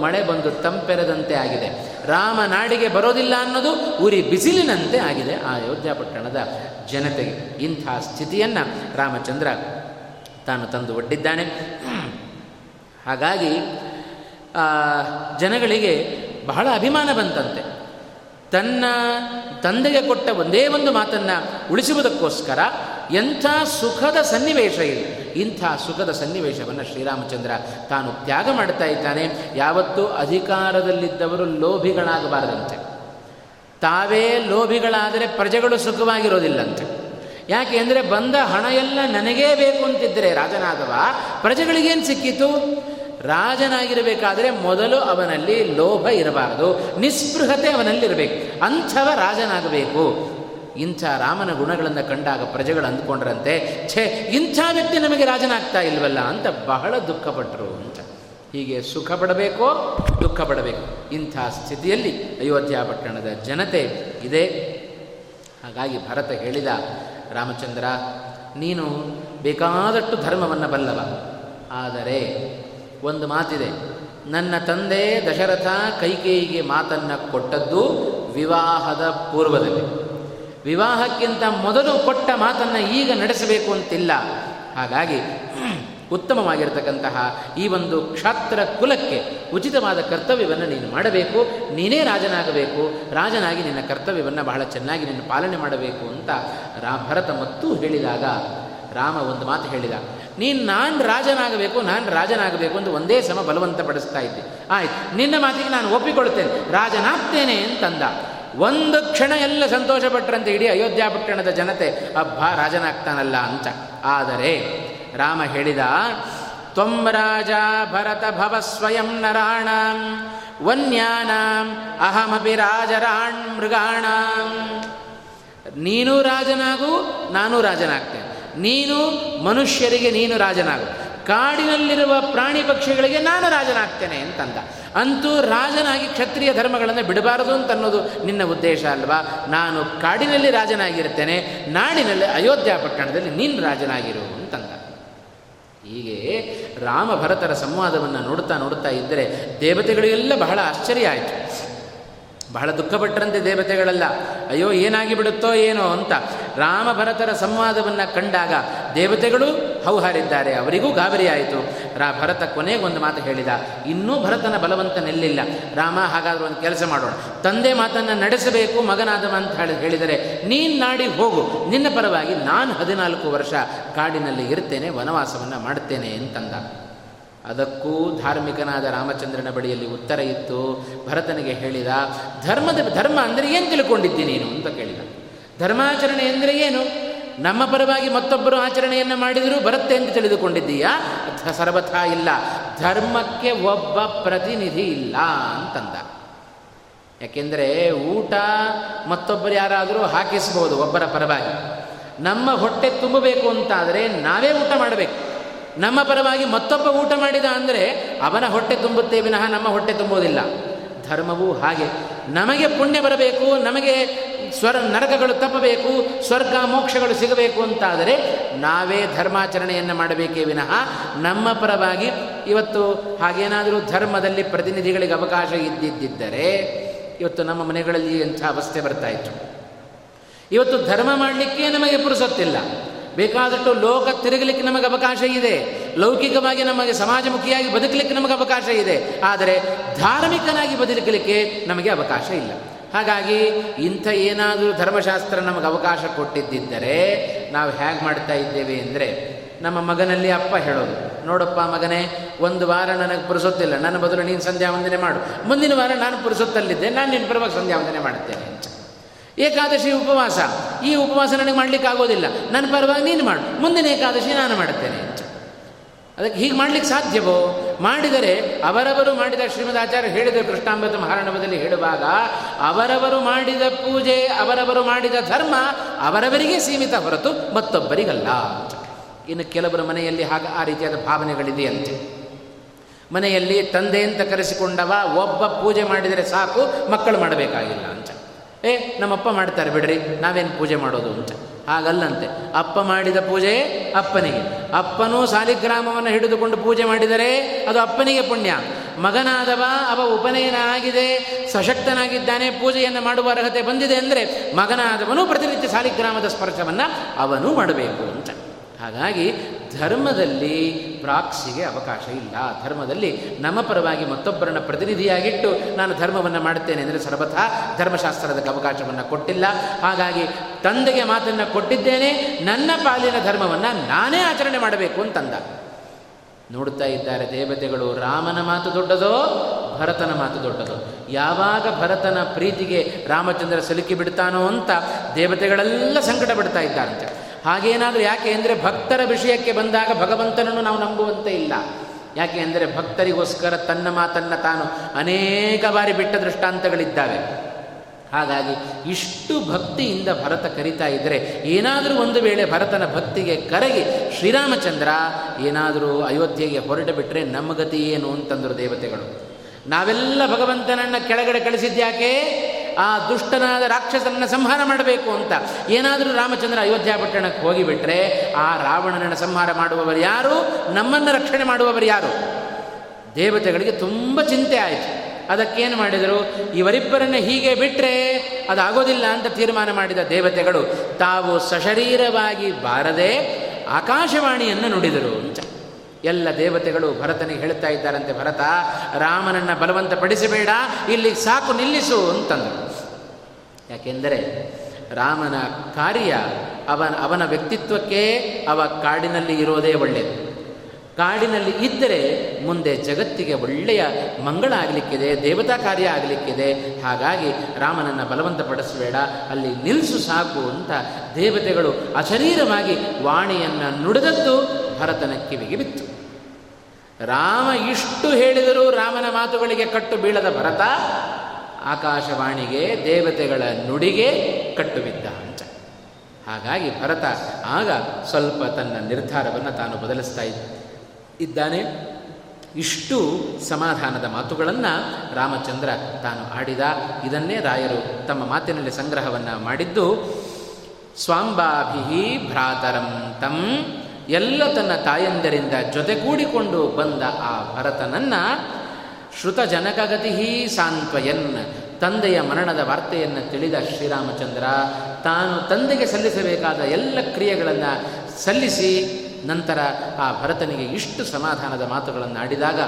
ಮಳೆ ಬಂದು ತಂಪೆರೆದಂತೆ ಆಗಿದೆ. ರಾಮ ನಾಡಿಗೆ ಬರೋದಿಲ್ಲ ಅನ್ನೋದು ಉರಿ ಬಿಸಿಲಿನಂತೆ ಆಗಿದೆ ಆ ಅಯೋಧ್ಯ ಪಟ್ಟಣದ ಜನತೆಗೆ. ಇಂಥ ಸ್ಥಿತಿಯನ್ನು ರಾಮಚಂದ್ರ ತಾನು ತಂದು ಒಡ್ಡಿದ್ದಾನೆ. ಹಾಗಾಗಿ ಜನಗಳಿಗೆ ಬಹಳ ಅಭಿಮಾನ ಬಂತಂತೆ. ತನ್ನ ತಂದೆಗೆ ಕೊಟ್ಟ ಒಂದೇ ಒಂದು ಮಾತನ್ನು ಉಳಿಸುವುದಕ್ಕೋಸ್ಕರ ಎಂಥ ಸುಖದ ಸನ್ನಿವೇಶ ಇದೆ. ಇಂಥ ಸುಖದ ಸನ್ನಿವೇಶವನ್ನು ಶ್ರೀರಾಮಚಂದ್ರ ತಾನು ತ್ಯಾಗ ಮಾಡ್ತಾ ಇದ್ದಾನೆ. ಯಾವತ್ತೂ ಅಧಿಕಾರದಲ್ಲಿದ್ದವರು ಲೋಭಿಗಳಾಗಬಾರದಂತೆ. ತಾವೇ ಲೋಭಿಗಳಾದರೆ ಪ್ರಜೆಗಳು ಸುಖವಾಗಿರೋದಿಲ್ಲಂತೆ. ಯಾಕೆ ಅಂದರೆ ಬಂದ ಹಣ ಎಲ್ಲ ನನಗೇ ಬೇಕು ಅಂತಿದ್ದರೆ ರಾಜನಾದವ, ಪ್ರಜೆಗಳಿಗೇನು ಸಿಕ್ಕಿತು? ರಾಜನಾಗಿರಬೇಕಾದರೆ ಮೊದಲು ಅವನಲ್ಲಿ ಲೋಭ ಇರಬಾರದು, ನಿಸ್ಪೃಹತೆ ಅವನಲ್ಲಿರಬೇಕು, ಅಂಥವ ರಾಜನಾಗಬೇಕು. ಇಂಥ ರಾಮನ ಗುಣಗಳನ್ನು ಕಂಡಾಗ ಪ್ರಜೆಗಳು ಅಂದ್ಕೊಂಡ್ರಂತೆ, ಛೇ, ಇಂಥ ವ್ಯಕ್ತಿ ನಮಗೆ ರಾಜನಾಗ್ತಾ ಇಲ್ವಲ್ಲ ಅಂತ ಬಹಳ ದುಃಖಪಟ್ಟರು ಅಂತ. ಹೀಗೆ ಸುಖ ಪಡಬೇಕೋ ದುಃಖ ಪಡಬೇಕು ಇಂಥ ಸ್ಥಿತಿಯಲ್ಲಿ ಅಯೋಧ್ಯ ಪಟ್ಟಣದ ಜನತೆ ಇದೆ. ಹಾಗಾಗಿ ಭರತ ಹೇಳಿದ, ರಾಮಚಂದ್ರ, ನೀನು ಬೇಕಾದಷ್ಟು ಧರ್ಮವನ್ನು ಬಲ್ಲವ, ಆದರೆ ಒಂದು ಮಾತಿದೆ. ನನ್ನ ತಂದೆ ದಶರಥ ಕೈಕೇಯಿಗೆ ಮಾತನ್ನು ಕೊಟ್ಟದ್ದು ವಿವಾಹದ ಪೂರ್ವದಲ್ಲಿ. ವಿವಾಹಕ್ಕಿಂತ ಮೊದಲು ಕೊಟ್ಟ ಮಾತನ್ನು ಈಗ ನಡೆಸಬೇಕು ಅಂತಿಲ್ಲ. ಹಾಗಾಗಿ ಉತ್ತಮವಾಗಿರತಕ್ಕಂತಹ ಈ ಒಂದು ಕ್ಷಾತ್ರ ಕುಲಕ್ಕೆ ಉಚಿತವಾದ ಕರ್ತವ್ಯವನ್ನು ನೀನು ಮಾಡಬೇಕು. ನೀನೇ ರಾಜನಾಗಬೇಕು. ರಾಜನಾಗಿ ನಿನ್ನ ಕರ್ತವ್ಯವನ್ನು ಬಹಳ ಚೆನ್ನಾಗಿ ನೀನು ಪಾಲನೆ ಮಾಡಬೇಕು ಅಂತ ರಾ, ಭರತ ಮತ್ತೂ ಹೇಳಿದಾಗ, ರಾಮ ಒಂದು ಮಾತು ಹೇಳಿದ. ನೀನು ನಾನು ರಾಜನಾಗಬೇಕು ನಾನು ರಾಜನಾಗಬೇಕು ಅಂತ ಒಂದೇ ಸಮ ಬಲವಂತ ಪಡಿಸ್ತಾ ಇದ್ದೆ. ಆಯ್ತು, ನಿನ್ನ ಮಾತಿಗೆ ನಾನು ಒಪ್ಪಿಕೊಳ್ತೇನೆ. ರಾಜನಾಗ್ತೇನೆ ಅಂತಂದ. ಒಂದು ಕ್ಷಣ ಎಲ್ಲ ಸಂತೋಷಪಟ್ಟರಂತೆ ಇಡೀ ಅಯೋಧ್ಯ ಪಟ್ಟಣದ ಜನತೆ, ಅಬ್ಬ, ರಾಜನಾಗ್ತಾನಲ್ಲ ಅಂತ. ಆದರೆ, ರಾಮ ಹೇಳಿದ, ತ್ವಂ ರಾಜ ಭರತ ಭವ ಸ್ವಯಂ ನರಾಣಾಂ ವನ್ಯಾನಾಂ, ಅಹಮಪಿ ರಾಜರಾಣ್ ಮೃಗಾಣಾಂ. ನೀನು ರಾಜನಾಗು, ನಾನು ರಾಜನಾಗ್ತೇನೆ. ನೀನು ಮನುಷ್ಯರಿಗೆ ನೀನು ರಾಜನಾಗು. ಕಾಡಿನಲ್ಲಿರುವ ಪ್ರಾಣಿ ಪಕ್ಷಿಗಳಿಗೆ ನಾನು ರಾಜನಾಗ್ತೇನೆ ಅಂತಂದ. ಅಂತೂ ರಾಜನಾಗಿ ಕ್ಷತ್ರಿಯ ಧರ್ಮಗಳನ್ನು ಬಿಡಬಾರದು ಅಂತ ಅನ್ನೋದು ನಿನ್ನ ಉದ್ದೇಶ ಅಲ್ವಾ? ನಾನು ಕಾಡಿನಲ್ಲಿ ರಾಜನಾಗಿರ್ತೇನೆ, ನಾಡಿನಲ್ಲಿ ಅಯೋಧ್ಯ ಪಟ್ಟಣದಲ್ಲಿ ನೀನು ರಾಜನಾಗಿರು ಅಂತಂದ. ಹೀಗೆ ರಾಮ ಭರತರ ಸಂವಾದವನ್ನು ನೋಡ್ತಾ ನೋಡ್ತಾ ಇದ್ದರೆ ದೇವತೆಗಳಿಗೆಲ್ಲ ಬಹಳ ಆಶ್ಚರ್ಯ ಆಯಿತು. ಬಹಳ ದುಃಖಪಟ್ಟರಂತೆ ದೇವತೆಗಳೆಲ್ಲ. ಅಯ್ಯೋ, ಏನಾಗಿ ಬಿಡುತ್ತೋ ಏನೋ ಅಂತ ರಾಮ ಭರತರ ಸಂವಾದವನ್ನು ಕಂಡಾಗ ದೇವತೆಗಳು ಹೌಹಾರಿದ್ದಾರೆ ಅವರಿಗೂ ಗಾಬರಿಯಾಯಿತು ರಾ, ಭರತ ಕೊನೆಗೊಂದು ಮಾತು ಹೇಳಿದ, ಇನ್ನೂ ಭರತನ ಬಲವಂತ ನಿಲ್ಲಿಲ್ಲ. ರಾಮ, ಹಾಗಾದರೂ ಒಂದು ಕೆಲಸ ಮಾಡೋಣ. ತಂದೆ ಮಾತನ್ನು ನಡೆಸಬೇಕು, ಮಗನಾದವ ಅಂತ ಹೇಳಿ, ಹೇಳಿದರೆ, ನೀನು ನಾಡಿ ಹೋಗು. ನಿನ್ನ ಪರವಾಗಿ ನಾನು ಹದಿನಾಲ್ಕು ವರ್ಷ ಕಾಡಿನಲ್ಲಿ ಇರ್ತೇನೆ, ವನವಾಸವನ್ನು ಮಾಡ್ತೇನೆ ಅಂತಂದ. ಅದಕ್ಕೂ ಧಾರ್ಮಿಕನಾದ ರಾಮಚಂದ್ರನ ಬಳಿಯಲ್ಲಿ ಉತ್ತರ ಇತ್ತು, ಭರತನಿಗೆ ಹೇಳಿದ, ಧರ್ಮದ, ಧರ್ಮ ಅಂದರೆ ಏನು ತಿಳ್ಕೊಂಡಿದ್ದಿ ನೀನು? ಅಂತ ಕೇಳಿದ. ಧರ್ಮಾಚರಣೆ ಎಂದರೆ ಏನು? ನಮ್ಮ ಪರವಾಗಿ ಮತ್ತೊಬ್ಬರು ಆಚರಣೆಯನ್ನು ಮಾಡಿದರೂ ಬರುತ್ತೆ ಅಂತ ತಿಳಿದುಕೊಂಡಿದ್ದೀಯಾ? ಸರ್ವಥ ಇಲ್ಲ. ಧರ್ಮಕ್ಕೆ ಒಬ್ಬ ಪ್ರತಿನಿಧಿ ಇಲ್ಲ, ಅಂತಂದ. ಯಾಕೆಂದರೆ ಊಟ ಮತ್ತೊಬ್ಬರು ಯಾರಾದರೂ ಹಾಕಿಸ್ಬೋದು ಒಬ್ಬರ ಪರವಾಗಿ. ನಮ್ಮ ಹೊಟ್ಟೆ ತುಂಬಬೇಕು ಅಂತಾದರೆ ನಾವೇ ಊಟ ಮಾಡಬೇಕು. ನಮ್ಮ ಪರವಾಗಿ ಮತ್ತೊಬ್ಬ ಊಟ ಮಾಡಿದ ಅಂದರೆ ಅವನ ಹೊಟ್ಟೆ ತುಂಬುತ್ತೆ ವಿನಃ ನಮ್ಮ ಹೊಟ್ಟೆ ತುಂಬುವುದಿಲ್ಲ ಧರ್ಮವೂ ಹಾಗೆ. ನಮಗೆ ಪುಣ್ಯ ಬರಬೇಕು, ನಮಗೆ ಸ್ವರ ನರಕಗಳು ತಪ್ಪಬೇಕು, ಸ್ವರ್ಗ ಮೋಕ್ಷಗಳು ಸಿಗಬೇಕು ಅಂತಾದರೆ ನಾವೇ ಧರ್ಮಾಚರಣೆಯನ್ನು ಮಾಡಬೇಕೇ ವಿನಃ ನಮ್ಮ ಪರವಾಗಿ ಇವತ್ತು ಹಾಗೇನಾದರೂ ಧರ್ಮದಲ್ಲಿ ಪ್ರತಿನಿಧಿಗಳಿಗೆ ಅವಕಾಶ ಇದ್ದಿದ್ದರೆ ಇವತ್ತು ನಮ್ಮ ಮನೆಗಳಲ್ಲಿ ಎಂಥ ಅವಸ್ಥೆ ಬರ್ತಾ ಇತ್ತು. ಇವತ್ತು ಧರ್ಮ ಮಾಡಲಿಕ್ಕೆ ನಮಗೆ ಪುರುಸೊತ್ತಿಲ್ಲ. ಬೇಕಾದಷ್ಟು ಲೋಕ ತಿರುಗಲಿಕ್ಕೆ ನಮಗೆ ಅವಕಾಶ ಇದೆ. ಲೌಕಿಕವಾಗಿ ನಮಗೆ ಸಮಾಜಮುಖಿಯಾಗಿ ಬದುಕಲಿಕ್ಕೆ ನಮಗೆ ಅವಕಾಶ ಇದೆ. ಆದರೆ ಧಾರ್ಮಿಕನಾಗಿ ಬದುಕಲಿಕ್ಕೆ ನಮಗೆ ಅವಕಾಶ ಇಲ್ಲ. ಹಾಗಾಗಿ ಇಂಥ ಏನಾದರೂ ಧರ್ಮಶಾಸ್ತ್ರ ನಮಗೆ ಅವಕಾಶ ಕೊಟ್ಟಿದ್ದರೆ ನಾವು ಹೇಗೆ ಮಾಡ್ತಾ ಇದ್ದೇವೆ ಅಂದರೆ ನಮ್ಮ ಮಗನಲ್ಲಿ ಅಪ್ಪ ಹೇಳೋದು, ನೋಡಪ್ಪ ಮಗನೇ, ಒಂದು ವಾರ ನನಗೆ ಪುರುಸೊತ್ತಿಲ್ಲ. ನನ್ನ ಬದಲು ನೀನು ಸಂಧ್ಯಾ ವಂದನೆ ಮಾಡು. ಮುಂದಿನ ವಾರ ನಾನು ಪುರುಸೊತ್ತಲ್ಲಿದ್ದೆ. ನಾನು ನಿನ್ನ ಪರವಾಗಿ ಸಂಧ್ಯಾ ವಂದನೆ ಮಾಡುತ್ತೇನೆ. ಏಕಾದಶಿ ಉಪವಾಸ. ಈ ಉಪವಾಸ ನನಗೆ ಮಾಡಲಿಕ್ಕೆ ಆಗೋದಿಲ್ಲ. ನನ್ನ ಪರವಾಗಿ ನೀನು ಮಾಡು. ಮುಂದಿನ ಏಕಾದಶಿ ನಾನು ಮಾಡುತ್ತೇನೆ. ಅದಕ್ಕೆ ಹೀಗೆ ಮಾಡಲಿಕ್ಕೆ ಸಾಧ್ಯವೋ? ಮಾಡಿದರೆ ಅವರವರು ಮಾಡಿದ ಶ್ರೀಮದಾಚಾರ್ಯ ಹೇಳಿದ ಕೃಷ್ಣಾಂಬತ ಮಹಾರಾಣವದಲ್ಲಿ ಹೇಳುವಾಗ, ಅವರವರು ಮಾಡಿದ ಪೂಜೆ, ಅವರವರು ಮಾಡಿದ ಧರ್ಮ ಅವರವರಿಗೆ ಸೀಮಿತ ಹೊರತು ಮತ್ತೊಬ್ಬರಿಗಲ್ಲ. ಇನ್ನು ಕೆಲವರ ಮನೆಯಲ್ಲಿ ಹಾಗೆ ಆ ರೀತಿಯಾದ ಭಾವನೆಗಳಿದೆಯಂತೆ. ಮನೆಯಲ್ಲಿ ತಂದೆ ಅಂತ ಕರೆಸಿಕೊಂಡವ ಒಬ್ಬ ಪೂಜೆ ಮಾಡಿದರೆ ಸಾಕು, ಮಕ್ಕಳು ಮಾಡಬೇಕಾಗಿಲ್ಲ ಅಂತ. ಏ, ನಮ್ಮಪ್ಪ ಮಾಡ್ತಾರೆ ಬಿಡ್ರಿ, ನಾವೇನು ಪೂಜೆ ಮಾಡೋದು ಅಂತ. ಹಾಗಲ್ಲಂತೆ, ಅಪ್ಪ ಮಾಡಿದ ಪೂಜೆ ಅಪ್ಪನಿಗೆ. ಅಪ್ಪನೂ ಸಾಲಿಗ್ರಾಮವನ್ನು ಹಿಡಿದುಕೊಂಡು ಪೂಜೆ ಮಾಡಿದರೆ ಅದು ಅಪ್ಪನಿಗೆ ಪುಣ್ಯ. ಮಗನಾದವ, ಅವ ಉಪನಯನ ಆಗಿದೆ ಸಶಕ್ತನಾಗಿದ್ದಾನೆ, ಪೂಜೆಯನ್ನು ಮಾಡುವ ಅರ್ಹತೆ ಬಂದಿದೆ ಅಂದರೆ ಮಗನಾದವನು ಪ್ರತಿನಿತ್ಯ ಸಾಲಿಗ್ರಾಮದ ಸ್ಪರ್ಶವನ್ನು ಅವನು ಮಾಡಬೇಕು ಅಂತ. ಹಾಗಾಗಿ ಧರ್ಮದಲ್ಲಿ ಪ್ರಾಕ್ಸಿಗೆ ಅವಕಾಶ ಇಲ್ಲ. ಧರ್ಮದಲ್ಲಿ ನಮ್ಮ ಪರವಾಗಿ ಮತ್ತೊಬ್ಬರನ್ನು ಪ್ರತಿನಿಧಿಯಾಗಿಟ್ಟು ನಾನು ಧರ್ಮವನ್ನು ಮಾಡುತ್ತೇನೆ ಅಂದರೆ ಸರ್ವಥಾ ಧರ್ಮಶಾಸ್ತ್ರದ ಅವಕಾಶವನ್ನು ಕೊಟ್ಟಿಲ್ಲ. ಹಾಗಾಗಿ ತಂದೆಗೆ ಮಾತನ್ನು ಕೊಟ್ಟಿದ್ದೇನೆ, ನನ್ನ ಪಾಲಿನ ಧರ್ಮವನ್ನು ನಾನೇ ಆಚರಣೆ ಮಾಡಬೇಕು ಅಂತಂದ. ನೋಡ್ತಾ ಇದ್ದಾರೆ ದೇವತೆಗಳು, ರಾಮನ ಮಾತು ದೊಡ್ಡದೋ, ಭರತನ ಮಾತು ದೊಡ್ಡದೋ. ಯಾವಾಗ ಭರತನ ಪ್ರೀತಿಗೆ ರಾಮಚಂದ್ರ ಸಲುಕಿ ಬಿಡ್ತಾನೋ ಅಂತ ದೇವತೆಗಳೆಲ್ಲ ಸಂಕಟ ಬಿಡ್ತಾ ಇದ್ದಾರಂತೆ. ಹಾಗೇನಾದರೂ ಯಾಕೆ ಅಂದರೆ ಭಕ್ತರ ವಿಷಯಕ್ಕೆ ಬಂದಾಗ ಭಗವಂತನನ್ನು ನಾವು ನಂಬುವಂತೆ ಇಲ್ಲ. ಯಾಕೆ ಅಂದರೆ ಭಕ್ತರಿಗೋಸ್ಕರ ತನ್ನ ಮಾತನ್ನು ತಾನು ಅನೇಕ ಬಾರಿ ಬಿಟ್ಟ ದೃಷ್ಟಾಂತಗಳಿದ್ದಾವೆ. ಹಾಗಾಗಿ ಇಷ್ಟು ಭಕ್ತಿಯಿಂದ ಭರತ ಕರಿತಾ ಇದ್ದರೆ ಏನಾದರೂ ಒಂದು ವೇಳೆ ಭರತನ ಭಕ್ತಿಗೆ ಕರಗಿ ಶ್ರೀರಾಮಚಂದ್ರ ಏನಾದರೂ ಅಯೋಧ್ಯೆಗೆ ಹೊರಟು ಬಿಟ್ಟರೆ ನಮ್ಮ ಗತಿ ಏನು ಅಂತಂದರು ದೇವತೆಗಳು. ನಾವೆಲ್ಲ ಭಗವಂತನನ್ನು ಕೆಳಗಡೆ ಕಳಿಸಿದ್ಯಾಕೆ? ಆ ದುಷ್ಟನಾದ ರಾಕ್ಷಸನನ್ನು ಸಂಹಾರ ಮಾಡಬೇಕು ಅಂತ. ಏನಾದರೂ ರಾಮಚಂದ್ರ ಅಯೋಧ್ಯ ಪಟ್ಟಣಕ್ಕೆ ಹೋಗಿಬಿಟ್ರೆ ಆ ರಾವಣನನ್ನು ಸಂಹಾರ ಮಾಡುವವರು ಯಾರು? ನಮ್ಮನ್ನು ರಕ್ಷಣೆ ಮಾಡುವವರು ಯಾರು? ದೇವತೆಗಳಿಗೆ ತುಂಬ ಚಿಂತೆ ಆಯಿತು. ಅದಕ್ಕೇನು ಮಾಡಿದರು? ಇವರಿಬ್ಬರನ್ನ ಹೀಗೆ ಬಿಟ್ಟರೆ ಅದಾಗೋದಿಲ್ಲ ಅಂತ ತೀರ್ಮಾನ ಮಾಡಿದ ದೇವತೆಗಳು, ತಾವು ಸಶರೀರವಾಗಿ ಬಾರದೆ ಆಕಾಶವಾಣಿಯನ್ನು ನುಡಿದರು ಅಂತ. ಎಲ್ಲ ದೇವತೆಗಳು ಭರತನಿಗೆ ಹೇಳ್ತಾ ಇದ್ದಾರಂತೆ, ಭರತ, ರಾಮನನ್ನು ಬಲವಂತಪಡಿಸಬೇಡ, ಇಲ್ಲಿ ಸಾಕು ನಿಲ್ಲಿಸು ಅಂತಂದರು. ಯಾಕೆಂದರೆ ರಾಮನ ಕಾರ್ಯ ಅವನ ಅವನ ವ್ಯಕ್ತಿತ್ವಕ್ಕೆ ಅವ ಕಾಡಿನಲ್ಲಿ ಇರೋದೇ ಒಳ್ಳೆಯದು ಕಾಡಿನಲ್ಲಿ ಇದ್ದರೆ ಮುಂದೆ ಜಗತ್ತಿಗೆ ಒಳ್ಳೆಯ ಮಂಗಳ ಆಗಲಿಕ್ಕಿದೆ, ದೇವತಾ ಕಾರ್ಯ ಆಗಲಿಕ್ಕಿದೆ. ಹಾಗಾಗಿ ರಾಮನನ್ನು ಬಲವಂತಪಡಿಸಬೇಡ, ಅಲ್ಲಿ ನಿಲ್ಲಿಸು ಸಾಕು ಅಂತ ದೇವತೆಗಳು ಅಶರೀರವಾಗಿ ವಾಣಿಯನ್ನು ನುಡಿದದ್ದು ಭರತನ ಕಿವಿಗೆ ಬಿತ್ತು. ರಾಮ ಇಷ್ಟು ಹೇಳಿದರೂ ರಾಮನ ಮಾತುಗಳಿಗೆ ಕಟ್ಟು ಬೀಳದ ಭರತ ಆಕಾಶವಾಣಿಗೆ ದೇವತೆಗಳ ನುಡಿಗೆ ಕಟ್ಟುವಿದ್ದ ಅಂತ. ಹಾಗಾಗಿ ಭರತ ಆಗ ಸ್ವಲ್ಪ ತನ್ನ ನಿರ್ಧಾರವನ್ನು ತಾನು ಬದಲಿಸ್ತಾ ಇದ್ದ. ಇದ್ದಾನೆ? ಇಷ್ಟು ಸಮಾಧಾನದ ಮಾತುಗಳನ್ನು ರಾಮಚಂದ್ರ ತಾನು ಆಡಿದ. ಇದನ್ನೇ ರಾಯರು ತಮ್ಮ ಮಾತಿನಲ್ಲಿ ಸಂಗ್ರಹವನ್ನು ಮಾಡಿದ್ದು ಸ್ವಾಂಬಾಭಿ ಭ್ರಾತರಂ ತಂ ಎಲ್ಲ ತನ್ನ ತಾಯಂದರಿಂದ ಜೊತೆಗೂಡಿಕೊಂಡು ಬಂದ ಆ ಭರತನನ್ನು ಶ್ರುತಜನಕಗತಿ ಸಾಂತ್ವಯನ್. ತಂದೆಯ ಮರಣದ ವಾರ್ತೆಯನ್ನು ತಿಳಿದ ಶ್ರೀರಾಮಚಂದ್ರ, ತಾನು ತಂದೆಗೆ ಸಲ್ಲಿಸಬೇಕಾದ ಎಲ್ಲ ಕ್ರಿಯೆಗಳನ್ನು ಸಲ್ಲಿಸಿ ನಂತರ ಆ ಭರತನಿಗೆ ಇಷ್ಟು ಸಮಾಧಾನದ ಮಾತುಗಳನ್ನು ಆಡಿದಾಗ,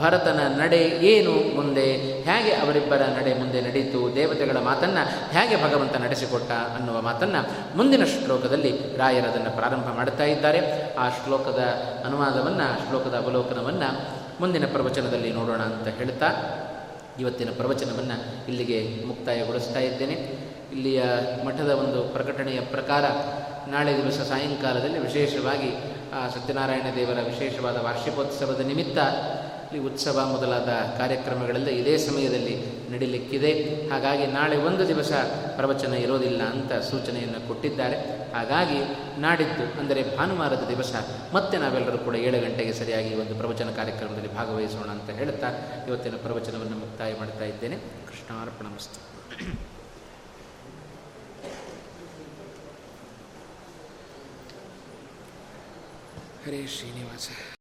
ಭರತನ ನಡೆ ಏನು ಮುಂದೆ, ಹೇಗೆ ಅವರಿಬ್ಬರ ನಡೆ ಮುಂದೆ ನಡೆಯಿತು ದೇವತೆಗಳ ಮಾತನ್ನು ಹೇಗೆ ಭಗವಂತ ನಡೆಸಿಕೊಟ್ಟ ಅನ್ನುವ ಮಾತನ್ನು ಮುಂದಿನ ಶ್ಲೋಕದಲ್ಲಿ ರಾಯರದನ್ನು ಪ್ರಾರಂಭ ಮಾಡುತ್ತಾ ಇದ್ದಾರೆ. ಆ ಶ್ಲೋಕದ ಅನುವಾದವನ್ನು, ಶ್ಲೋಕದ ಅವಲೋಕನವನ್ನು ಮುಂದಿನ ಪ್ರವಚನದಲ್ಲಿ ನೋಡೋಣ ಅಂತ ಹೇಳ್ತಾ ಇವತ್ತಿನ ಪ್ರವಚನವನ್ನು ಇಲ್ಲಿಗೆ ಮುಕ್ತಾಯಗೊಳಿಸ್ತಾ ಇದ್ದೇನೆ. ಇಲ್ಲಿಯ ಮಠದ ಒಂದು ಪ್ರಕಟಣೆಯ ಪ್ರಕಾರ ನಾಳೆ ದಿವಸ ಸಾಯಂಕಾಲದಲ್ಲಿ ವಿಶೇಷವಾಗಿ ಆ ಸತ್ಯನಾರಾಯಣ ದೇವರ ವಿಶೇಷವಾದ ವಾರ್ಷಿಕೋತ್ಸವದ ನಿಮಿತ್ತ ಈ ಉತ್ಸವ ಮೊದಲಾದ ಕಾರ್ಯಕ್ರಮಗಳೆಲ್ಲ ಇದೇ ಸಮಯದಲ್ಲಿ ನಡೀಲಿಕ್ಕಿದೆ. ಹಾಗಾಗಿ ನಾಳೆ ಒಂದು ದಿವಸ ಪ್ರವಚನ ಇರೋದಿಲ್ಲ ಅಂತ ಸೂಚನೆಯನ್ನು ಕೊಟ್ಟಿದ್ದಾರೆ. ಹಾಗಾಗಿ ನಾಡಿದ್ದು ಅಂದರೆ ಭಾನುವಾರದ ದಿವಸ ಮತ್ತೆ ನಾವೆಲ್ಲರೂ ಕೂಡ ಏಳು ಗಂಟೆಗೆ ಸರಿಯಾಗಿ ಒಂದು ಪ್ರವಚನ ಕಾರ್ಯಕ್ರಮದಲ್ಲಿ ಭಾಗವಹಿಸೋಣ ಅಂತ ಹೇಳ್ತಾ ಇವತ್ತಿನ ಪ್ರವಚನವನ್ನು ಮುಕ್ತಾಯ ಮಾಡ್ತಾ ಇದ್ದೇನೆ. ಕೃಷ್ಣಾರ್ಪಣಮಸ್ತು ಹರೇ ಶ್ರೀನಿವಾಸ.